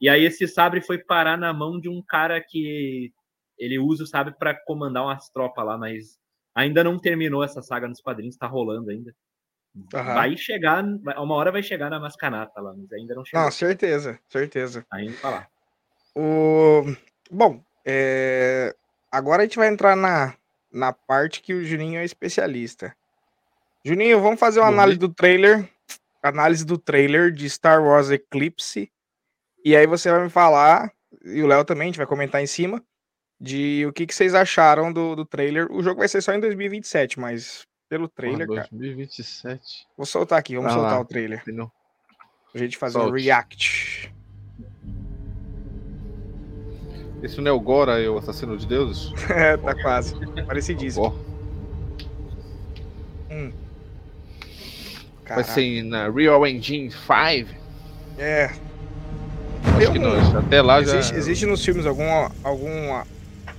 [SPEAKER 3] E aí esse sabre foi parar na mão de um cara que ele usa o sabre para comandar umas tropas lá, mas ainda não terminou essa saga nos quadrinhos, tá rolando ainda.
[SPEAKER 1] Aham.
[SPEAKER 3] Vai chegar, uma hora vai chegar na Mascanata lá, mas ainda não chegou.
[SPEAKER 1] Não, certeza, certeza.
[SPEAKER 3] Ainda tá lá.
[SPEAKER 1] O... Bom, é, agora a gente vai entrar na, na parte que o Juninho é especialista. Juninho, vamos fazer uma análise do trailer. Análise do trailer de Star Wars Eclipse. E aí você vai me falar, e o Léo também, a gente vai comentar em cima, de o que, que vocês acharam do, do trailer. O jogo vai ser só em 2027, mas pelo trailer,
[SPEAKER 2] Porra,
[SPEAKER 1] cara.
[SPEAKER 2] 2027.
[SPEAKER 1] Vou soltar aqui, vamos
[SPEAKER 2] Vai
[SPEAKER 1] soltar
[SPEAKER 2] lá.
[SPEAKER 1] o trailer.
[SPEAKER 2] Não.
[SPEAKER 1] Pra gente fazer um
[SPEAKER 2] Solte.
[SPEAKER 1] react.
[SPEAKER 2] Esse não é o Gora, é o assassino de deuses?
[SPEAKER 1] É, tá quase. Parecidíssimo.
[SPEAKER 2] Ó, vai
[SPEAKER 1] Caraca.
[SPEAKER 2] ser na Real Engine 5?
[SPEAKER 1] É.
[SPEAKER 2] Acho
[SPEAKER 1] Tem
[SPEAKER 2] que
[SPEAKER 1] um-
[SPEAKER 2] não, até lá
[SPEAKER 1] Existe,
[SPEAKER 2] já.
[SPEAKER 1] existe nos filmes algum, algum,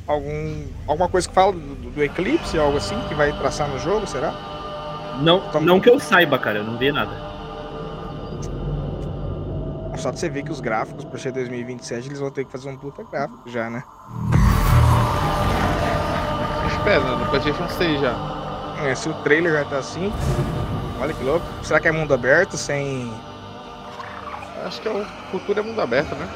[SPEAKER 1] algum, alguma coisa que fala do, do eclipse, algo assim, que vai traçar no jogo, será?
[SPEAKER 3] Não,
[SPEAKER 1] Toma.
[SPEAKER 3] não que eu saiba, cara, eu não vi nada.
[SPEAKER 1] Só de você ver que os gráficos, por ser 2027, eles vão ter que fazer um puta gráfico já, né?
[SPEAKER 2] Espera, no PlayStation 6 já.
[SPEAKER 1] É, se o trailer já tá assim, olha que louco. Será que é mundo aberto, sem...
[SPEAKER 2] Acho que é o futuro é mundo aberto, né?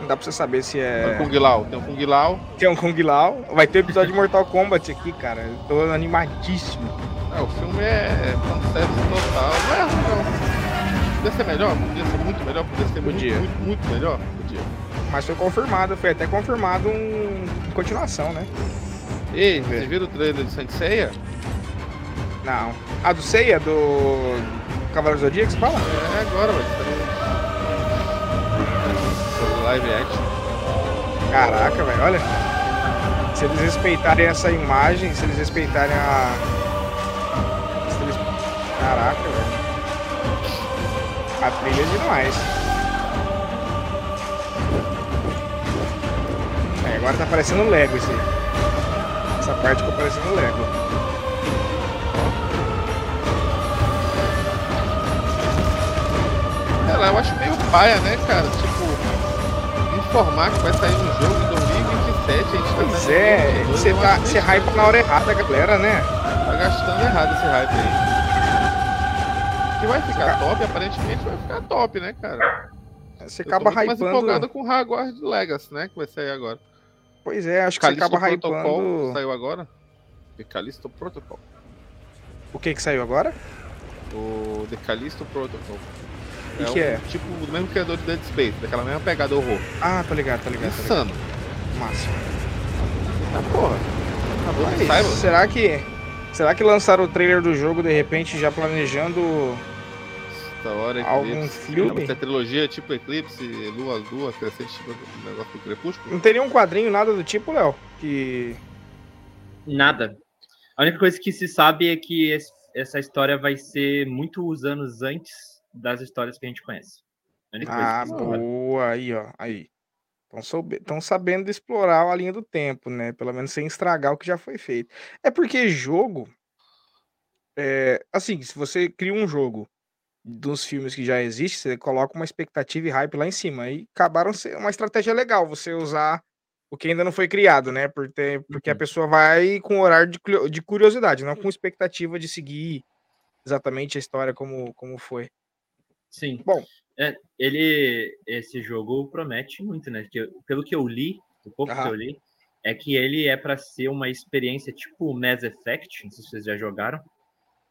[SPEAKER 1] Não dá pra você saber se
[SPEAKER 2] Tem
[SPEAKER 1] é...
[SPEAKER 2] o Kung Lao, tem o Kung Lao.
[SPEAKER 1] Tem um Kung Lao. Vai ter episódio de Mortal Kombat aqui, cara. Eu tô animadíssimo.
[SPEAKER 2] É, o filme é fanservice total. Não é ruim, não. Podia ser melhor? Podia ser muito melhor? Podia ser muito,
[SPEAKER 1] Podia.
[SPEAKER 2] muito, muito melhor? Podia.
[SPEAKER 1] Mas foi confirmado, foi até confirmado um continuação, né?
[SPEAKER 2] Ei, vocês viram o trailer de Saint Seiya?
[SPEAKER 1] Não. A do Seiya, do Cavaleiro do Zodíaco, você fala?
[SPEAKER 2] É agora, vai. Live action.
[SPEAKER 1] Caraca, velho, olha. Se eles respeitarem essa imagem, se eles respeitarem a. se eles- Caraca, velho. A trilha é demais. É, agora tá parecendo Lego isso aí. Essa parte ficou parecendo Lego.
[SPEAKER 2] Eu acho meio paia, né, cara? Informar que vai sair um jogo em 2027, a gente tá
[SPEAKER 1] Pois é,
[SPEAKER 2] 2022,
[SPEAKER 1] você tá. Você
[SPEAKER 2] meio
[SPEAKER 1] hypa na hora errada, galera, né?
[SPEAKER 2] Tá gastando errado esse hype aí. Que vai ficar top, aparentemente vai ficar top, né, cara?
[SPEAKER 1] Você
[SPEAKER 2] Eu
[SPEAKER 1] acaba
[SPEAKER 2] muito mais empolgado
[SPEAKER 1] hypando.
[SPEAKER 2] com o Hogwarts Legacy, né, que vai sair agora.
[SPEAKER 1] Pois é, acho que você
[SPEAKER 2] Callisto
[SPEAKER 1] acaba
[SPEAKER 2] Protocol
[SPEAKER 1] hypando.
[SPEAKER 2] saiu agora. The Callisto Protocol.
[SPEAKER 1] O que que saiu agora?
[SPEAKER 2] O The Callisto Protocol.
[SPEAKER 1] E
[SPEAKER 2] é
[SPEAKER 1] que
[SPEAKER 2] um,
[SPEAKER 1] é?
[SPEAKER 2] Tipo, do mesmo criador de Dead Space, daquela mesma pegada horror.
[SPEAKER 1] Ah, tô ligado, tô ligado.
[SPEAKER 2] Insano.
[SPEAKER 1] Massa.
[SPEAKER 2] Ah, porra. Acabou
[SPEAKER 1] Mas
[SPEAKER 2] de saiba.
[SPEAKER 1] será que. Será que lançaram o trailer do jogo de repente já planejando.
[SPEAKER 2] Da hora,
[SPEAKER 1] Algum
[SPEAKER 2] Eclipse.
[SPEAKER 1] filme?
[SPEAKER 2] Essa trilogia tipo Eclipse, Lua Lua, Crescente, tipo o negócio do Crepúsculo.
[SPEAKER 1] Não teria um quadrinho, nada do tipo, Léo? Que.
[SPEAKER 3] Nada. A única coisa que se sabe é que esse- essa história vai ser muitos anos antes das histórias que a gente conhece. A coisa
[SPEAKER 1] Ah, boa, aí, ó. Aí. Estão sabendo explorar a linha do tempo, né? Pelo menos sem estragar o que já foi feito. É porque jogo. É, assim, se você cria um jogo dos filmes que já existe, você coloca uma expectativa e hype lá em cima. E acabaram sendo uma estratégia legal você usar o que ainda não foi criado, né? Porque a
[SPEAKER 3] Uhum.
[SPEAKER 1] pessoa vai com horário de, de curiosidade, não com expectativa de seguir exatamente a história como, como foi.
[SPEAKER 3] Sim.
[SPEAKER 1] Bom.
[SPEAKER 3] É, ele, esse jogo promete muito, né? Que, pelo que eu li, o pouco
[SPEAKER 1] Aham.
[SPEAKER 3] que eu li, é que ele é para ser uma experiência tipo Mass Effect, não sei se vocês já jogaram.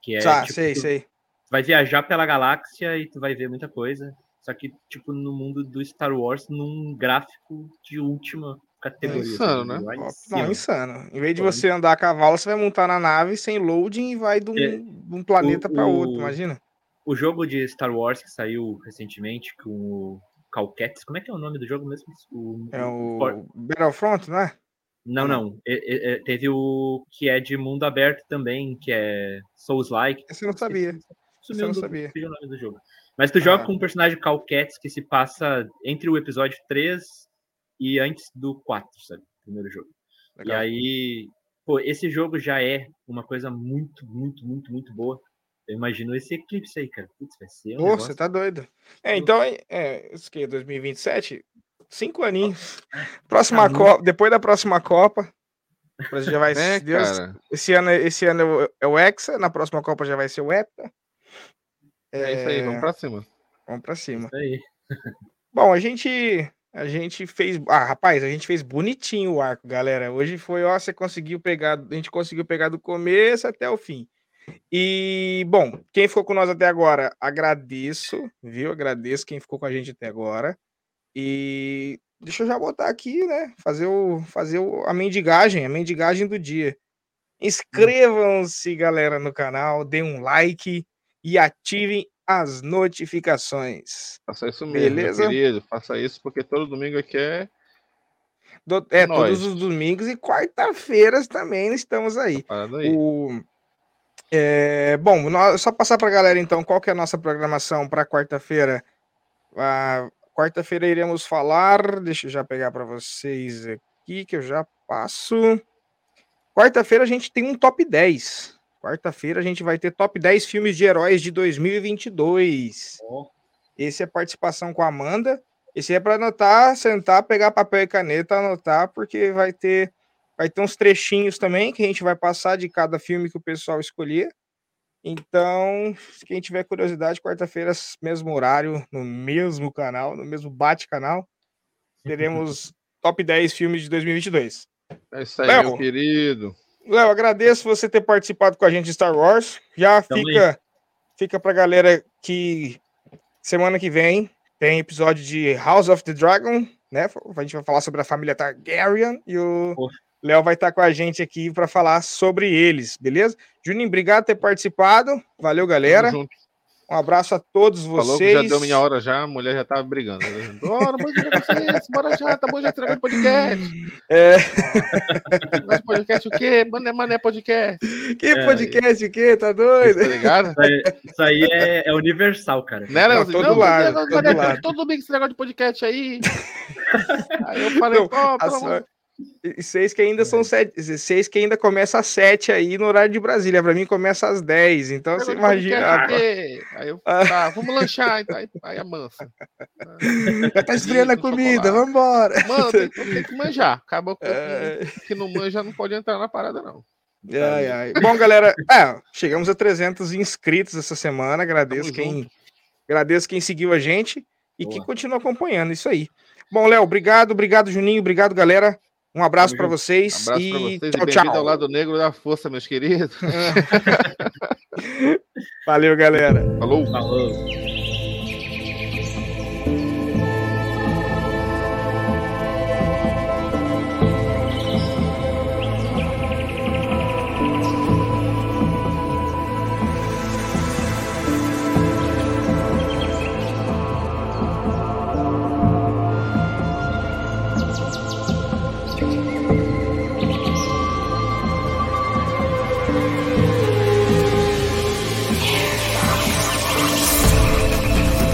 [SPEAKER 3] Que é,
[SPEAKER 1] Tá,
[SPEAKER 3] tipo,
[SPEAKER 1] sei,
[SPEAKER 3] tu
[SPEAKER 1] sei.
[SPEAKER 3] vai viajar pela galáxia e tu vai ver muita coisa. Só que, tipo, no mundo do Star Wars, num gráfico de última categoria.
[SPEAKER 2] insano, né?
[SPEAKER 3] Lá em
[SPEAKER 1] Ó,
[SPEAKER 3] cima.
[SPEAKER 1] Não, insano. Em vez de você andar a cavalo, você vai montar na nave sem loading e vai de um,
[SPEAKER 3] É,
[SPEAKER 1] de um planeta
[SPEAKER 3] o-
[SPEAKER 1] para outro, imagina.
[SPEAKER 3] O jogo de Star Wars que saiu recentemente com o Calquettes, como é que é o nome do jogo mesmo? O,
[SPEAKER 1] É
[SPEAKER 3] o For-
[SPEAKER 1] Battlefront, não é?
[SPEAKER 3] Não, não. Teve o que é de mundo aberto também, que é Souls-like.
[SPEAKER 1] Esse eu não sabia.
[SPEAKER 3] Sumiu
[SPEAKER 1] eu não sabia.
[SPEAKER 3] o nome do jogo. Mas tu joga
[SPEAKER 1] Ah.
[SPEAKER 3] com um personagem Calquettes que se passa entre o episódio 3 e antes do 4, sabe? Primeiro jogo.
[SPEAKER 1] Legal.
[SPEAKER 3] E aí, pô, esse jogo já é uma coisa muito, muito, muito, muito boa. Eu imagino esse eclipse aí, cara. Putz, vai ser um
[SPEAKER 1] Pô,
[SPEAKER 3] negócio...
[SPEAKER 1] você tá doido. É, então, é, é isso que, 2027? Cinco aninhos. Próxima
[SPEAKER 3] Tá
[SPEAKER 1] Copa, depois da próxima Copa, já vai,
[SPEAKER 2] É,
[SPEAKER 1] Deus,
[SPEAKER 2] cara.
[SPEAKER 1] esse ano, esse ano é o- é Hexa, na próxima Copa já vai ser o Hepta.
[SPEAKER 2] É isso aí, vamos pra cima.
[SPEAKER 1] Vamos pra cima.
[SPEAKER 3] Isso aí.
[SPEAKER 1] Bom, a gente a gente fez, ah, rapaz, a gente fez bonitinho o arco, galera. Hoje foi, ó, você conseguiu pegar, a gente conseguiu pegar do começo até o fim. E, bom, quem ficou com nós até agora, agradeço, viu? Agradeço quem ficou com a gente até agora. E deixa eu já botar aqui, né? Fazer o fazer o, a mendigagem, a mendigagem do dia. Inscrevam-se, galera, no canal, deem um like e ativem as notificações.
[SPEAKER 2] Faça isso mesmo,
[SPEAKER 1] Beleza.
[SPEAKER 2] meu querido. Faça isso, porque todo domingo aqui é
[SPEAKER 1] Do- é,
[SPEAKER 2] Nós.
[SPEAKER 1] todos os domingos e quarta-feiras também estamos aí.
[SPEAKER 2] parada aí.
[SPEAKER 1] O, é, bom, nó- só passar para a galera então qual que é a nossa programação para quarta-feira. A Quarta-feira iremos falar. Deixa eu já pegar para vocês aqui que eu já passo. Quarta-feira a gente tem um top 10. Quarta-feira a gente vai ter top 10 filmes de heróis de 2022.
[SPEAKER 3] Ó,
[SPEAKER 1] Esse é participação com a Amanda. Esse é para anotar, sentar, pegar papel e caneta, anotar, porque vai ter vai ter uns trechinhos também que a gente vai passar de cada filme que o pessoal escolher. Então, se quem tiver curiosidade, quarta-feira, mesmo horário, no mesmo canal, no mesmo bate-canal, teremos top 10 filmes de 2022.
[SPEAKER 2] É isso aí,
[SPEAKER 1] Léo.
[SPEAKER 2] meu querido.
[SPEAKER 1] Léo, agradeço você ter participado com a gente de Star Wars. Já
[SPEAKER 3] Tamo
[SPEAKER 1] fica, fica pra galera que semana que vem tem episódio de House of the Dragon, né? A gente vai falar sobre a família Targaryen e o
[SPEAKER 3] Poxa.
[SPEAKER 1] Léo vai estar com a gente aqui para falar sobre eles, beleza? Juninho, obrigado por ter participado. Valeu, galera.
[SPEAKER 2] Tamo junto.
[SPEAKER 1] Um abraço a todos vocês.
[SPEAKER 2] Falou que já deu minha hora já, a mulher já tava brigando. Bora, bora, vocês, bora já, tá bom, já entregou o podcast.
[SPEAKER 1] É,
[SPEAKER 2] Nosso podcast o quê? Mané, mané podcast.
[SPEAKER 1] que
[SPEAKER 3] É,
[SPEAKER 1] podcast o quê? Tá doido?
[SPEAKER 2] Tá ligado?
[SPEAKER 3] Isso aí, isso aí é, é universal, cara.
[SPEAKER 2] Né, Léo?
[SPEAKER 1] Não, todo
[SPEAKER 2] Não,
[SPEAKER 1] lado,
[SPEAKER 2] esse negócio-
[SPEAKER 1] todo lado.
[SPEAKER 2] Todo domingo esse negócio de podcast aí. Aí eu falei,
[SPEAKER 1] Não,
[SPEAKER 2] pô, pelo amor
[SPEAKER 1] E seis que ainda são sete. Seis que ainda começa às sete aí no horário de Brasília. Pra mim começa às dez. Então você imagina.
[SPEAKER 2] Aí eu, tá, vamos lanchar. então, Aí, aí a mansa.
[SPEAKER 1] Já tá esfriando a
[SPEAKER 2] Com
[SPEAKER 1] comida,
[SPEAKER 2] chocolate.
[SPEAKER 1] vambora.
[SPEAKER 2] Mano, tem, tem que manjar. Acabou que,
[SPEAKER 1] É,
[SPEAKER 2] que não manja não pode entrar na parada, não.
[SPEAKER 1] ai, ai. Bom, galera, é, chegamos a 300 inscritos essa semana. Agradeço
[SPEAKER 2] Tamo
[SPEAKER 1] quem, agradeço quem seguiu a gente e que
[SPEAKER 3] Boa.
[SPEAKER 1] continua acompanhando isso aí. Bom, Léo, obrigado, obrigado, Juninho, obrigado, galera. Um abraço para vocês
[SPEAKER 2] Abraço
[SPEAKER 1] e
[SPEAKER 2] pra vocês
[SPEAKER 1] tchau,
[SPEAKER 2] e bem-vindo
[SPEAKER 1] tchau.
[SPEAKER 2] ao lado negro da força, meus queridos.
[SPEAKER 1] Valeu, galera.
[SPEAKER 2] Falou.
[SPEAKER 3] Falou.